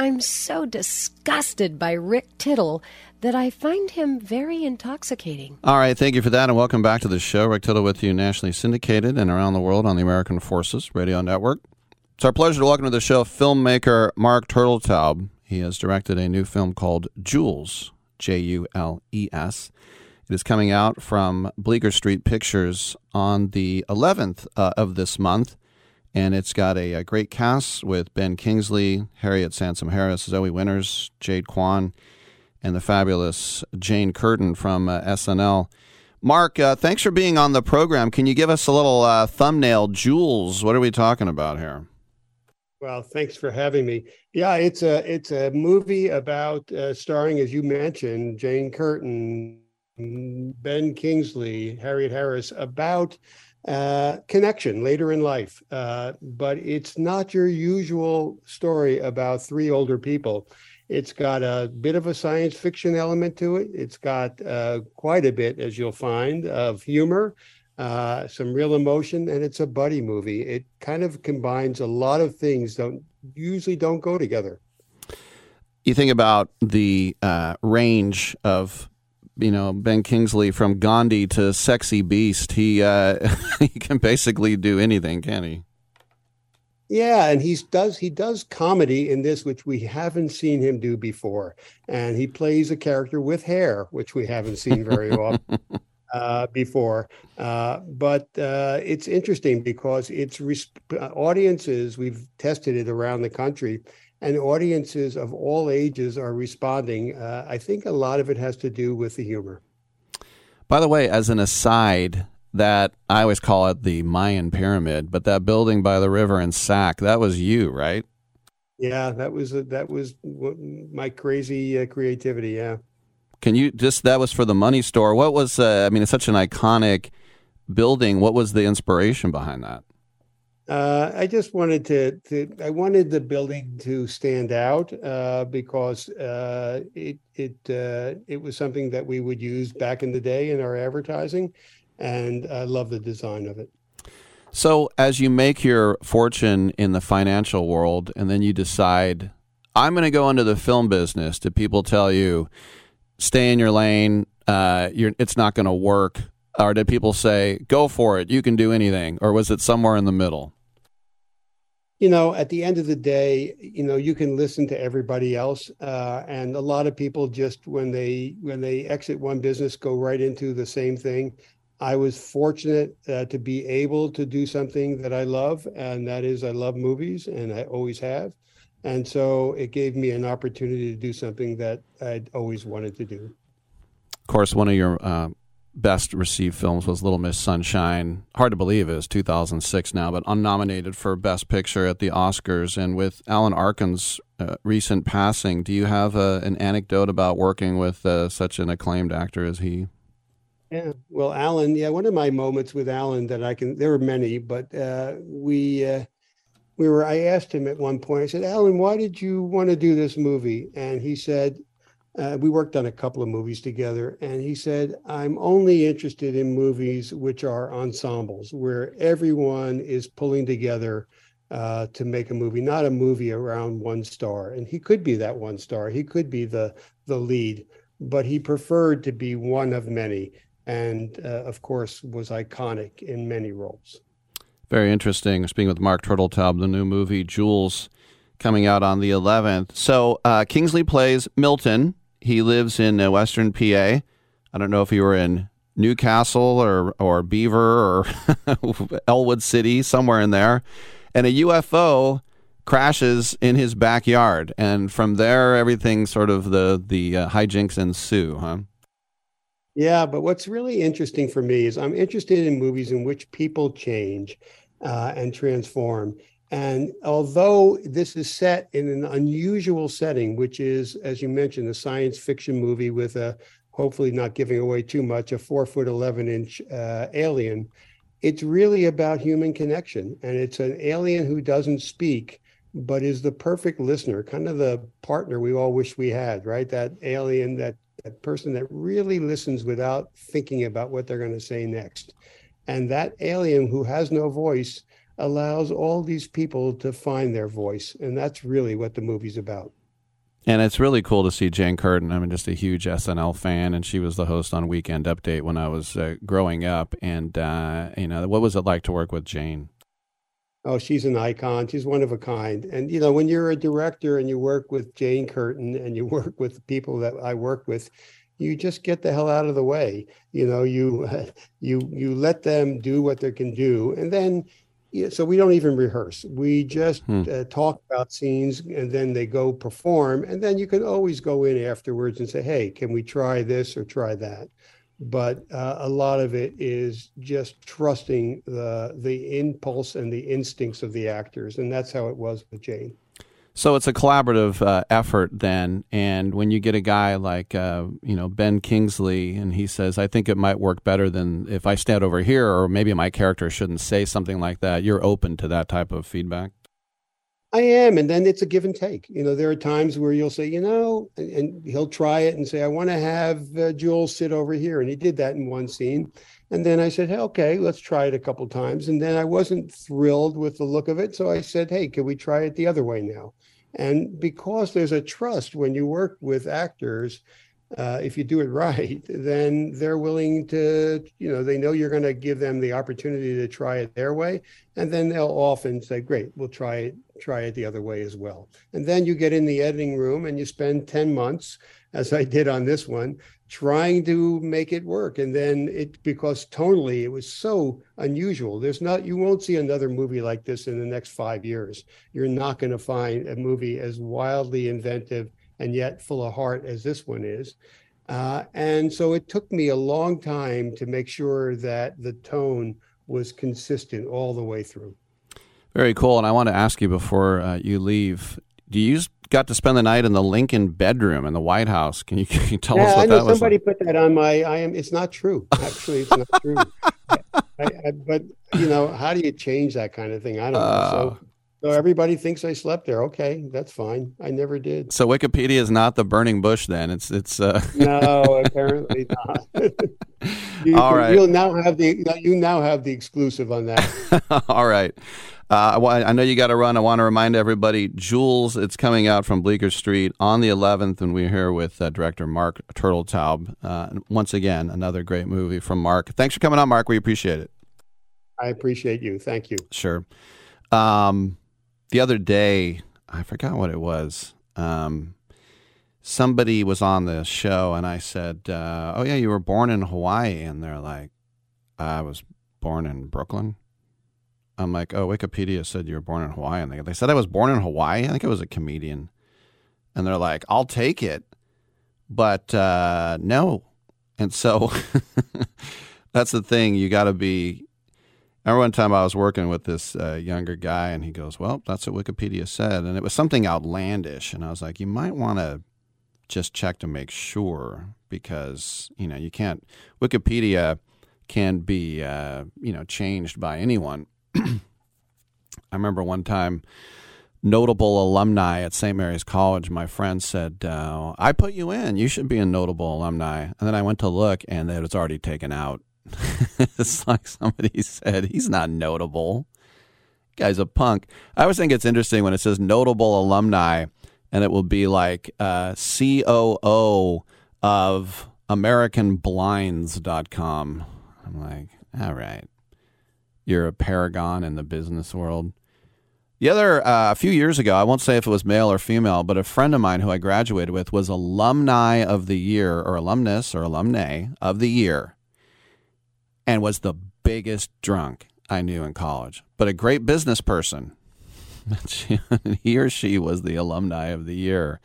I'm so disgusted by Rick Tittle that I find him very intoxicating. All right, thank you for that, and welcome back to the show. Rick Tittle with you, nationally syndicated and around the world on the American Forces Radio Network. It's our pleasure to welcome to the show filmmaker Marc Turteltaub. He has directed a new film called Jules, J U L E S. It is coming out from Bleecker Street Pictures on the 11th uh, of this month, and it's got a, a great cast with Ben Kingsley, Harriet Sansom Harris, Zoe Winters, Jade Quon, and the fabulous Jane Curtin from uh, SNL. Marc, uh, thanks for being on the program. Can you give us a little uh, thumbnail? Jules, what are we talking about here? Well, thanks for having me. Yeah, it's a it's a movie about uh, starring, as you mentioned, Jane Curtin, Ben Kingsley, Harriet Harris, about uh, connection later in life. Uh, but it's not your usual story about three older people. It's got a bit of a science fiction element to it. It's got uh, quite a bit, as you'll find, of humor, uh, some real emotion, and it's a buddy movie. It kind of combines a lot of things that usually don't go together. You think about the uh, range of, you know, Ben Kingsley from Gandhi to Sexy Beast. He uh, he can basically do anything, can he? Yeah, and he does he does comedy in this, which we haven't seen him do before, and he plays a character with hair, which we haven't seen very often uh, before. Uh, but uh, it's interesting because it's res- audiences. We've tested it around the country. And audiences of all ages are responding. Uh, I think a lot of it has to do with the humor. By the way, as an aside, that I always call it the Mayan pyramid, but that building by the river in Sac, that was you, right? Yeah, that was that was my crazy uh, creativity. Yeah. Can you just that was for the money store? What was uh, I mean, it's such an iconic building. What was the inspiration behind that? Uh, I just wanted to, to, I wanted the building to stand out uh, because uh, it it uh, it was something that we would use back in the day in our advertising, and I love the design of it. So, as you make your fortune in the financial world, and then you decide, I'm going to go into the film business, do people tell you, stay in your lane, uh, it's not going to work? Or did people say, go for it, you can do anything? Or was it somewhere in the middle? You know, at the end of the day, you know, you can listen to everybody else, uh, and a lot of people just when they when they exit one business go right into the same thing. I was fortunate uh, to be able to do something that I love, and that is I love movies, and I always have, and so it gave me an opportunity to do something that I'd always wanted to do. Of course, one of your uh, best received films was Little Miss Sunshine. Hard to believe it was 2006 now, but unnominated for Best Picture at the Oscars. And with Alan Arkin's uh, recent passing, do you have uh, an anecdote about working with uh, such an acclaimed actor as he? Yeah, well, Alan, yeah, one of my moments with Alan that I can, there were many, but uh, we, uh, we were, I asked him at one point, I said, Alan, why did you want to do this movie? And he said, uh, we worked on a couple of movies together, and he said, I'm only interested in movies which are ensembles, where everyone is pulling together uh, to make a movie, not a movie around one star. And he could be that one star, he could be the, the lead, but he preferred to be one of many. And uh, of course, was iconic in many roles. Very interesting. Speaking with Marc Turteltaub, the new movie Jules coming out on the 11th. So uh, Kingsley plays Milton, he lives in uh, Western PA. I don't know if you were in Newcastle or or Beaver or Ellwood City, somewhere in there, and a UFO crashes in his backyard, and from there everything sort of the the uh, hijinks ensue, huh? Yeah, but what's really interesting for me is I'm interested in movies in which people change uh, and transform. And although this is set in an unusual setting, which is, as you mentioned, a science fiction movie with a hopefully not giving away too much, a four foot 11 inch uh, alien, it's really about human connection. And it's an alien who doesn't speak, but is the perfect listener, kind of the partner we all wish we had, right? That alien, that, that person that really listens without thinking about what they're going to say next. And that alien who has no voice allows all these people to find their voice. And that's really what the movie's about. And it's really cool to see Jane Curtin. I'm just a huge SNL fan, and she was the host on Weekend Update when I was uh, growing up. And uh, you know, what was it like to work with Jane? Oh, she's an icon. She's one of a kind. And you know, when you're a director and you work with Jane Curtin and you work with the people that I work with, you just get the hell out of the way. You know, you you you let them do what they can do, and then yeah, so we don't even rehearse. We just hmm. uh, talk about scenes and then they go perform. And then you can always go in afterwards and say, hey, can we try this or try that? But uh, a lot of it is just trusting the the impulse and the instincts of the actors. And that's how it was with Jane. So it's a collaborative uh, effort then, and when you get a guy like uh, you know Ben Kingsley, and he says, "I think it might work better than if I stand over here, or maybe my character shouldn't say something like that." You're open to that type of feedback. I am, and then it's a give and take. You know, there are times where you'll say, you know, and, and he'll try it and say, "I want to have uh, Jules sit over here," and he did that in one scene. And then I said, hey, okay, let's try it a couple times. And then I wasn't thrilled with the look of it. So I said, hey, can we try it the other way now? And because there's a trust when you work with actors, uh, if you do it right, then they're willing to, you know, they know you're going to give them the opportunity to try it their way. And then they'll often say, great, we'll try it try it the other way as well. And then you get in the editing room and you spend 10 months, as I did on this one, trying to make it work. And then it, because tonally it was so unusual, there's not, you won't see another movie like this in the next five years. You're not going to find a movie as wildly inventive and yet full of heart as this one is. Uh, and so it took me a long time to make sure that the tone was consistent all the way through. Very cool. And I want to ask you before uh, you leave do you s- got to spend the night in the Lincoln bedroom in the White House? Can you, can you tell us what I know that was somebody like? put that on my. I am. It's not true. Actually, it's not true. I, I, but you know, how do you change that kind of thing? I don't know. Uh. So, so everybody thinks I slept there. Okay, that's fine. I never did. So Wikipedia is not the burning bush then. It's it's uh No, apparently not. you, All right. You'll now have the. You now have the exclusive on that. All right. Uh, I I know you got to run. I want to remind everybody, Jules, it's coming out from Bleecker Street on the 11th, and we're here with uh, director Marc Turteltaub. Uh, once again, another great movie from Marc. Thanks for coming on, Marc. We appreciate it. I appreciate you. Thank you. Sure. Um, the other day, I forgot what it was. Um, somebody was on the show, and I said, uh, "Oh yeah, you were born in Hawaii," and they're like, "I was born in Brooklyn." I'm like, "Oh, Wikipedia said you were born in Hawaii," and they, they said I was born in Hawaii. I think it was a comedian, and they're like, "I'll take it," but uh, no. And so that's the thing. You got to be I remember one time I was working with this uh, younger guy, and he goes, "Well, that's what Wikipedia said," and it was something outlandish, and I was like, "You might want to just check to make sure because you know you can't. Wikipedia can be uh, you know changed by anyone." I remember one time, notable alumni at St. Mary's College. My friend said, uh, "I put you in. You should be a notable alumni." And then I went to look, and it was already taken out. it's like somebody said he's not notable. Guy's a punk. I always think it's interesting when it says notable alumni, and it will be like uh, COO of AmericanBlinds.com. I'm like, all right, you're a paragon in the business world. The other, uh, a few years ago, I won't say if it was male or female, but a friend of mine who I graduated with was alumni of the year, or alumnus, or alumnae of the year and was the biggest drunk I knew in college, but a great business person. He or she was the alumni of the year.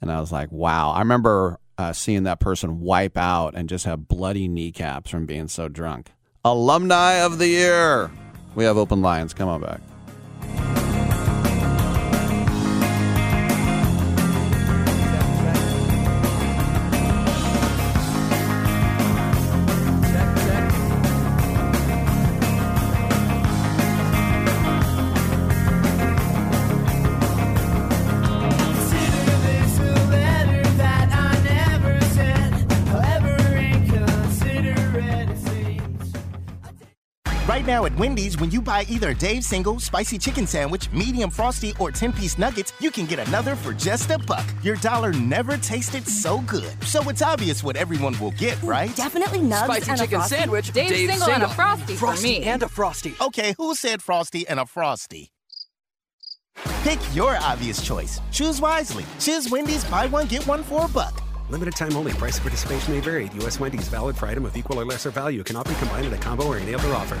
And I was like, wow. I remember uh, seeing that person wipe out and just have bloody kneecaps from being so drunk. Alumni of the year. We have open lines. Come on back. At Wendy's, when you buy either a Dave's single, spicy chicken sandwich, medium frosty, or 10 piece nuggets, you can get another for just a buck. Your dollar never tasted so good. So it's obvious what everyone will get, mm, right? Definitely nugs Spicy and a chicken frosty. sandwich, Dave's, Dave's single, and a frosty, Frosty for me. and a frosty. Okay, who said frosty and a frosty? Pick your obvious choice. Choose wisely. Choose Wendy's buy one, get one for a buck. Limited time only. Price of participation may vary. U.S. Wendy's valid for item of equal or lesser value. Cannot be combined in a combo or any other offer.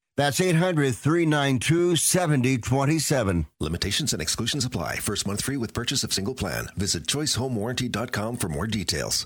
That's 800 392 7027. Limitations and exclusions apply. First month free with purchase of single plan. Visit choicehomewarranty.com for more details.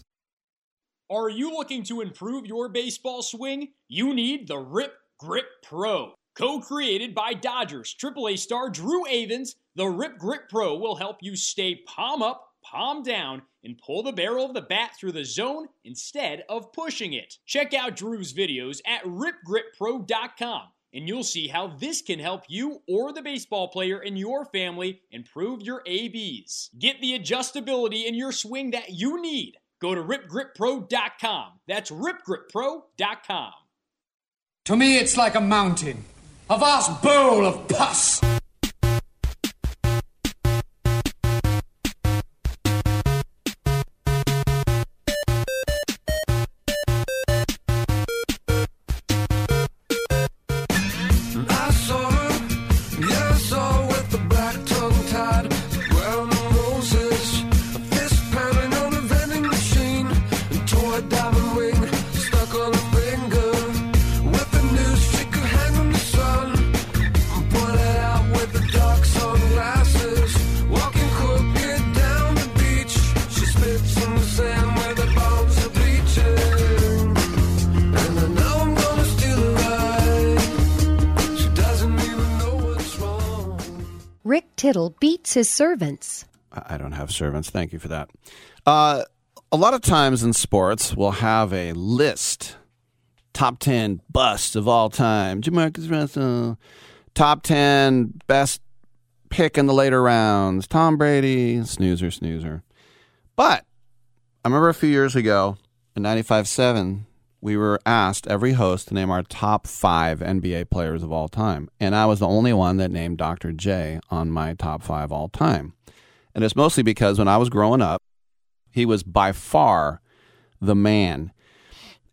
Are you looking to improve your baseball swing? You need the Rip Grip Pro. Co created by Dodgers AAA star Drew Avans, the Rip Grip Pro will help you stay palm up, palm down, and pull the barrel of the bat through the zone instead of pushing it. Check out Drew's videos at ripgrippro.com and you'll see how this can help you or the baseball player in your family improve your ABs. Get the adjustability in your swing that you need. Go to ripgrippro.com. That's ripgrippro.com. To me, it's like a mountain, a vast bowl of pus. His servants. I don't have servants. Thank you for that. Uh, a lot of times in sports, we'll have a list top 10 busts of all time. Jamarcus Russell, top 10 best pick in the later rounds. Tom Brady, snoozer, snoozer. But I remember a few years ago in 95.7, we were asked, every host, to name our top five NBA players of all time. And I was the only one that named Dr. J on my top five all time. And it's mostly because when I was growing up, he was by far the man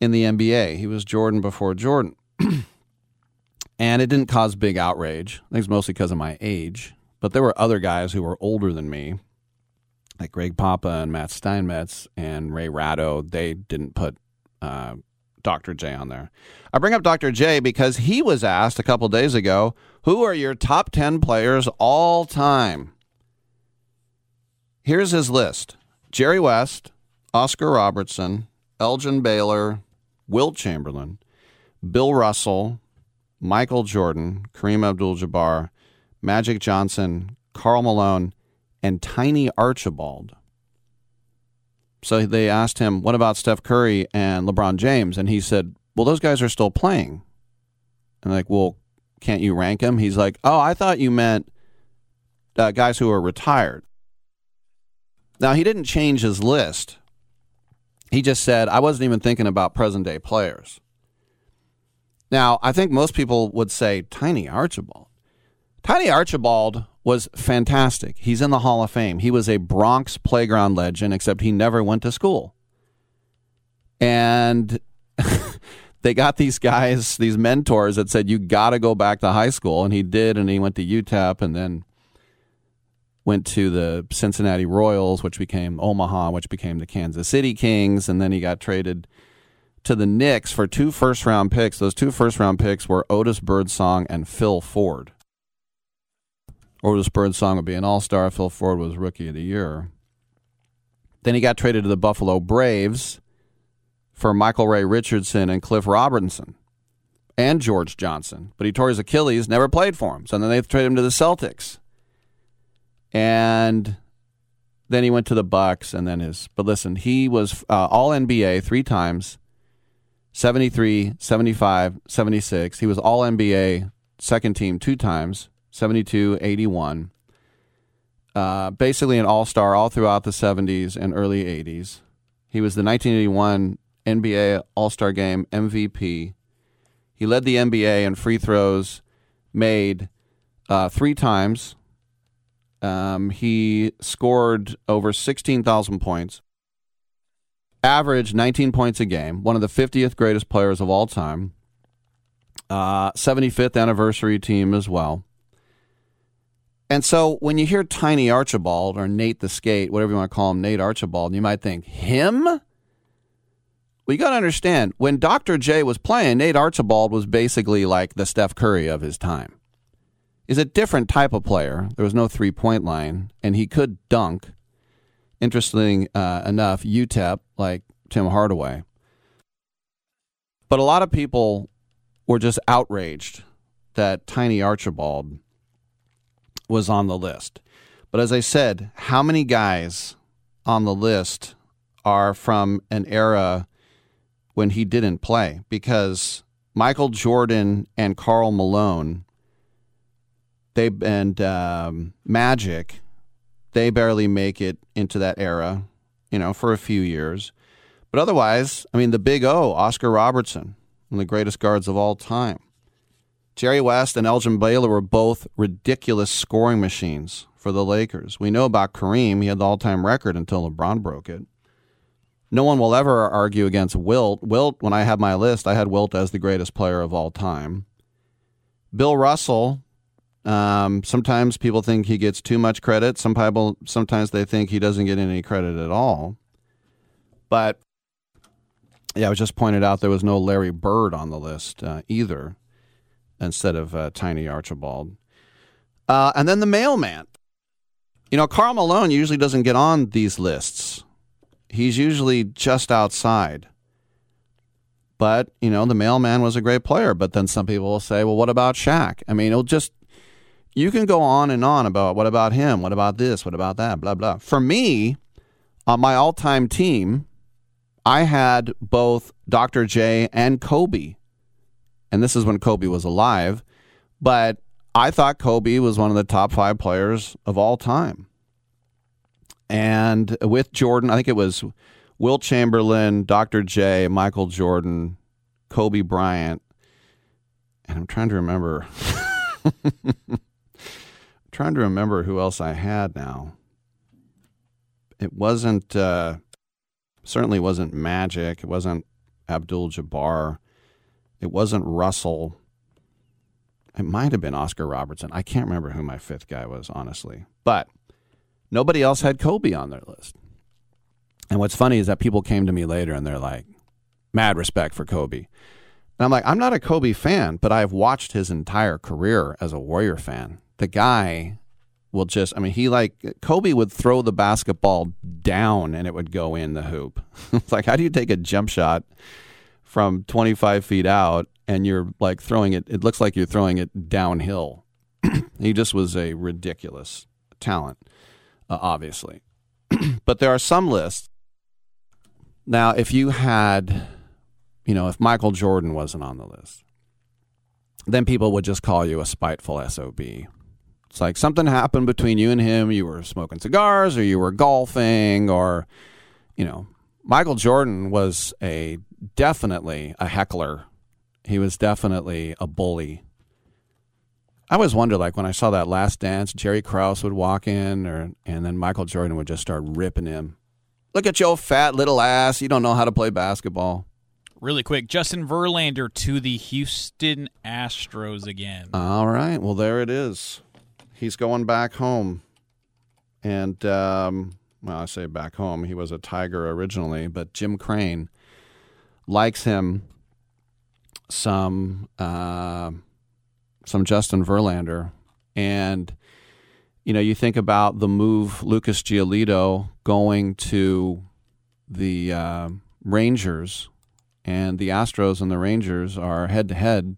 in the NBA. He was Jordan before Jordan. and it didn't cause big outrage. I think it's mostly because of my age. But there were other guys who were older than me, like Greg Papa and Matt Steinmetz and Ray Ratto. They didn't put uh, Dr. J on there. I bring up Dr. J because he was asked a couple days ago who are your top 10 players all time? Here's his list Jerry West, Oscar Robertson, Elgin Baylor, Wilt Chamberlain, Bill Russell, Michael Jordan, Kareem Abdul Jabbar, Magic Johnson, Karl Malone, and Tiny Archibald. So they asked him, What about Steph Curry and LeBron James? And he said, Well, those guys are still playing. And like, Well, can't you rank them? He's like, Oh, I thought you meant uh, guys who are retired. Now, he didn't change his list. He just said, I wasn't even thinking about present day players. Now, I think most people would say Tiny Archibald. Tiny Archibald was fantastic. He's in the Hall of Fame. He was a Bronx playground legend, except he never went to school. And they got these guys, these mentors that said, You got to go back to high school. And he did. And he went to UTEP and then went to the Cincinnati Royals, which became Omaha, which became the Kansas City Kings. And then he got traded to the Knicks for two first round picks. Those two first round picks were Otis Birdsong and Phil Ford. Otis Birdsong would be an all star. Phil Ford was rookie of the year. Then he got traded to the Buffalo Braves for Michael Ray Richardson and Cliff Robertson and George Johnson. But he tore his Achilles, never played for him. So then they traded him to the Celtics. And Then he went to the Bucks, and then his. But listen, he was uh, All NBA three times 73, 75, 76. He was All NBA second team two times 72, 81. Uh, basically an all star all throughout the 70s and early 80s. He was the 1981 NBA All Star Game MVP. He led the NBA in free throws made uh, three times. Um, he scored over 16,000 points, averaged 19 points a game, one of the 50th greatest players of all time, uh, 75th anniversary team as well. And so when you hear Tiny Archibald or Nate the Skate, whatever you want to call him, Nate Archibald, you might think, him? Well, you got to understand, when Dr. J was playing, Nate Archibald was basically like the Steph Curry of his time. He's a different type of player. There was no three point line, and he could dunk. Interesting uh, enough, UTEP, like Tim Hardaway. But a lot of people were just outraged that Tiny Archibald was on the list. But as I said, how many guys on the list are from an era when he didn't play? Because Michael Jordan and Karl Malone, they and um, Magic, they barely make it into that era, you know, for a few years. But otherwise, I mean, the Big O, Oscar Robertson, one of the greatest guards of all time. Jerry West and Elgin Baylor were both ridiculous scoring machines for the Lakers. We know about Kareem. He had the all time record until LeBron broke it. No one will ever argue against Wilt. Wilt, when I had my list, I had Wilt as the greatest player of all time. Bill Russell, um, sometimes people think he gets too much credit. Some people, sometimes they think he doesn't get any credit at all. But yeah, I was just pointed out there was no Larry Bird on the list uh, either instead of uh, Tiny Archibald. Uh, and then the mailman. You know, Karl Malone usually doesn't get on these lists. He's usually just outside. But, you know, the mailman was a great player. But then some people will say, well, what about Shaq? I mean, it'll just, you can go on and on about what about him? What about this? What about that? Blah, blah. For me, on my all time team, I had both Dr. J and Kobe and this is when Kobe was alive, but I thought Kobe was one of the top five players of all time. And with Jordan, I think it was Wilt Chamberlain, Dr. J, Michael Jordan, Kobe Bryant, and I'm trying to remember. trying to remember who else I had now. It wasn't uh, certainly wasn't Magic. It wasn't Abdul Jabbar. It wasn't Russell. It might have been Oscar Robertson. I can't remember who my fifth guy was, honestly. But nobody else had Kobe on their list. And what's funny is that people came to me later and they're like, mad respect for Kobe. And I'm like, I'm not a Kobe fan, but I've watched his entire career as a Warrior fan. The guy will just, I mean, he like, Kobe would throw the basketball down and it would go in the hoop. it's like, how do you take a jump shot from 25 feet out and you're like throwing it, it looks like you're throwing it downhill. he just was a ridiculous talent, uh, obviously. but there are some lists. Now, if you had, you know, if Michael Jordan wasn't on the list, then people would just call you a spiteful SOB. It's like something happened between you and him. You were smoking cigars or you were golfing or, you know, Michael Jordan was a definitely a heckler. He was definitely a bully. I always wonder, like when I saw that Last Dance, Jerry Krause would walk in, or and then Michael Jordan would just start ripping him. Look at your fat little ass. You don't know how to play basketball. Really quick, Justin Verlander to the Houston Astros again. All right. Well, there it is. He's going back home, and um, well, I say back home. He was a Tiger originally, but Jim Crane likes him some uh, some Justin Verlander, and you know you think about the move Lucas Giolito going to the uh, Rangers, and the Astros and the Rangers are head to head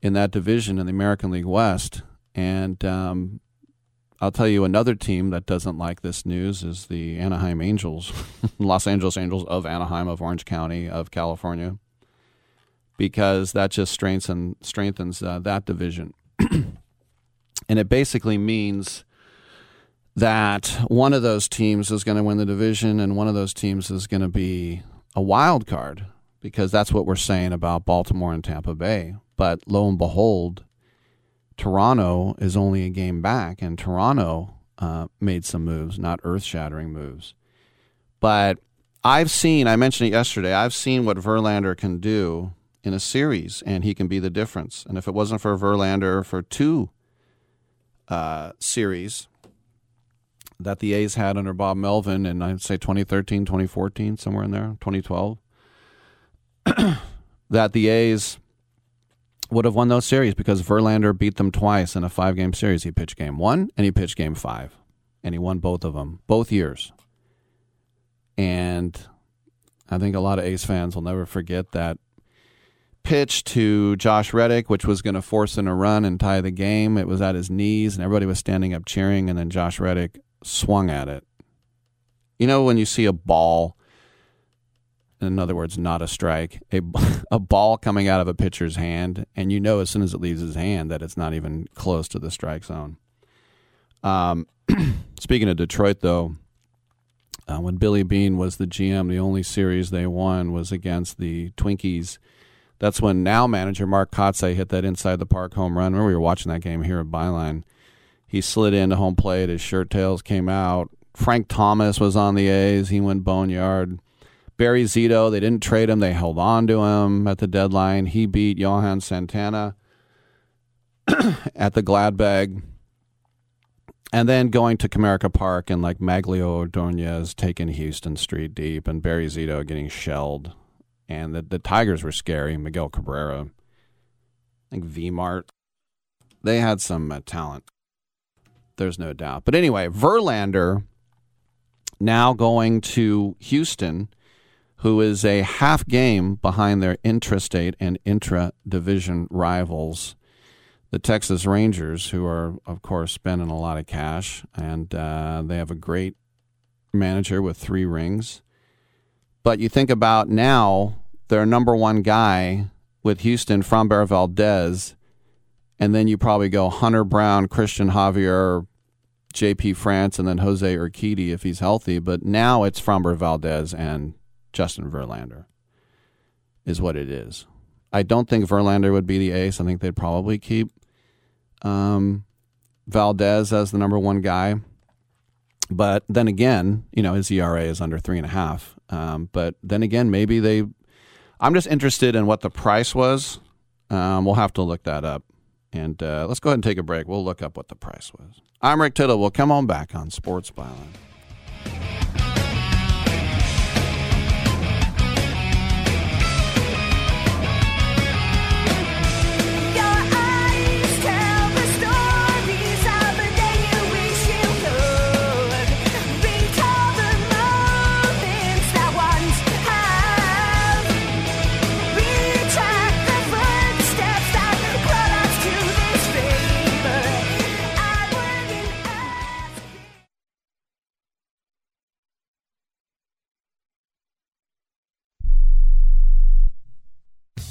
in that division in the American League West, and um, I'll tell you another team that doesn't like this news is the Anaheim Angels, Los Angeles Angels of Anaheim, of Orange County, of California, because that just strengthens strengthens uh, that division, and it basically means that one of those teams is going to win the division, and one of those teams is going to be a wild card, because that's what we're saying about Baltimore and Tampa Bay. But lo and behold, Toronto is only a game back, and Toronto uh, made some moves, not earth shattering moves. But I've seen, I mentioned it yesterday, I've seen what Verlander can do in a series, and he can be the difference. And if it wasn't for Verlander for two uh, series that the A's had under Bob Melvin in, I'd say 2013, 2014, somewhere in there, 2012, that the A's would have won those series because Verlander beat them twice in a five game series. He pitched game one and he pitched game five, and he won both of them, both years. And I think a lot of A's fans will never forget that pitch to Josh Reddick, which was going to force in a run and tie the game. It was at his knees, and everybody was standing up cheering, and then Josh Reddick swung at it. You know, when you see a ball in other words, not a strike, a, a ball coming out of a pitcher's hand, and you know as soon as it leaves his hand that it's not even close to the strike zone. Um, speaking of Detroit, though, uh, when Billy Beane was the GM, the only series they won was against the Twinkies. That's when now manager Mark Kotsay hit that inside the park home run. Remember, we were watching that game here at Byline. He slid into home plate. His shirt tails came out. Frank Thomas was on the A's. He went boneyard. Barry Zito, they didn't trade him. They held on to him at the deadline. He beat Johan Santana at the Gladbag. And then going to Comerica Park and like Magglio Ordonez taking Huston Street deep and Barry Zito getting shelled. And the, the Tigers were scary. Miguel Cabrera, I think V Mart. They had some uh, talent. There's no doubt. But anyway, Verlander now going to Houston who is a half game behind their intrastate and intra division rivals, the Texas Rangers, who are, of course, spending a lot of cash. And uh, they have a great manager with three rings. But you think about now, their number one guy with Houston, Framber Valdez, and then you probably go Hunter Brown, Cristian Javier, JP France, and then Jose Urquidy if he's healthy. But now it's Framber Valdez and Justin Verlander is what it is. I don't think Verlander would be the ace. I think they'd probably keep um, Valdez as the number one guy. But then again, you know, his ERA is under three and a half. Um, but then again, maybe they. I'm just interested in what the price was. Um, we'll have to look that up. And uh, let's go ahead and take a break. We'll look up what the price was. I'm Rick Tittle. We'll come on back on Sports Byline.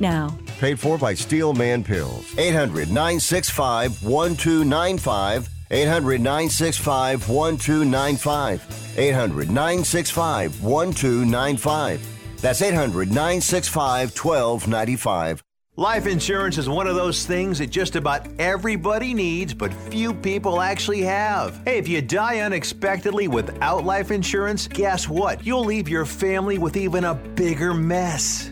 now. Paid for by Steel Man Pills. 800 965 1295. 800 965 1295. 800 965 1295. That's 800 965 1295. Life insurance is one of those things that just about everybody needs, but few people actually have. Hey, if you die unexpectedly without life insurance, guess what? You'll leave your family with even a bigger mess.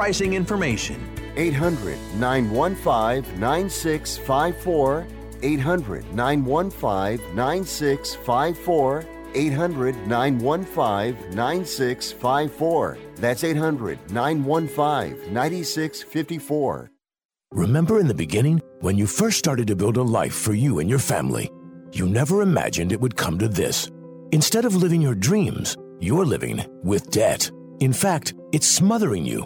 information. 800 915 9654. 800 915 9654. 800 915 9654. That's 800 915 9654. Remember in the beginning, when you first started to build a life for you and your family, you never imagined it would come to this. Instead of living your dreams, you're living with debt. In fact, it's smothering you.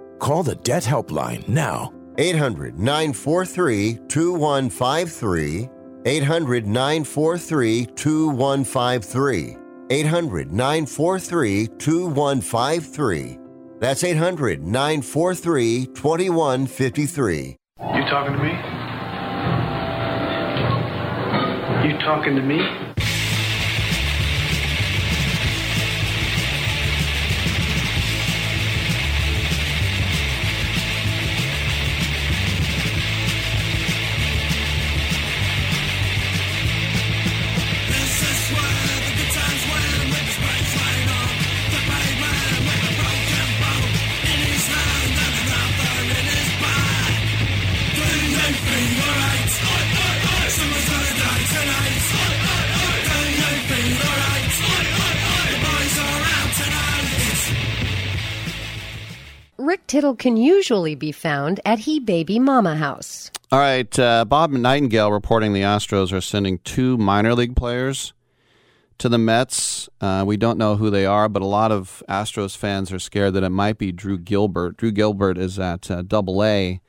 Call the Debt Helpline now. 800 943 2153. 800 943 2153. 800 943 2153. That's 800 943 2153. You talking to me? You talking to me? Rick Tittle can usually be found at He Baby Mama House. All right, uh, Bob Nightingale reporting the Astros are sending two minor league players to the Mets. Uh, we don't know who they are, but a lot of Astros fans are scared that it might be Drew Gilbert. Drew Gilbert is at uh, Double A.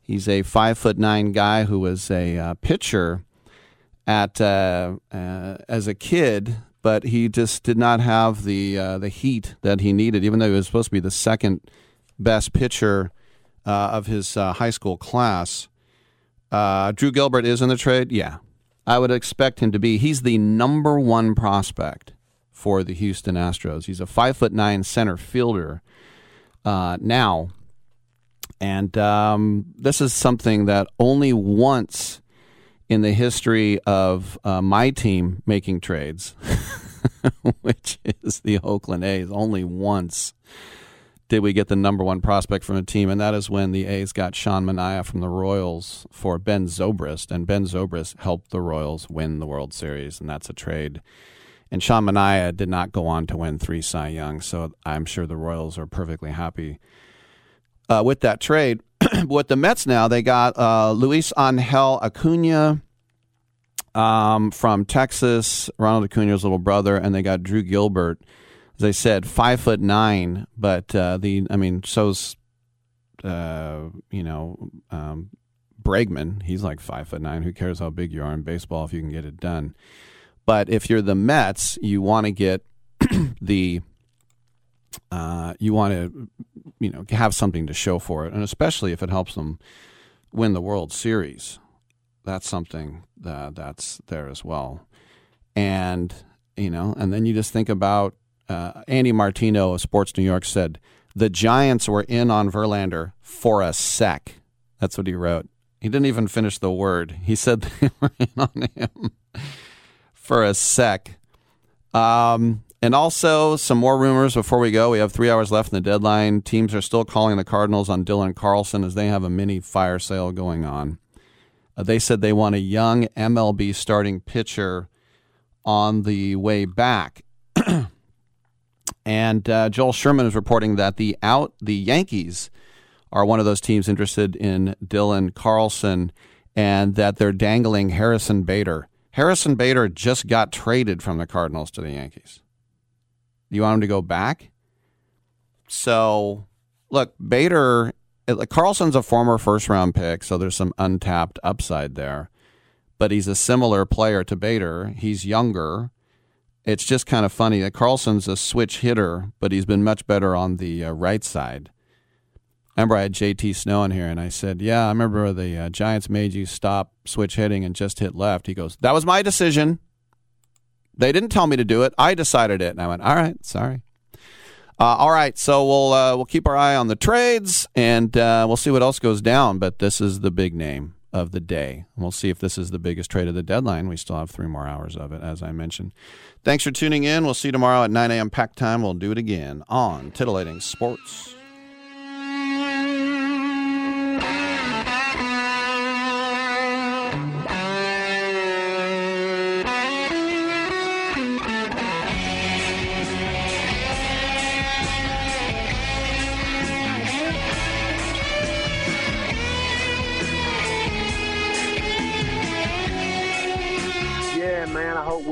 He's a five foot nine guy who was a uh, pitcher at uh, uh, as a kid, but he just did not have the uh, the heat that he needed, even though he was supposed to be the second best pitcher uh, of his uh, high school class. Uh, Drew Gilbert is in the trade. Yeah, I would expect him to be. He's the number one prospect for the Houston Astros. He's a five foot nine center fielder uh, now, and um, this is something that only once in the history of uh, my team making trades, which is the Oakland A's, only once did we get the number one prospect from a team, and that is when the A's got Sean Manaea from the Royals for Ben Zobrist, and Ben Zobrist helped the Royals win the World Series, and that's a trade. And Sean Manaea did not go on to win three Cy Young, so I'm sure the Royals are perfectly happy uh, with that trade. with the Mets now, they got uh, Luis Angel Acuna um, from Texas, Ronald Acuna's little brother, and they got Drew Gilbert as I said, five foot nine, but uh, the I mean, so's uh, you know um, Bregman. He's like five foot nine. Who cares how big you are in baseball if you can get it done? But if you're the Mets, you want to get the uh, you want to you know have something to show for it, and especially if it helps them win the World Series. That's something that, that's there as well, and you know, and then you just think about uh, Andy Martino of Sports New York said the Giants were in on Verlander for a sec. That's what he wrote. He didn't even finish the word. He said they were in on him for a sec. Um, And also, some more rumors before we go. We have three hours left in the deadline. Teams are still calling the Cardinals on Dylan Carlson as they have a mini fire sale going on. Uh, they said they want a young MLB starting pitcher on the way back. and uh, Joel Sherman is reporting that the out the Yankees are one of those teams interested in Dylan Carlson and that they're dangling Harrison Bader. Harrison Bader just got traded from the Cardinals to the Yankees. You want him to go back? So, look, Bader, Carlson's a former first round pick, so there's some untapped upside there. But he's a similar player to Bader. He's younger. It's just kind of funny that Carlson's a switch hitter, but he's been much better on the uh, right side. I remember I had JT Snow in here, and I said, "Yeah, I remember the uh, Giants made you stop switch hitting and just hit left." He goes, "That was my decision. They didn't tell me to do it. I decided it." And I went, "All right, sorry." Uh, all right, so we'll uh, we'll keep our eye on the trades, and uh, we'll see what else goes down. But this is the big name of the day. We'll see if this is the biggest trade of the deadline. We still have three more hours of it, as I mentioned. Thanks for tuning in. We'll see you tomorrow at 9 a.m. pack time. We'll do it again on Titillating Sports.